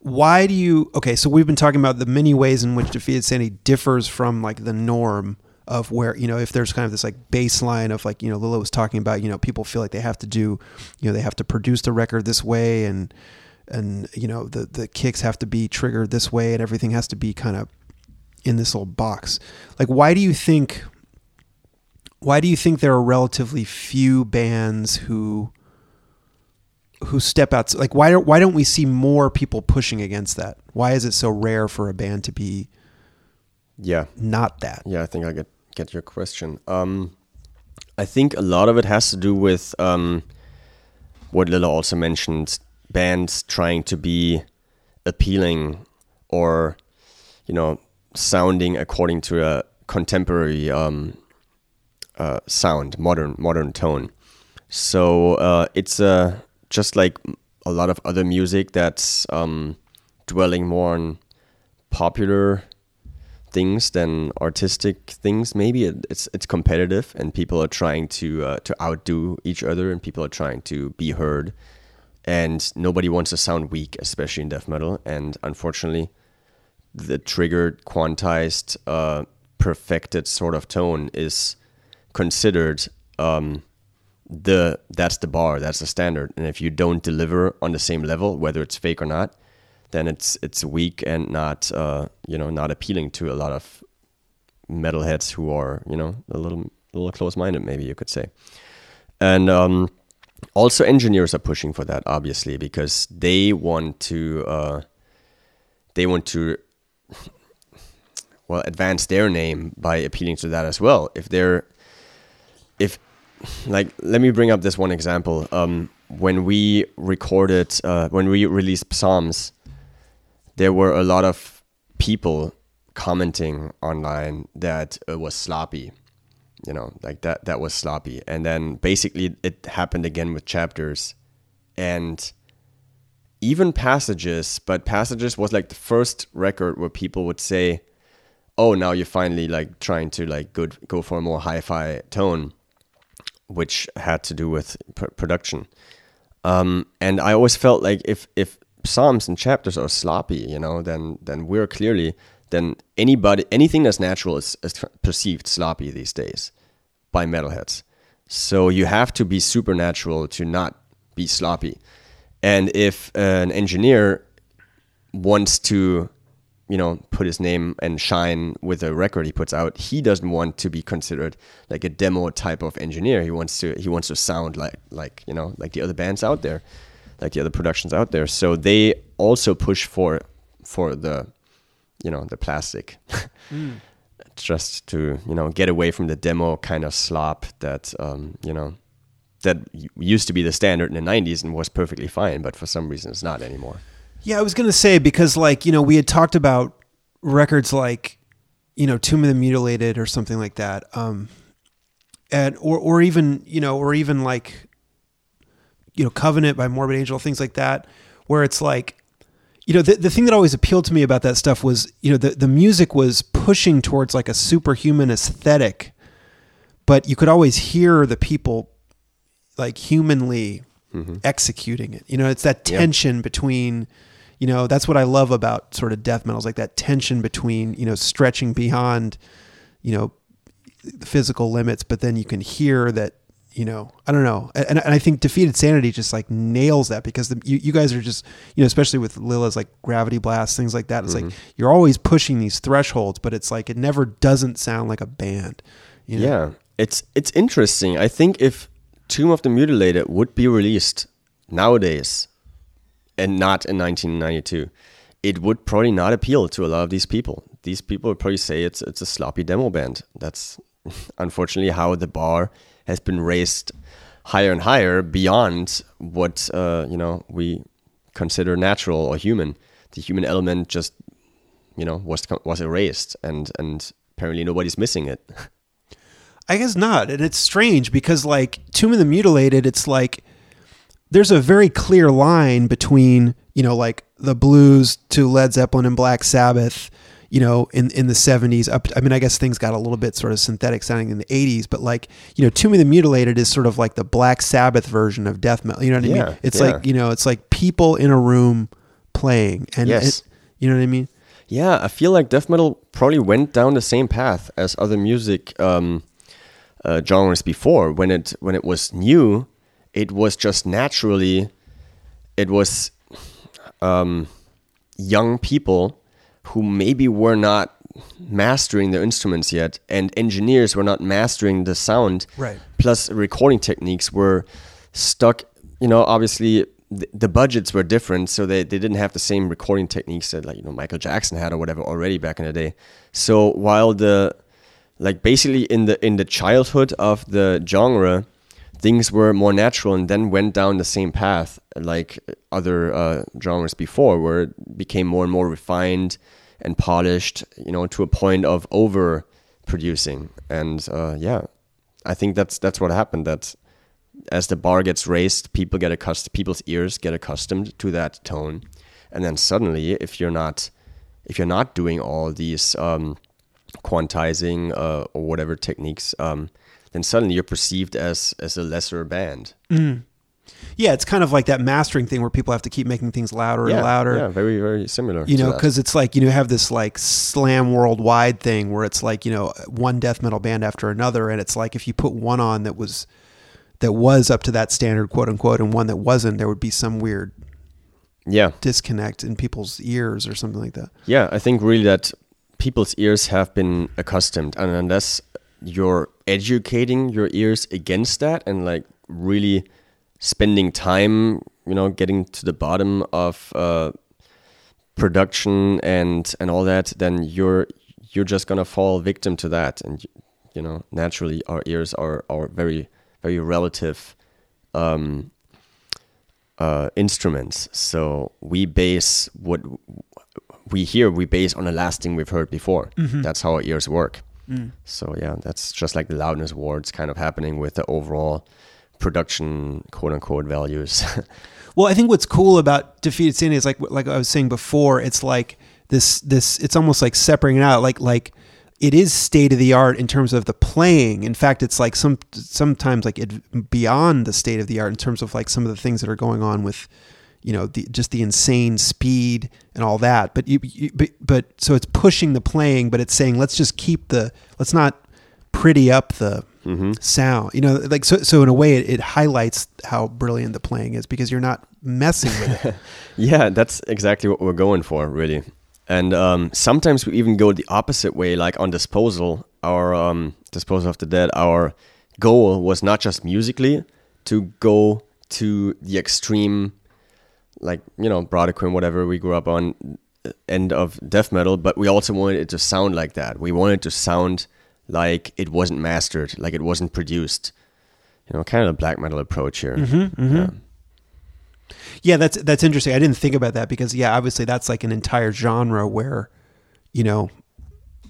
why do you? Okay, so we've been talking about the many ways in which Defeated Sanity differs from like the norm of where you know if there's kind of this like baseline of like you know Lille was talking about you know people feel like they have to do you know they have to produce the record this way and and you know the the kicks have to be triggered this way and everything has to be kind of in this little box. Like, why do you think? Why do you think there are relatively few bands who who step out? Like, why don't why don't we see more people pushing against that? Why is it so rare for a band to be
Yeah.
not that?
Yeah, I think I get get your question. Um, I think a lot of it has to do with um, what Lille also mentioned: bands trying to be appealing or you know sounding according to a contemporary um, uh, sound, modern modern tone. So uh, it's uh, just like a lot of other music that's um, dwelling more on popular things than artistic things. Maybe it, it's it's competitive, and people are trying to uh, to outdo each other, and people are trying to be heard. And nobody wants to sound weak, especially in death metal. And unfortunately, the triggered, quantized, uh, perfected sort of tone is considered um, the that's the bar, that's the standard. And if you don't deliver on the same level, whether it's fake or not, then it's it's weak and not uh, you know not appealing to a lot of metalheads who are you know a little a little close minded, maybe you could say. And um, also engineers are pushing for that, obviously, because they want to uh, they want to well advance their name by appealing to that as well. If they're if like let me bring up this one example. Um, when we recorded uh, when we released Psalms, there were a lot of people commenting online that it was sloppy you know like that that was sloppy and then basically it happened again with chapters and even passages but passages was like the first record where people would say oh now you're finally like trying to like good go for a more hi-fi tone which had to do with pr- production. Um, and i always felt like if if psalms and chapters are sloppy you know then then we're clearly then anybody anything that's natural is, is perceived sloppy these days by metalheads. So you have to be supernatural to not be sloppy. And if an engineer wants to you know put his name and shine with a record he puts out he doesn't want to be considered like a demo type of engineer. He wants to he wants to sound like like you know like the other bands out there like the other productions out there. So they also push for for the you know the plastic. [LAUGHS] Just to you know get away from the demo kind of slop that um, you know that used to be the standard in the 90s and was perfectly fine but for some reason it's not anymore
Yeah, I was gonna say because like you know we had talked about records like you know Tomb of the Mutilated or something like that, um, and or or even you know or even like you know Covenant by Morbid Angel, things like that, where it's like you know the the thing that always appealed to me about that stuff was you know the the music was pushing towards like a superhuman aesthetic, but you could always hear the people like humanly executing it. You know, it's that tension between, you know, that's what I love about sort of death metals, like that tension between, you know, stretching beyond, you know, the physical limits, but then you can hear that, you know, I don't know. And, and I think Defeated Sanity just like nails that because the, you, you guys are just, you know, especially with Lille's like gravity blast, things like that. It's like mm-hmm. you're always pushing these thresholds, but it's like it never doesn't sound like a band. You know?
Yeah, it's it's interesting. I think if Tomb of the Mutilated would be released nowadays and not in 1992, it would probably not appeal to a lot of these people. These people would probably say it's it's a sloppy demo band. That's [LAUGHS] unfortunately how the bar has been raised higher and higher beyond what uh, you know we consider natural or human. The human element just you know was was erased, and and apparently nobody's missing it. [LAUGHS]
I guess not. And it's strange because like Tomb of the Mutilated, it's like there's a very clear line between, you know, like the blues to Led Zeppelin and Black Sabbath, you know, in, in the 70s up I mean, I guess things got a little bit sort of synthetic sounding in the 80s, but like, you know, Tomb of the Mutilated is sort of like the Black Sabbath version of death metal. You know what I
Yeah,
mean? It's
yeah.
like, you know, it's like people in a room playing and
Yes.
it, you know what I mean?
Yeah, I feel like death metal probably went down the same path as other music um, uh, genres before. When it when it was new, it was just naturally, it was um, young people who maybe were not mastering their instruments yet, and engineers were not mastering the sound.
Right.
Plus, recording techniques were stuck. You know, obviously the, the budgets were different, so they, they didn't have the same recording techniques that like you know Michael Jackson had or whatever already back in the day. So while the like basically in the in the childhood of the genre, things were more natural and then went down the same path like other uh, genres before, where it became more and more refined and polished, you know, to a point of over producing. And uh, yeah, I think that's that's what happened. That as the bar gets raised, people get accustomed, people's ears get accustomed to that tone, and then suddenly, if you're not, if you're not doing all these um, quantizing uh, or whatever techniques, um, then suddenly you're perceived as as a lesser band. Mm.
Yeah, it's kind of like that mastering thing where people have to keep making things louder
yeah,
and louder.
Yeah, very very similar.
you know because it's like you know have this like slam worldwide thing where it's like you know one death metal band after another and it's like if you put one on that was that was up to that standard quote unquote and one that wasn't there would be some weird
yeah,
disconnect in people's ears or something like that
Yeah, I think really that people's ears have been accustomed, and unless you're educating your ears against that and like really spending time, you know, getting to the bottom of uh, production and and all that, then you're you're just gonna fall victim to that, and you know, naturally, our ears are are very very relative. Um, uh, instruments. So we base what we hear, we base on the last thing we've heard before. That's how our ears work. Mm. So yeah, that's just like the loudness war. It's kind of happening with the overall production quote unquote values. [LAUGHS]
well i think what's cool about defeated sanity is like like i was saying before it's like this this it's almost like separating it out like like it is state of the art in terms of the playing. In fact, it's like some sometimes like it beyond the state of the art in terms of like some of the things that are going on with, you know, the, just the insane speed and all that. But you, you but, but so it's pushing the playing, but it's saying let's just keep the let's not pretty up the sound. You know, like so. So in a way, it, it highlights how brilliant the playing is because you're not messing with it. [LAUGHS]
yeah, that's exactly what we're going for, really. And um, sometimes we even go the opposite way, like on disposal. Our um, disposal of the dead. Our goal was not just musically to go to the extreme, like you know, Brodequin, whatever we grew up on, end of death metal, but we also wanted it to sound like that. We wanted to sound like it wasn't mastered, like it wasn't produced. You know, kind of a black metal approach here. Mm-hmm, mm-hmm. Yeah.
Yeah, that's that's interesting. I didn't think about that because yeah, obviously that's like an entire genre where, you know,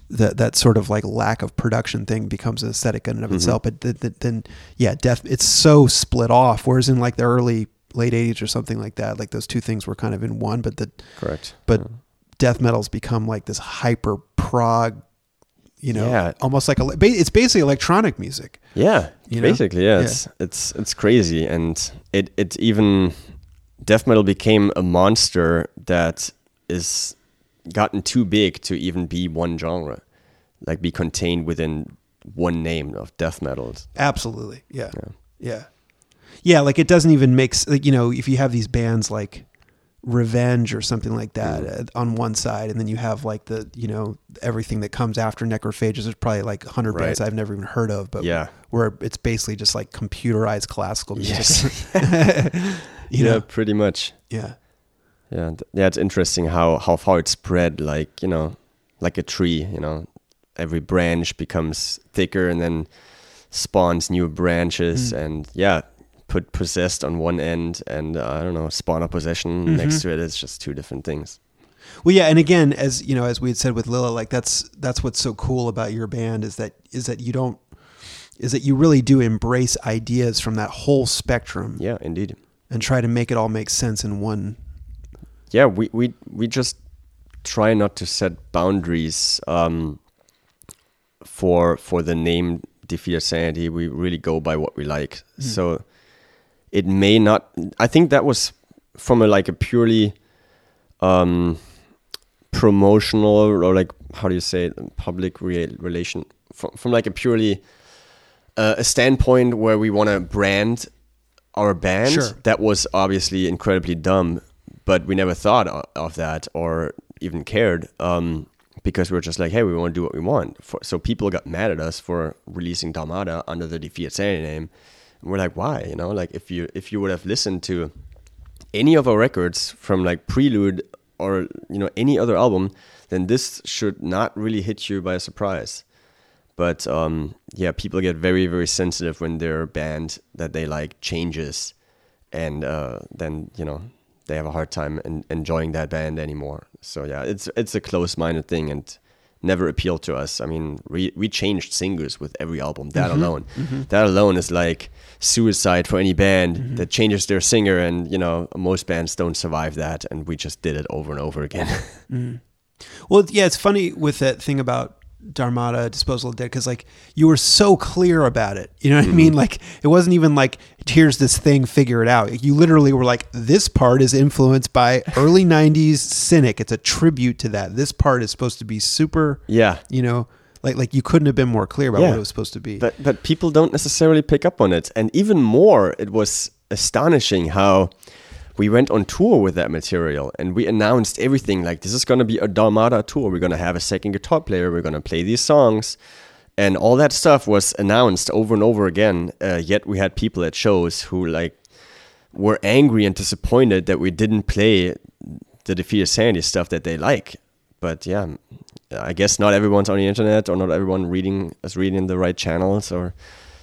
that that sort of like lack of production thing becomes an aesthetic in and of mm-hmm. itself. But th- th- then yeah, death it's so split off. Whereas in like the early late '80s or something like that, like those two things were kind of in one. But the
Correct.
but death metal's become like this hyper prog, you know,
Yeah.
almost like a it's basically electronic music.
Yeah,
You know?
basically, yeah,
Yeah.
It's it's it's crazy, and it it even death metal became a monster that is gotten too big to even be one genre, like be contained within one name of death metal.
Absolutely. Yeah. Yeah. Yeah. Like it doesn't even make, like, you know, if you have these bands like Revenge or something like that uh, on one side, and then you have like the, you know, everything that comes after Necrophagist, there's probably like 100 bands I've never even heard of, but
Yeah.
where it's basically just like computerized classical music.
Yes. [LAUGHS] [LAUGHS]
you
yeah,
know?
pretty much.
Yeah.
Yeah, yeah, it's interesting how how far it spread. Like you know, like a tree. You know, every branch becomes thicker and then spawns new branches. And yeah, put possessed on one end, and uh, I don't know, Spawn of Possession next to it. It's just two different things.
Well, yeah, and again, as you know, as we had said with Lille, like that's that's what's so cool about your band is that is that you don't is that you really do embrace ideas from that whole spectrum
Yeah, indeed.
and try to make it all make sense in one.
yeah we we we just try not to set boundaries um, for for the name defeat sanity we really go by what we like so it may not i think that was from a like a purely um promotional or like how do you say it, public relation from, from like a purely uh, a standpoint where we want to brand our band
Sure.
that was obviously incredibly dumb but we never thought of that or even cared um, because we were just like hey we want to do what we want for, so people got mad at us for releasing Dharmata under the sanity name and we're like why you know like if you if you would have listened to any of our records from like Prelude or you know any other album, then this should not really hit you by a surprise. But um, yeah, people get very very sensitive when their band that they like changes, and uh, then you know they have a hard time en- enjoying that band anymore. So yeah, it's it's a close-minded thing and never appealed to us. I mean, we we changed singers with every album. That alone, that alone is like suicide for any band mm-hmm. that changes their singer. And you know, most bands don't survive that, and we just did it over and over again. [LAUGHS] Mm-hmm.
Well, yeah, it's funny with that thing about Dharmata, Disposal of Dead, because like you were so clear about it. You know what I mm-hmm. mean? Like it wasn't even like here's this thing, figure it out. You literally were like, this part is influenced by early '90s Cynic. It's a tribute to that. This part is supposed to be super.
yeah.
You know, like like you couldn't have been more clear about
Yeah.
what it was supposed to be.
But but people don't necessarily pick up on it. And even more, it was astonishing how we went on tour with that material and we announced everything like this is going to be a Dharmata tour. We're going to have a second guitar player. We're going to play these songs. And all that stuff was announced over and over again. Uh, yet we had people at shows who like were angry and disappointed that we didn't play the Defeated Sanity stuff that they like. But yeah, I guess not everyone's on the internet or not everyone reading is reading the right channels or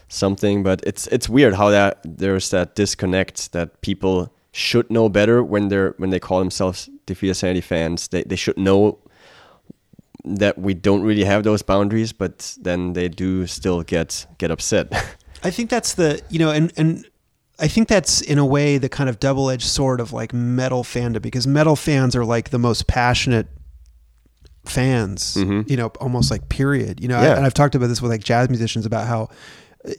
something. But it's it's weird how that there's that disconnect that people should know better when they're when they call themselves Defeated Sanity fans. They they should know that we don't really have those boundaries, but then they do still get get upset. [LAUGHS]
I think that's the you know, and and I think that's in a way the kind of double edged sword of like metal fandom because metal fans are like the most passionate fans, you know, almost like period. You know,
Yeah.
and I've talked about this with like jazz musicians about how,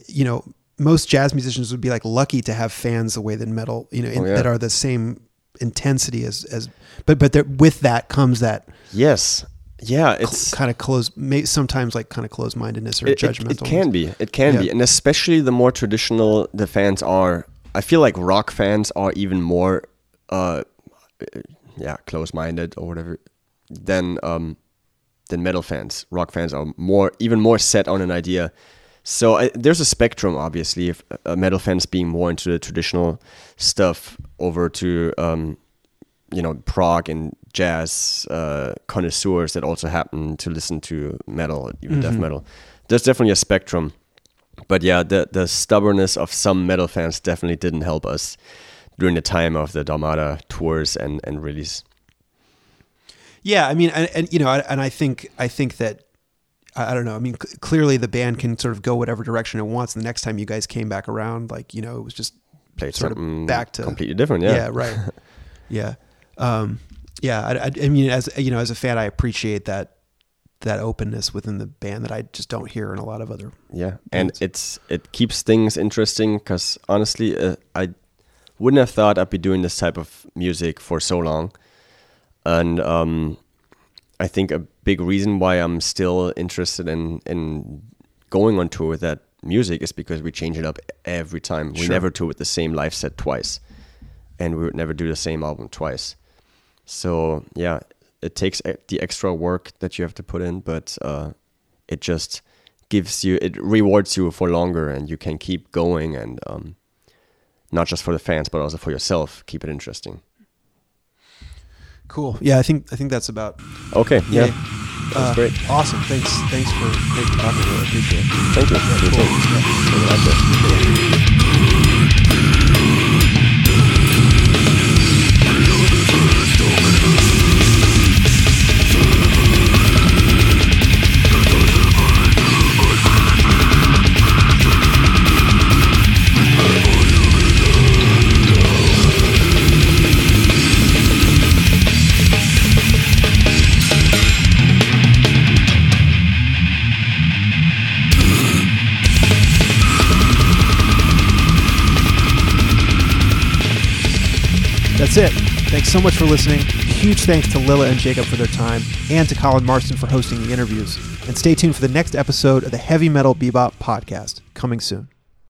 you know, most jazz musicians would be like lucky to have fans the way that metal, you know, in,
Oh, yeah.
that are the same intensity as as, but but there, with that comes that
yes, yeah, it's
kind of close, may, sometimes like kind of close mindedness or
it, it,
judgmental.
it can be it can
Yeah.
be and especially the more traditional the fans are i feel like rock fans are even more uh yeah close-minded or whatever than um than metal fans rock fans are more even more set on an idea so I, there's a spectrum obviously of uh, metal fans being more into the traditional stuff over to um you know prog and jazz uh, connoisseurs that also happen to listen to metal, even death metal. There's definitely a spectrum, but yeah, the the stubbornness of some metal fans definitely didn't help us during the time of the Dharmata tours and and release.
Yeah, I mean, and, and you know, and I think I think that I don't know. I mean, clearly the band can sort of go whatever direction it wants. And the next time you guys came back around, like you know, it was just
Played
sort of back to
completely different. Yeah, yeah,
right. [LAUGHS] yeah, um, yeah. I, I, I mean, as you know, as a fan, I appreciate that that openness within the band that I just don't hear in a lot of other.
Yeah, and it's it keeps things interesting because honestly, uh, I wouldn't have thought I'd be doing this type of music for so long, and um, I think a big reason why I'm still interested in in going on tour with that music is because we change it up every time. We
Sure.
never tour with the same live set twice, and we would never do the same album twice. So yeah, it takes the extra work that you have to put in, but uh, it just gives you it rewards you for longer, and you can keep going, and um, not just for the fans, but also for yourself, keep it interesting.
Cool. Yeah, I think I think that's about.
Okay, yeah,
Yeah.
that was
uh,
great.
Awesome. Thanks. Thanks for great to talk to you. I appreciate it.
Thank you.
Yeah, cool. That's it. Thanks so much for listening. Huge thanks to Lille and Jacob for their time, and to Colin Marston for hosting the interviews. And stay tuned for the next episode of the Heavy Metal Bebop podcast, coming soon.